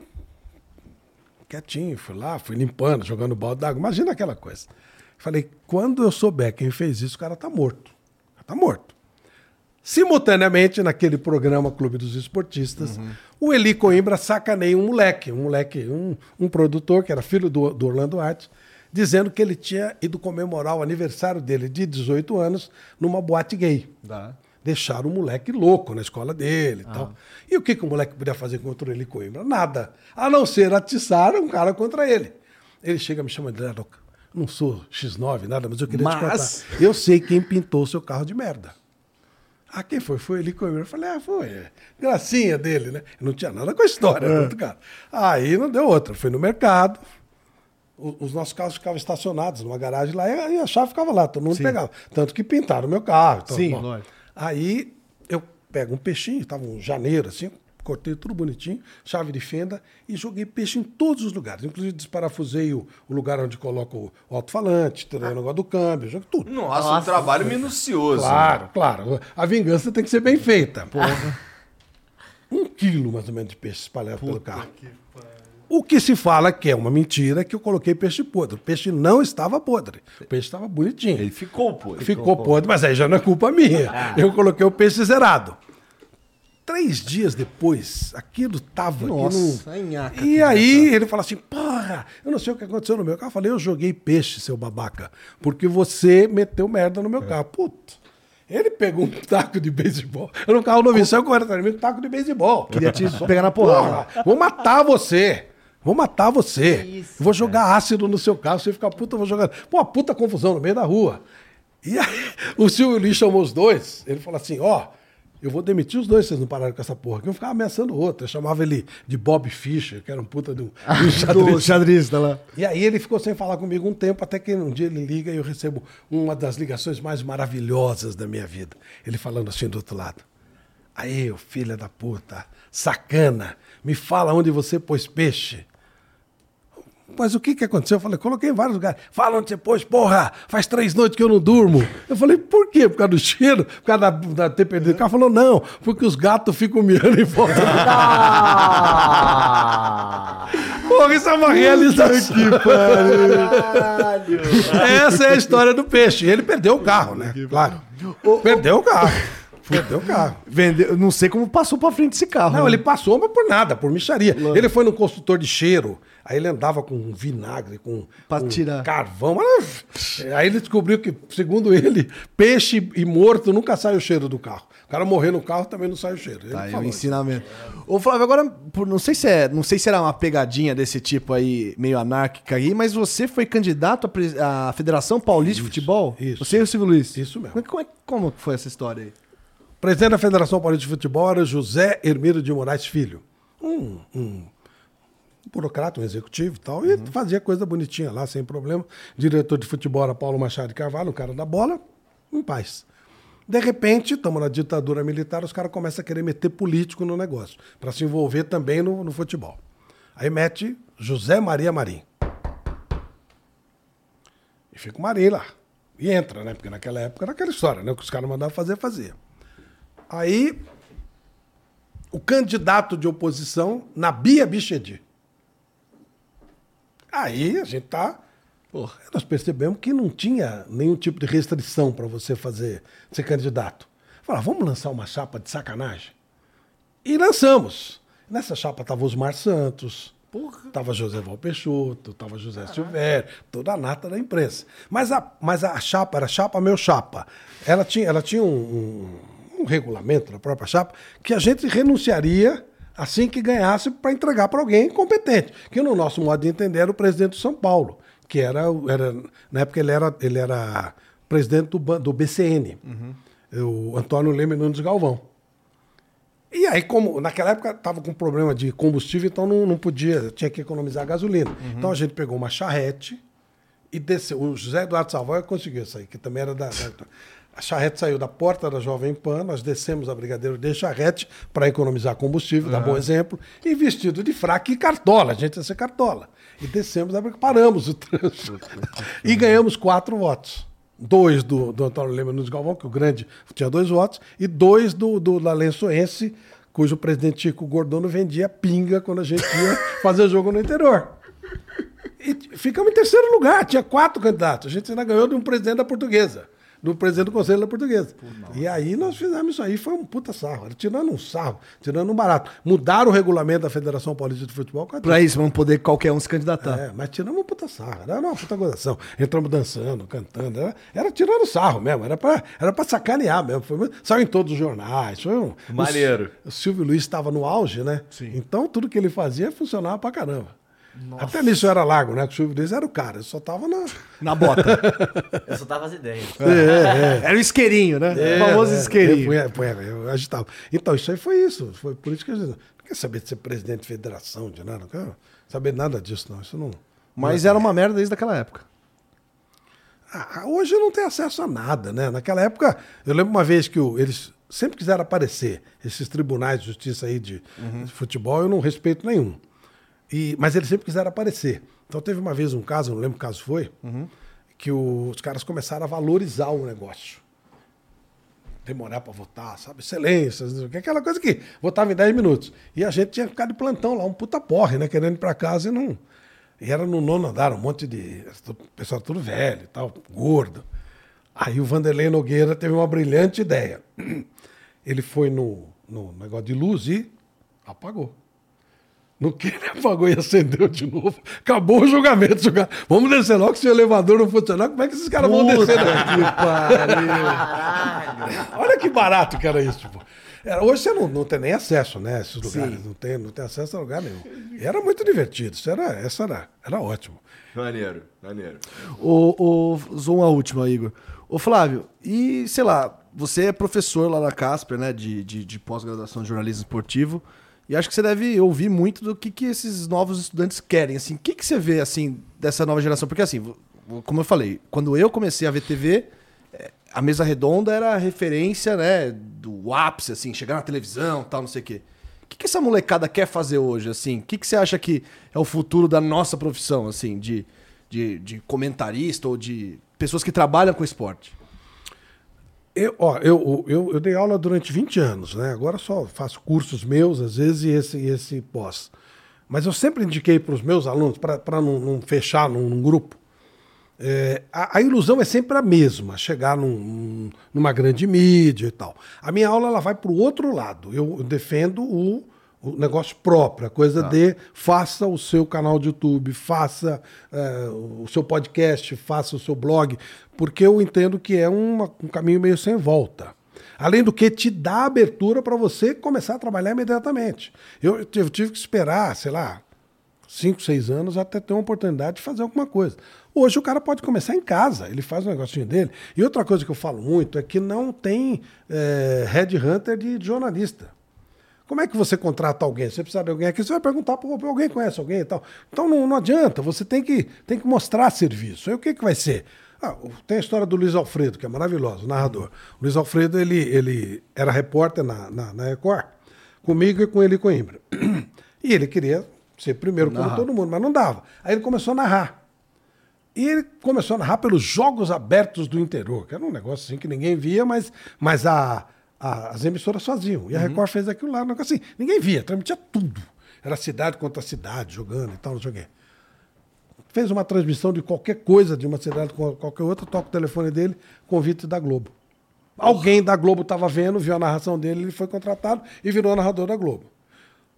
quietinho, fui lá, fui limpando, jogando balde d'água. Imagina aquela coisa. Falei, quando eu souber quem fez isso, o cara tá morto. Tá morto. Simultaneamente, naquele programa Clube dos Esportistas, o Eli Coimbra sacaneia um moleque, um moleque, um, um produtor que era filho do, do Orlando Arte, dizendo que ele tinha ido comemorar o aniversário dele de 18 anos numa boate gay. Dá. Deixaram o moleque louco na escola dele e tal. E o que, que o moleque podia fazer contra o Eli Coimbra? Nada. A não ser atiçar um cara contra ele. Ele chega e me chama de louca. Não sou X9, nada, mas eu queria Mas- te contar. Eu sei quem pintou o seu carro de merda. Ah, quem foi? Foi ele Coimbra. Eu falei, ah, foi. é. Gracinha dele, né? Não tinha nada com a história outro cara. Aí não deu outra. Fui no mercado, o- os nossos carros ficavam estacionados numa garagem lá e a chave ficava lá, todo mundo pegava. Tanto que pintaram o meu carro. Então, Sim, bom. Aí eu pego um peixinho, estava um janeiro assim, cortei tudo bonitinho, chave de fenda e joguei peixe em todos os lugares. Inclusive desparafusei o, o lugar onde coloco o alto-falante, o negócio do câmbio, joguei tudo. Nossa, um Nossa. trabalho minucioso. Claro, claro. A vingança tem que ser bem feita. Um quilo, mais ou menos, de peixe espalhado pelo carro. O que se fala que é uma mentira é que eu coloquei peixe podre. O peixe não estava podre. O peixe estava bonitinho. Ele ficou, pô. Ficou podre, mas aí já não é culpa minha. Eu coloquei o peixe zerado. Três dias depois, aquilo tava Nossa, aqui no... nhaca, E aí ele fala assim, porra, eu não sei o que aconteceu no meu carro. Eu falei, eu joguei peixe, seu babaca, porque você meteu merda no meu carro. Puta. Ele pegou um taco de beisebol. Eu no carro novinho, saiu correndo atrás de mim, um taco de beisebol. Queria te pegar na porrada. Porra, vou matar você. Vou matar você. isso, vou jogar ácido no seu carro. Você fica puta, eu vou jogar. Pô, uma puta confusão no meio da rua. E aí, o Silvio Luiz chamou os dois. Ele falou assim: ó, eu vou demitir os dois, vocês não pararam com essa porra. Que um ficava ameaçando o outro. Eu chamava ele de Bob Fischer, que era um puta de um, um Do xadrez. tá lá. E aí ele ficou sem falar comigo um tempo, até que um dia ele liga e eu recebo uma das ligações mais maravilhosas da minha vida. Ele falando assim do outro lado. Aí, filha da puta, sacana, me fala onde você pôs peixe. Mas o que que aconteceu? Eu falei, coloquei em vários lugares. Fala onde você pôs, porra, faz três noites que eu não durmo. Eu falei, por quê? Por causa do cheiro? Por causa da, da ter perdido o carro? Falou, não, porque os gatos ficam miando em volta do! Porra, isso é uma realização. Essa é a história do peixe. Ele perdeu o carro, né? Claro. Perdeu o carro. Perdeu o carro. Vendeu, não sei como passou pra frente esse carro. Não, né? ele passou, mas por nada, por micharia. Ele foi no consultor de cheiro. Aí ele andava com vinagre, com, com carvão. Mas, Aí ele descobriu que, segundo ele, peixe e morto nunca sai o cheiro do carro. O cara morrer no carro também não sai o cheiro. Ele Tá aí o isso. ensinamento. Ô, Flávio, agora, por- não sei se é, não sei se era uma pegadinha desse tipo aí, meio anárquica aí, mas você foi candidato à, Federação Paulista de Futebol? isso. Você e o Silvio Luiz? Isso mesmo. Como, é- como, é- foi essa história aí? O presidente da Federação Paulista de Futebol era José Hermílio de Moraes Filho. Um, um burocrata, um executivo e tal. E fazia coisa bonitinha lá, sem problema. Diretor de futebol era Paulo Machado de Carvalho, um cara da bola, em paz. De repente, estamos na ditadura militar, os caras começam a querer meter político no negócio, para se envolver também no, no futebol. Aí mete José Maria Marim. E fica o Marim lá. E entra, né? Porque naquela época era aquela história, né? O que os caras mandavam fazer, fazia. Aí, o candidato de oposição, Nabia Bichedi. Aí a gente tá. Porra, nós percebemos que não tinha nenhum tipo de restrição para você fazer ser candidato. Falar, vamos lançar uma chapa de sacanagem? E lançamos. Nessa chapa tava Osmar Santos, tava José Val Peixoto, tava José Silvério, toda a nata da imprensa. Mas a, mas a chapa era chapa meu chapa. Ela tinha, ela tinha um, um- um regulamento da própria chapa que a gente renunciaria assim que ganhasse para entregar para alguém competente. Que no nosso modo de entender era o presidente do São Paulo, que era, era na época ele era, ele era presidente do, do BCN, o Antônio Leme Nunes Galvão. E aí, como naquela época estava com problema de combustível, então não, não podia, tinha que economizar gasolina. Então a gente pegou uma charrete e desceu. O José Eduardo Savoy conseguiu isso aí, que também era da. A charrete saiu da porta da Jovem Pan, nós descemos a Brigadeiro de charrete para economizar combustível, dá bom exemplo, e vestido de fraque e cartola, a gente ia ser cartola. E descemos, paramos o trânsito. e ganhamos quatro votos. Dois do, do Antônio Lema Nunes Galvão, que o grande tinha dois votos, e dois do, do Lalençoense, cujo presidente Chico Gordono vendia pinga quando a gente ia fazer jogo no interior. E ficamos em terceiro lugar, tinha quatro candidatos. A gente ainda ganhou de um presidente da portuguesa, do presidente do Conselho da Portuguesa. E aí nós fizemos isso aí, foi um puta sarro. Era tirando um sarro, tirando um barato. Mudaram o regulamento da Federação Paulista de Futebol. com a Pra isso, vamos poder qualquer um se candidatar. é, mas tiramos uma puta sarro, era uma puta gozação. Entramos dançando, cantando, era, era tirando sarro mesmo, era pra, era pra sacanear mesmo. Foi, saiu em todos os jornais. Foi um, Maneiro. O, o Silvio Luiz estava no auge, né? Então tudo que ele fazia funcionava pra caramba. Até nisso eu era largo, né? Que o Silvio era o cara, ele só tava na. Na bota. Eu só tava as ideias. Era o isqueirinho, né? o famoso É, isqueirinho. Eu, punha- punha- eu agitava. Então, isso aí foi isso. Foi por isso que não quer saber de ser presidente de federação, de nada. Não quero saber nada disso, não. Isso não. Mas era uma merda desde aquela época. Ah, hoje eu não tenho acesso a nada, né? Naquela época, eu lembro uma vez que o- eles sempre quiseram aparecer, esses tribunais de justiça aí de, de futebol, eu não respeito nenhum. E, mas eles sempre quiseram aparecer. Então teve uma vez um caso, não lembro que caso foi, que o- os caras começaram a valorizar o negócio. Demorar para votar, sabe? Excelência, não sei o quê, aquela coisa que votava em 10 minutos. E a gente tinha que ficar de plantão lá, um puta porre, né? Querendo ir para casa e não. E era no nono andar, um monte de. O pessoal tudo velho tal, gordo. Aí o Vanderlei Nogueira teve uma brilhante ideia. Ele foi no, no negócio de luz e apagou. No que ele apagou e acendeu de novo, acabou o julgamento. Cara, Vamos descer logo, se o elevador não funcionar, como é que esses caras vão descer daqui? Olha que barato que era isso. Tipo. Era, hoje você não, não tem nem acesso, né? Esses lugares. Não tem, não tem acesso a lugar nenhum. E era muito divertido. Isso era, essa era, era ótimo. Maneiro, maneiro. O, o, só uma última, Igor. Ô, Flávio, e sei lá, você é professor lá na Casper, né, de, de, de pós-graduação de jornalismo esportivo, e acho que você deve ouvir muito do que, que esses novos estudantes querem, assim. O que, que você vê, assim, dessa nova geração? Porque, assim, como eu falei, quando eu comecei a ver TV, eh, a mesa redonda era a referência, né, do ápice, assim, chegar na televisão tal, não sei o quê. O que, que essa molecada quer fazer hoje, assim? O que, que você acha que é o futuro da nossa profissão, assim, de, de, de comentarista ou de pessoas que trabalham com esporte? Eu, ó, eu, eu, eu dei aula durante 20 anos, né? Agora só faço cursos meus, às vezes, e esse, esse pós. Mas eu sempre indiquei para os meus alunos, para não, não fechar num, num grupo, é, a, a ilusão é sempre a mesma, chegar num- numa grande mídia e tal. A minha aula ela vai para o outro lado. Eu defendo o, o negócio próprio, a coisa de faça o seu canal de YouTube, faça eh, o seu podcast, faça o seu blog, porque eu entendo que é uma- um caminho meio sem volta. Além do que te dá abertura para você começar a trabalhar imediatamente. Eu, eu tive- que esperar, sei lá, cinco, seis anos até ter uma oportunidade de fazer alguma coisa. Hoje o cara pode começar em casa, ele faz o negocinho dele. E outra coisa que eu falo muito é que não tem é, headhunter de jornalista. Como é que você contrata alguém? Você precisa de alguém aqui, você vai perguntar para alguém conhece alguém e tal. Então não, não adianta, você tem que, tem que mostrar serviço. Aí o que, que vai ser? Ah, tem a história do Luiz Alfredo, que é maravilhoso, o narrador. O Luiz Alfredo, ele, ele era repórter na, na, na Record, comigo e com ele em Coimbra. E ele queria ser primeiro como todo mundo, mas não dava. Aí ele começou a narrar. E ele começou a narrar pelos Jogos Abertos do Interior, que era um negócio assim que ninguém via, mas, mas a- as emissoras faziam. E a Record fez aquilo lá, assim, ninguém via, transmitia tudo. Era cidade contra cidade, jogando e tal, não sei o quê. Fez uma transmissão de qualquer coisa de uma cidade com qualquer outra, toca o telefone dele, convite da Globo. Alguém da Globo estava vendo, viu a narração dele, ele foi contratado e virou narrador da Globo.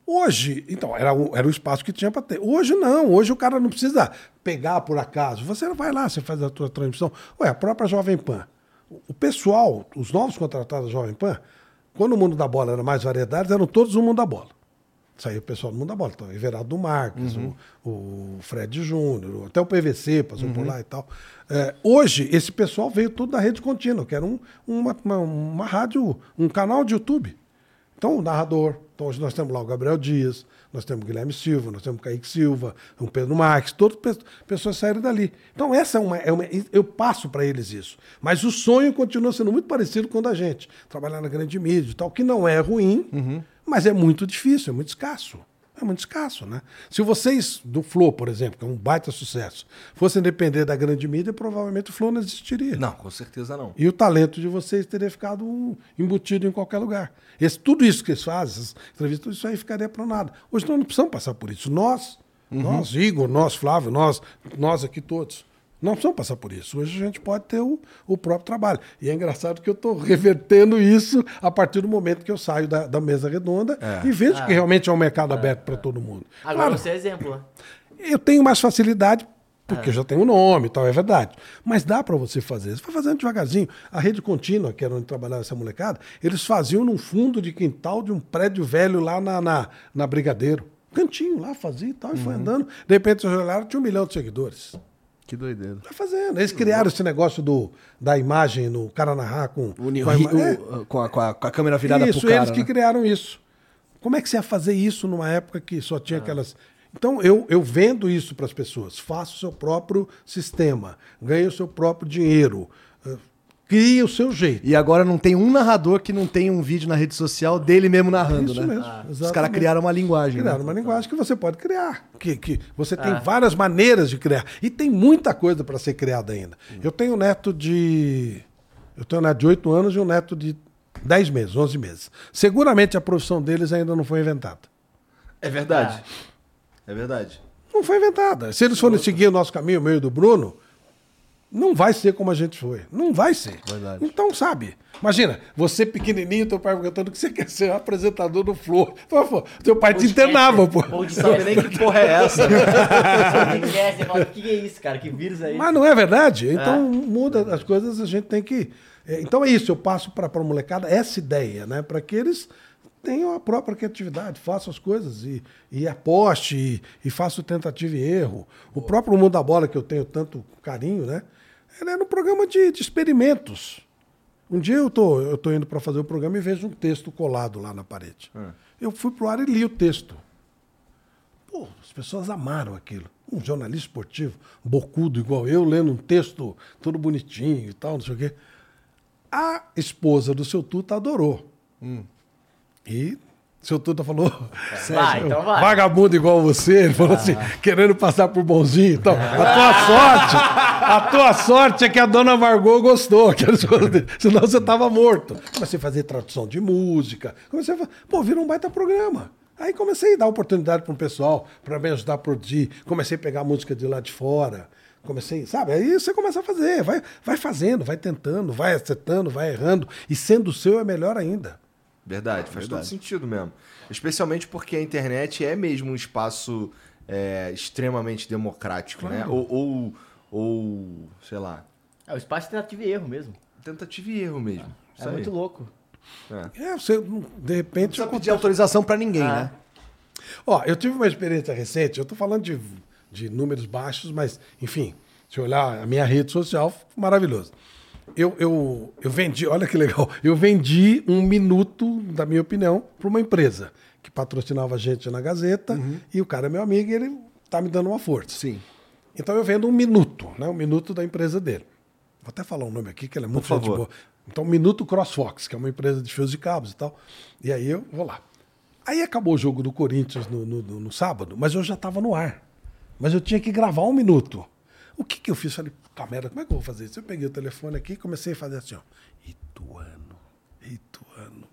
Hoje, então, era o, era o espaço que tinha para ter. Hoje não, hoje o cara não precisa pegar por acaso. Você vai lá, você faz a tua transmissão. Ué, a própria Jovem Pan. O- pessoal, os novos contratados da Jovem Pan, quando o mundo da bola era mais variedades, eram todos o mundo da bola. Saiu o pessoal do mundo da bola. Então, Everaldo Marques, o, o Fred Júnior, até o PVC passou por lá e tal. É, hoje, esse pessoal veio tudo da rede contínua, que era um, uma, uma, uma rádio, um canal de YouTube. Então, o narrador. Então, hoje nós temos lá o Gabriel Dias, nós temos Guilherme Silva, nós temos Kaique Silva, o Pedro Marques, todas pe- pessoas saíram dali. Então, essa é uma. É uma eu passo para eles isso. Mas o sonho continua sendo muito parecido com o da gente. Trabalhar na grande mídia e tal, que não é ruim, mas é muito difícil, é muito escasso. É muito escasso, né? Se vocês, do Flow, por exemplo, que é um baita sucesso, fossem depender da grande mídia, provavelmente o Flow não existiria. Não, com certeza não. E o talento de vocês teria ficado embutido em qualquer lugar. Esse, tudo isso que eles fazem, essas entrevistas, tudo isso aí ficaria para nada. Hoje nós não precisamos passar por isso. Nós, nós, Igor, nós, Flávio, nós, nós aqui todos, não precisamos passar por isso. Hoje a gente pode ter o, o próprio trabalho. E é engraçado que eu estou revertendo isso a partir do momento que eu saio da, da mesa redonda e vejo que realmente é um mercado aberto para todo mundo. Agora Claro, você é exemplo, né? eu tenho mais facilidade porque eu já tenho nome e tal, é verdade. Mas dá para você fazer. Você vai fazendo devagarzinho. A rede contínua, que era onde trabalhava essa molecada, eles faziam num fundo de quintal de um prédio velho lá na, na, na Brigadeiro. Cantinho lá, fazia e tal, e foi andando. De repente, eles olharam, tinha um milhão de seguidores. Que doideira. Vai fazendo. Eles criaram esse negócio do, da imagem no cara narrar com, com a é. o- com, a, com a- com a câmera virada Isso, pro cara. eles que né? criaram isso. Como é que você ia fazer isso numa época que só tinha aquelas. Então, eu, eu vendo isso para as pessoas. Faça o seu próprio sistema. Ganhe o seu próprio dinheiro. Crie o seu jeito. E agora não tem um narrador que não tem um vídeo na rede social dele mesmo narrando, Isso né? mesmo, Os exatamente. caras criaram uma linguagem. Criaram né? uma linguagem que você pode criar. Que, que você tem Ah. várias maneiras de criar. E tem muita coisa para ser criada ainda. Eu tenho um neto de. Eu tenho um neto de 8 anos e um neto de 10 meses, 11 meses. Seguramente a profissão deles ainda não foi inventada. É verdade. É verdade. Não foi inventada. Se eles forem seguir o nosso caminho, o meio do Bruno, não vai ser como a gente foi. Não vai ser. Verdade. Então, sabe? Imagina, você pequenininho, teu pai perguntando que você quer ser apresentador do pô, teu pai te internava, pô. Ou de Sabe nem que porra é essa? podcast, você fala, o que é isso, cara? Que vírus é isso? Mas não é verdade? Então muda as coisas, a gente tem que. é, Então é isso, eu passo para a molecada essa ideia, né? Para que eles tenham a própria criatividade, façam as coisas e, e aposte e, e façam tentativa e erro. O próprio Mundo da Bola, que eu tenho tanto carinho, né? Ele era um programa de, de experimentos. Um dia eu tô, eu tô indo para fazer o programa e vejo um texto colado lá na parede. Eu fui pro ar e li o texto. Pô, as pessoas amaram aquilo. Um jornalista esportivo, bocudo igual eu, lendo um texto todo bonitinho e tal, não sei o quê. A esposa do seu Tuta adorou. E seu Tuta falou. Vai, então vai. Vagabundo igual você, ele falou assim, querendo passar por bonzinho e tal. A tua sorte, a tua sorte é que a dona Margot gostou, senão você tava morto. Comecei a fazer tradução de música, comecei a fazer, pô, vira um baita programa. Aí comecei a dar oportunidade para um pessoal, para me ajudar a produzir, comecei a pegar música de lá de fora. Comecei, sabe? Aí você começa a fazer, vai, vai fazendo, vai tentando, vai acertando, vai errando. E sendo o seu é melhor ainda. Verdade, faz Verdade. todo sentido mesmo. Especialmente porque a internet é mesmo um espaço é, extremamente democrático, né? Ou, ou, ou, sei lá, É o espaço tentativa e erro mesmo. tentativa e erro mesmo. É Isso aí. muito louco. É. É, você, de repente. Não precisa pedir autorização pra ninguém, Ah. né? Ó, eu tive uma experiência recente, eu tô falando de, de números baixos, mas, enfim, se eu olhar a minha rede social, maravilhoso. Eu, eu, eu vendi, olha que legal, eu vendi um minuto, da minha opinião, para uma empresa que patrocinava a gente na Gazeta, e o cara é meu amigo e ele tá me dando uma força. Sim. Então eu vendo um minuto, né? Um minuto da empresa dele. Vou até falar o nome aqui, que ele é muito gente boa. Então, Minuto CrossFox, que é uma empresa de fios de cabos e tal. E aí eu vou lá. Aí acabou o jogo do Corinthians no, no- no- sábado, mas eu já estava no ar. Mas eu tinha que gravar um minuto. O que, que eu fiz? Falei, puta merda, como é que eu vou fazer isso? Eu peguei o telefone aqui e comecei a fazer assim, ó. Ituano, Ituano.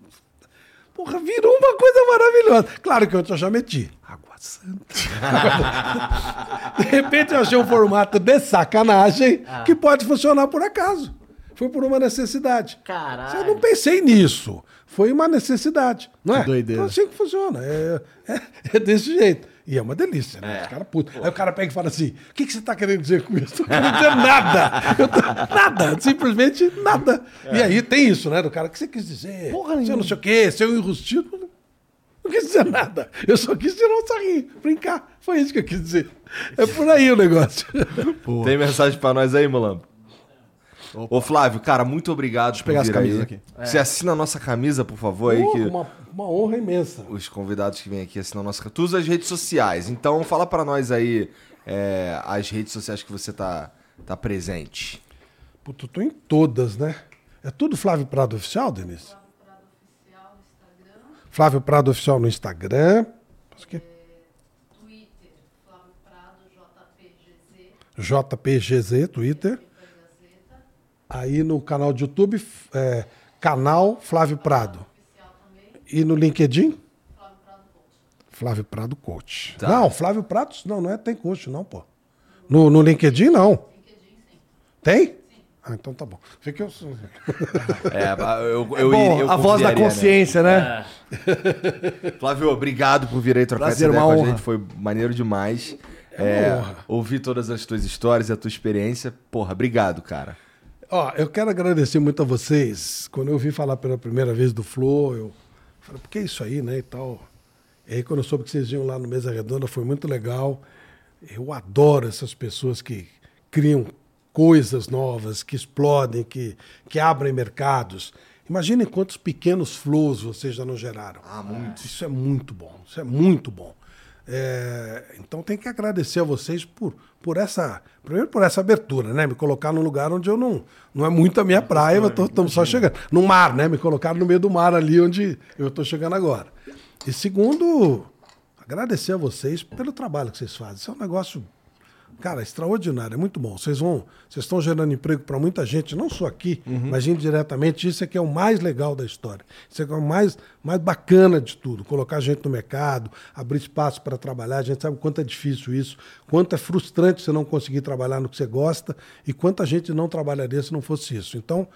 Porra, virou uma coisa maravilhosa. Claro que eu já meti. Água Santa. De repente eu achei um formato de sacanagem que pode funcionar por acaso. Foi por uma necessidade. Caralho. Eu não pensei nisso. Foi uma necessidade. Não é? Que doideira. Então assim que funciona. É, é- é desse jeito. E é uma delícia, né? Os caras putos. Aí o cara pega e fala assim: o que, que você está querendo dizer com isso? Eu não quero dizer nada. Eu tô- nada. Simplesmente nada. E aí tem isso, né? Do cara, o que você quis dizer? Porra Seu nenhuma. não sei o quê, seu enrustido. Não quis dizer nada. Eu só quis tirar um sarrinho, brincar. Foi isso que eu quis dizer. É por aí o negócio. Tem mensagem pra nós aí, Mulambo? Ô Flávio, cara, muito obrigado por pegar as vir camisas aí. aqui. Você assina a nossa camisa, por favor, aí, que uma, uma honra imensa. os convidados que vêm aqui assinam a nossa camisa. Tu usa as redes sociais, então fala pra nós aí é, as redes sociais que você tá, tá presente. Puta, eu tô em todas, né? É tudo Flávio Prado Oficial, Denise? Flávio Prado Oficial no Instagram. Acho que Twitter, Flávio Prado, JPGZ, JPGZ, Twitter. Aí no canal de YouTube, é, canal Flávio Prado. E no LinkedIn, Flávio Prado Coach. Flávio Prado Coach. Tá. Não, Flávio Prado, não, não é tem coach, não, pô. No, no LinkedIn, não. LinkedIn, sim. Tem? Ah, então tá bom. Fica eu. É, eu, eu, É bom, eu a voz da né? consciência, né? Flávio, obrigado por vir aí trocar Prazer, essa ideia uma com a honra. gente. Foi maneiro demais. É É, ouvir todas as tuas histórias e a tua experiência. Porra, obrigado, cara. Ó, eu quero agradecer muito a vocês. Quando eu ouvi falar pela primeira vez do Flow, eu falei, por que isso aí, né, e tal. E aí, quando eu soube que vocês iam lá no Mesa Redonda, foi muito legal. Eu adoro essas pessoas que criam coisas novas, que explodem, que, que abrem mercados. Imaginem quantos pequenos flows vocês já não geraram. Ah, muito. Isso é muito bom, isso é muito bom. É, então tem que agradecer a vocês por, por essa. Primeiro por essa abertura, né? Me colocar num lugar onde eu não. Não é muito a minha praia, eu estamos só chegando. No mar, né? Me colocaram no meio do mar ali onde eu estou chegando agora. E segundo, agradecer a vocês pelo trabalho que vocês fazem. Isso é um negócio, cara, extraordinário, é muito bom. Vocês vão, vocês estão gerando emprego para muita gente, não só aqui, mas indiretamente. Isso é que é o mais legal da história. Isso é que é o mais, mais bacana de tudo. Colocar gente no mercado, abrir espaço para trabalhar. A gente sabe o quanto é difícil isso, quanto é frustrante você não conseguir trabalhar no que você gosta e quanta gente não trabalharia se não fosse isso. Então,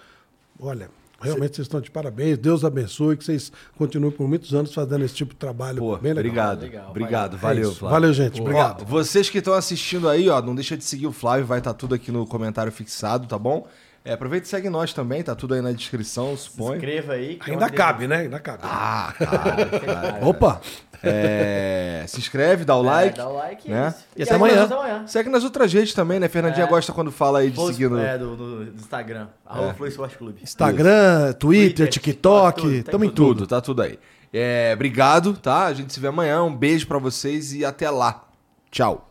olha. Realmente vocês estão de parabéns, Deus abençoe, que vocês continuem por muitos anos fazendo esse tipo de trabalho Pô, bem legal. obrigado. Legal, obrigado, É valeu. Flávio. Valeu, gente. Ó, Obrigado. vocês que estão assistindo aí, ó, não deixa de seguir o Flávio, vai estar tudo aqui no comentário fixado, tá bom? É, aproveita e segue nós também, tá tudo aí na descrição, suponho. Inscreva aí. que Ainda ontem- cabe, né? Ainda cabe. Ah, cara, cara. Opa! É, se inscreve, dá o É, like. dá o like né? isso. E até segue amanhã. amanhã. Segue nas outras redes também, né? Fernandinha É. gosta quando fala aí de Post- seguir no... É, do, do- do Instagram. Arroba Clube. Instagram, Twitter, Twitter, TikTok, tudo, tamo em tudo. Tudo, tá tudo aí. É, obrigado, tá? A gente se vê amanhã. Um beijo pra vocês e até lá. Tchau.